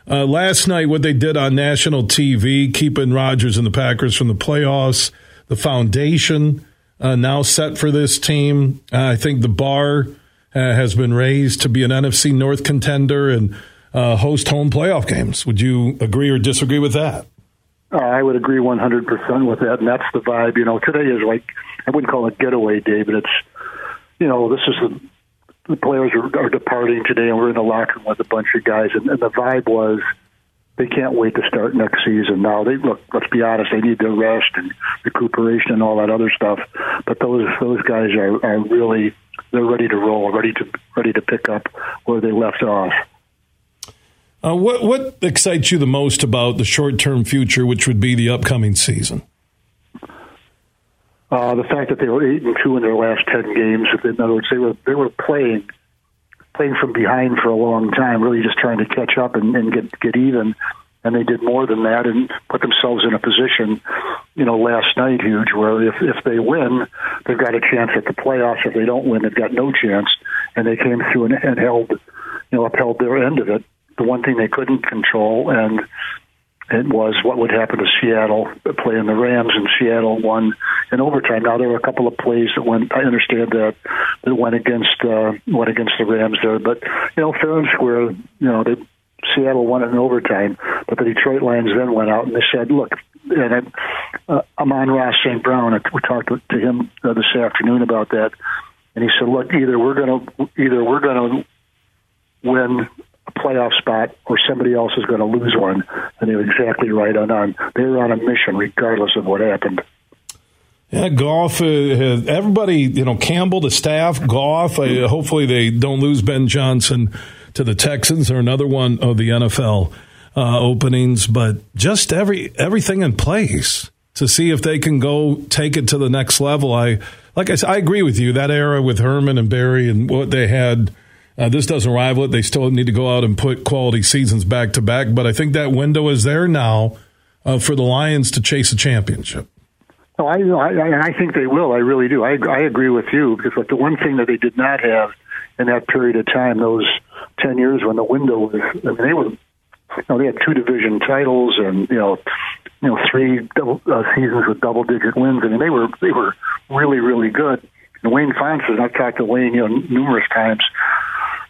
uh, last night, what they did on national TV, keeping Rodgers and the Packers from the playoffs, the foundation uh, now set for this team. Uh, I think the bar uh, has been raised to be an NFC North contender and uh, host home playoff games. Would you agree or disagree with that? Uh, I would agree 100% with that, and that's the vibe. You know, today is like, I wouldn't call it getaway day, but it's, you know, this is the, the players are, are departing today, and we're in the locker room with a bunch of guys, and, and the vibe was they can't wait to start next season. Now, they look, let's be honest, they need their rest and recuperation and all that other stuff, but those those guys are, are really they're ready to roll, ready to ready to pick up where they left off. Uh, what what excites you the most about the short term future, which would be the upcoming season? Uh, the fact that they were eight and two in their last ten games. In other words, they were they were playing playing from behind for a long time, really just trying to catch up and, and get get even. And they did more than that and put themselves in a position, you know, last night huge where if if they win, they've got a chance at the playoffs. If they don't win, they've got no chance. And they came through and, and held, you know, upheld their end of it. The one thing they couldn't control and it was what would happen to Seattle playing the Rams, and Seattle won in overtime. Now there were a couple of plays that went. I understand that that went against uh, went against the Rams there, but you know, fair and square. You know, they, Seattle won it in overtime, but the Detroit Lions then went out and they said, "Look." And I, uh, Amon-Ra St. Brown, we talked to, to him uh, this afternoon about that, and he said, "Look, either we're going to either we're going to win a playoff spot or somebody else is going to lose one. And they were exactly right on. on. They were on a mission regardless of what happened. Yeah, Goff. Uh, everybody, you know, Campbell, the staff, Goff. Uh, hopefully, they don't lose Ben Johnson to the Texans or another one of the NFL uh, openings. But just every everything in place to see if they can go take it to the next level. I like I said, I agree with you. That era with Herman and Barry and what they had. Uh, this doesn't rival it. They still need to go out and put quality seasons back to back. But I think that window is there now uh, for the Lions to chase a championship. Oh, I, I, I think they will. I really do. I, I agree with you because like the one thing that they did not have in that period of time, those ten years when the window was, I mean, they were, you know, they had two division titles and you know, you know, three double, uh, seasons with double digit wins. I mean, they were they were really really good. And Wayne Fontes, and I've talked to Wayne, you know, numerous times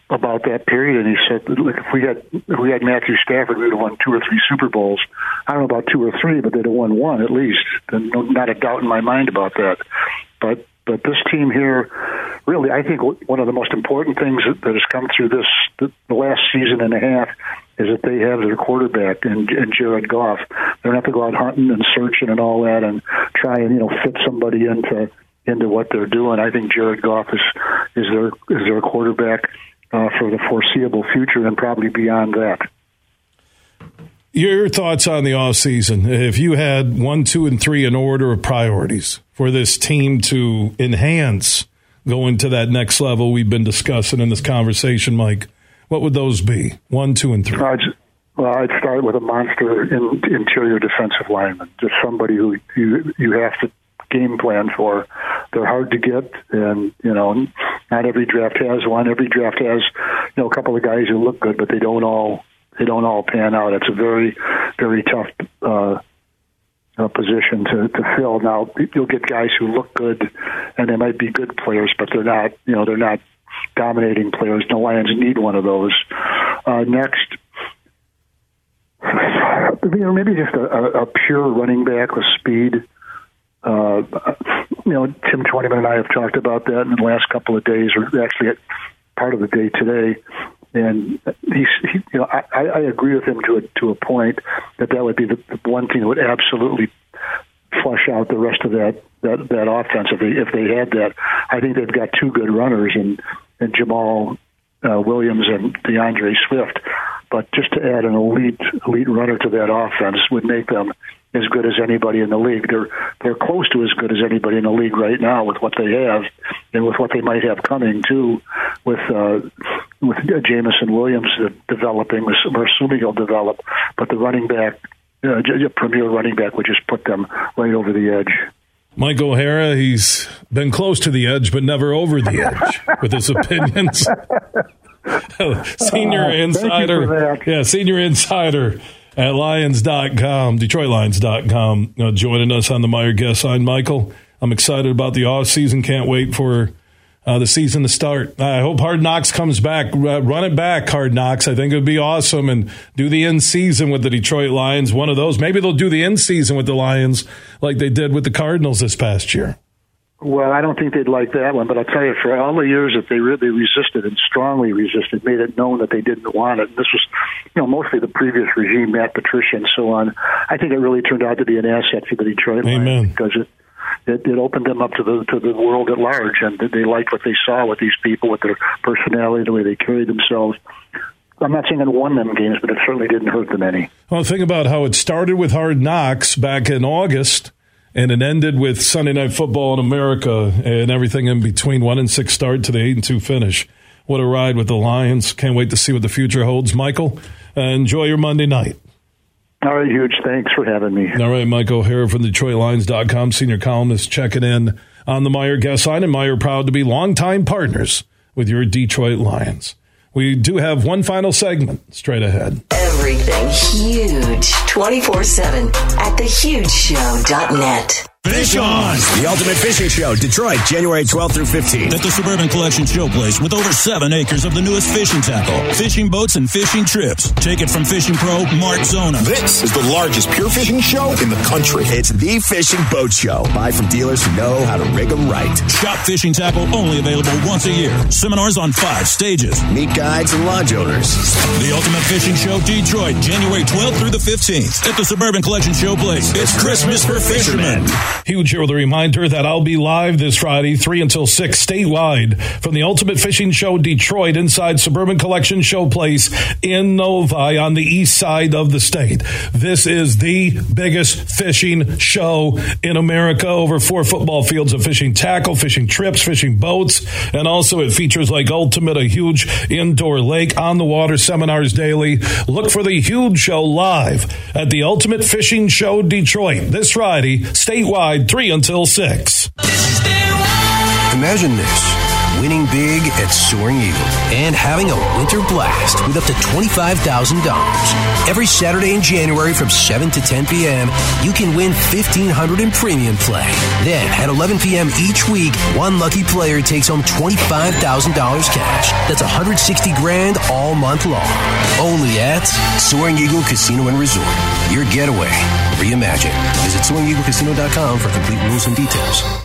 about that period, and he said, "Look, if we had if we had Matthew Stafford, we'd have won two or three Super Bowls. I don't know about two or three, but they'd have won one at least. And no, not a doubt in my mind about that. But but this team here, really, I think one of the most important things that, that has come through this the, the last season and a half is that they have their quarterback and, and Jared Goff. They don't have to go out hunting and searching and all that and try and you know fit somebody into into what they're doing. I think Jared Goff is is their is their quarterback uh, for the foreseeable future and probably beyond that. Your thoughts on the offseason. If you had one, two, and three in order of priorities for this team to enhance going to that next level we've been discussing in this conversation, Mike, what would those be? One, two, and three. I'd, well, I'd start with a monster in, interior defensive lineman, just somebody who you you have to game plan for. They're hard to get, and you know, not every draft has one. Every draft has, you know, a couple of guys who look good, but they don't all they don't all pan out. It's a very very tough. Uh, uh, position to, to fill. Now you'll get guys who look good, and they might be good players, but they're not. You know, they're not dominating players. The Lions need one of those. Uh, next, you know, maybe just a, a pure running back with speed. Uh, you know, Tim Twentyman and I have talked about that in the last couple of days, or actually part of the day today. And he's, he, you know, I, I agree with him to a, to a point that that would be the, the one thing that would absolutely flush out the rest of that that that offense if they if they had that. I think they've got two good runners and and Jamaal uh, Williams and D'Andre Swift. But just to add an elite elite runner to that offense would make them as good as anybody in the league. They're they're close to as good as anybody in the league right now with what they have and with what they might have coming too, with uh, with Jameson Williams developing. We're assuming he'll develop, but the running back, uh, premier running back, would just put them right over the edge. Mike O'Hara, he's been close to the edge, but never over the edge with his opinions. senior uh, insider. Yeah, senior insider at Lions.com, DetroitLions.com, uh, joining us on the Meijer guest line. Michael, I'm excited about the off season. Can't wait for uh, the season to start. I hope Hard Knocks comes back. Uh, run it back, Hard Knocks. I think it would be awesome. And do the in season with the Detroit Lions. One of those. Maybe they'll do the in season with the Lions like they did with the Cardinals this past year. Well, I don't think they'd like that one, but I'll tell you, for all the years that they really resisted and strongly resisted, made it known that they didn't want it. And this was, you know, mostly the previous regime, Matt Patricia and so on. I think it really turned out to be an asset for the Detroit Amen. Lions because it, it it opened them up to the to the world at large, and they liked what they saw with these people, with their personality, the way they carried themselves. I'm not saying it won them games, but it certainly didn't hurt them any. Well, think about how it started with Hard Knocks back in August and it ended with Sunday Night Football in America and everything in between. One and six start to the eight and two finish. What a ride with the Lions! Can't wait to see what the future holds. Michael, uh, enjoy your Monday night. All right, huge. Thanks for having me. All right, Michael O'Hara from DetroitLions.com, senior columnist, checking in on the Meijer guest line. And Meijer proud to be longtime partners with your Detroit Lions. We do have one final segment straight ahead. Everything huge 24 7 at thehugeshow.net. Fish on! The Ultimate Fishing Show, Detroit, January 12th through 15th. At the Suburban Collection Showplace with over seven acres of the newest fishing tackle, fishing boats, and fishing trips. Take it from fishing pro Mark Zona. This is the largest pure fishing show in the country. It's the Fishing Boat Show. Buy from dealers who know how to rig them right. Shop fishing tackle only available once a year. Seminars on five stages. Meet guides and lodge owners. The Ultimate Fishing Show, Detroit, January 12th through the 15th. At the Suburban Collection Showplace. It's Christmas for fishermen. Huge here with a reminder that I'll be live this Friday, 3 until 6, statewide, from the Ultimate Fishing Show Detroit inside Suburban Collection Showplace in Novi on the east side of the state. This is the biggest fishing show in America. Over four football fields of fishing tackle, fishing trips, fishing boats, and also it features like Ultimate, a huge indoor lake on the water seminars daily. Look for the huge show live at the Ultimate Fishing Show Detroit this Friday, statewide, 3 until 6. Imagine this winning big at Soaring Eagle and having a winter blast with up to $25,000. Every Saturday in January from 7 to 10 p.m., you can win 1500 in premium play. Then at 11 p.m. each week, one lucky player takes home $25,000 cash. That's 160 grand all month long. Only at Soaring Eagle Casino and Resort. Your getaway reimagined. Visit SoaringEagleCasino.com for complete rules and details.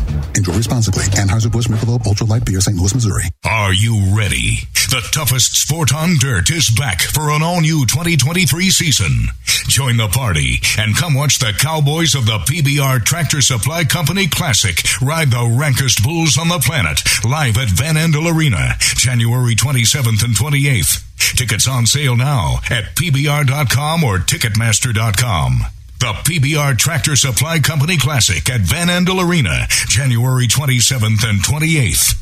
Enjoy responsibly. Anheuser-Busch Michelob Ultra Light Beer, St. Louis, Missouri. Are you ready? The toughest sport on dirt is back for an all-new 2023 season. Join the party and come watch the Cowboys of the PBR Tractor Supply Company Classic ride the rankest bulls on the planet live at Van Andel Arena, January 27th and 28th. Tickets on sale now at PBR.com or Ticketmaster.com. The PBR Tractor Supply Company Classic at Van Andel Arena, January 27th and 28th.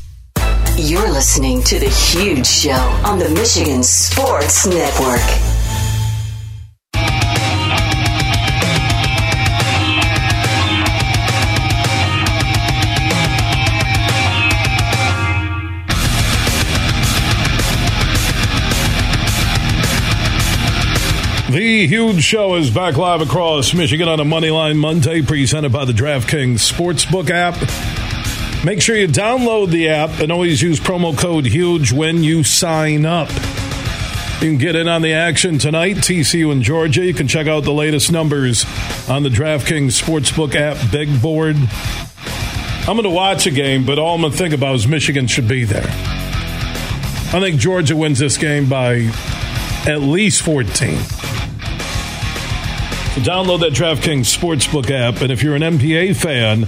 You're listening to The Huge Show on the Michigan Sports Network. The huge show is back live across Michigan on a Moneyline Monday, presented by the DraftKings Sportsbook app. Make sure you download the app and always use promo code HUGE when you sign up. You can get in on the action tonight, TCU and Georgia. You can check out the latest numbers on the DraftKings Sportsbook app big board. I'm going to watch a game, but all I'm going to think about is Michigan should be there. I think Georgia wins this game by at least 14. So download that DraftKings Sportsbook app. And if you're an NBA fan,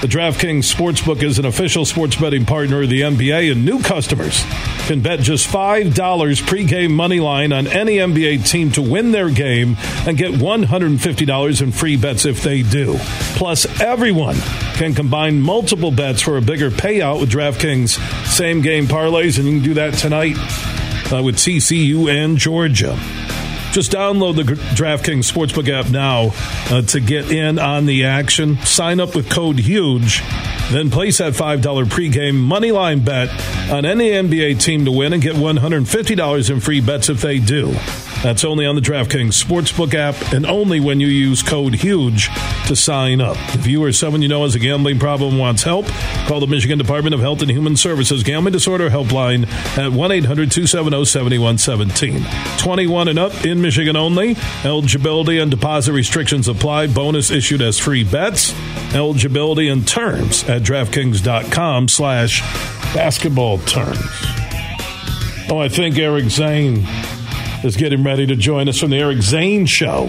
the DraftKings Sportsbook is an official sports betting partner of the NBA, and new customers can bet just $5 pregame money line on any NBA team to win their game and get $150 in free bets if they do. Plus, everyone can combine multiple bets for a bigger payout with DraftKings same game parlays, and you can do that tonight uh, with TCU and Georgia. Just download the DraftKings Sportsbook app now uh, to get in on the action. Sign up with code HUGE. Then place that $5 pregame moneyline bet on any NBA team to win and get $150 in free bets if they do. That's only on the DraftKings Sportsbook app and only when you use code HUGE to sign up. If you or someone you know has a gambling problem wants help, call the Michigan Department of Health and Human Services Gambling Disorder Helpline at 1 800 270 7117. 21 and up in Michigan only. Eligibility and deposit restrictions apply. Bonus issued as free bets. Eligibility and terms at DraftKings.com slash basketball terms. Oh, I think Eric Zane is getting ready to join us from the Eric Zane Show,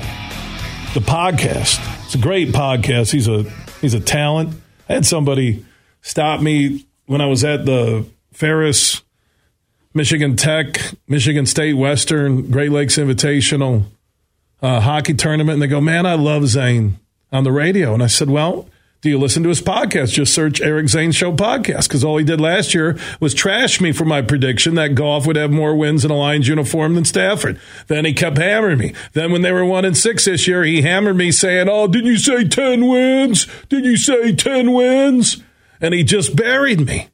the podcast. It's a great podcast. He's a he's a talent. I had somebody stop me when I was at the Ferris, Michigan Tech, Michigan State Western, Great Lakes Invitational uh, hockey tournament, and they go, "Man, I love Zane on the radio." And I said, "Well." Do you listen to his podcast? Just search Eric Zane Show podcast because all he did last year was trash me for my prediction that Goff would have more wins in a Lions uniform than Stafford. Then he kept hammering me. Then when they were one and six this year, he hammered me saying, "Oh, didn't you say ten wins? Did you say ten wins?" And he just buried me.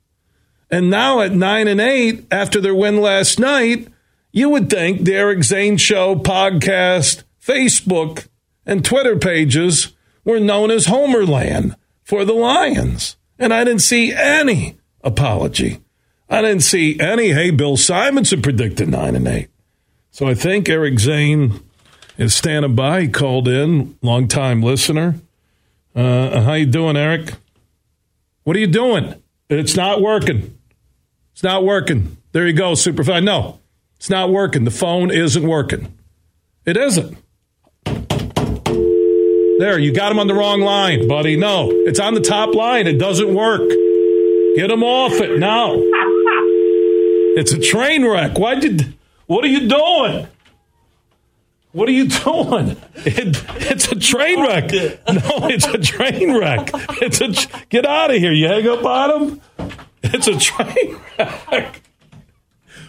And now at nine and eight, after their win last night, you would think the Eric Zane Show podcast, Facebook, and Twitter pages were known as Homerland for the Lions. And I didn't see any apology. I didn't see any, hey, Bill Simonson predicted 9 and 8. So I think Eric Zane is standing by. He called in, longtime listener. Uh, how you doing, Eric? What are you doing? It's not working. It's not working. There you go, Superfly. No, it's not working. The phone isn't working. It isn't. There, you got him on the wrong line, buddy. No, it's on the top line. It doesn't work. Get him off it now. It's a train wreck. Why did? What are you doing? What are you doing? It, it's a train wreck. No, it's a train wreck. It's a get out of here. You hang up on him. It's a train wreck.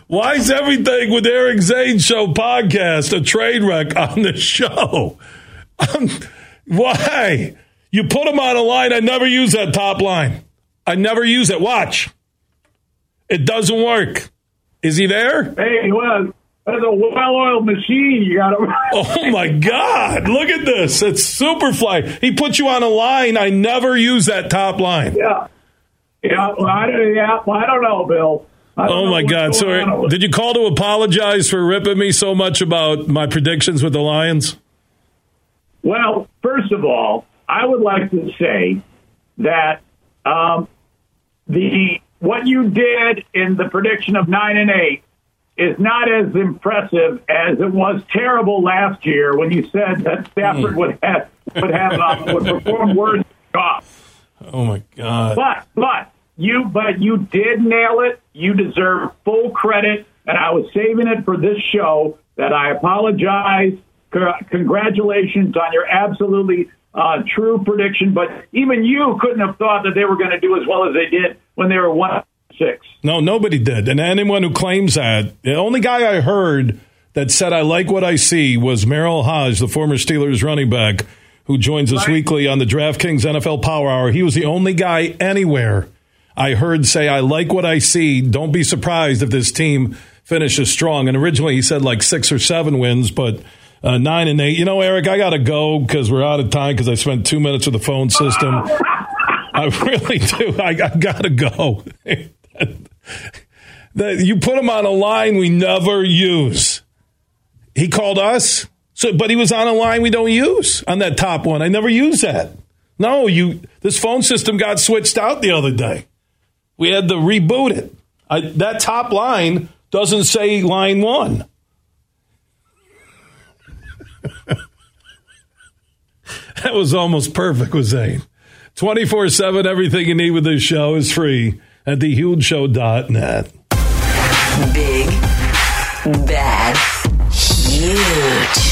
Why is everything with Eric Zane Show podcast a train wreck on the show? I'm, why? You put him on a line. I never use that top line. I never use it. Watch. It doesn't work. Is he there? Hey, well, that's a well-oiled machine. You got to. Oh my God! Look at this. It's Superfly. He put you on a line. I never use that top line. Yeah. Yeah. Well, I don't. Yeah. Well, I don't know, Bill. Oh my God! So, did you call to apologize for ripping me so much about my predictions with the Lions? Well, first of all, I would like to say that um, the what you did in the prediction of nine and eight is not as impressive as it was terrible last year when you said that Stafford would have would have um, would perform worse. Off. Oh my God! But but you but you did nail it. You deserve full credit, and I was saving it for this show. That I apologize. Congratulations on your absolutely uh, true prediction. But even you couldn't have thought that they were going to do as well as they did when they were one six. No, nobody did. And anyone who claims that, the only guy I heard that said I like what I see was Merril Hoge, the former Steelers running back, who joins us weekly on the DraftKings NFL Power Hour. He was the only guy anywhere I heard say I like what I see. Don't be surprised if this team finishes strong. And originally he said like six or seven wins, but uh, nine and eight. You know, Eric, I got to go because we're out of time because I spent two minutes with the phone system. I really do. I, I got to go. you put him on a line we never use. He called us, so but he was on a line we don't use on that top one. I never use that. No, you. This phone system got switched out the other day. We had to reboot it. I, that top line doesn't say line one. that was almost perfect with Zane. 24 7, everything you need with this show is free at thehugeshow.net. Big, bad, huge.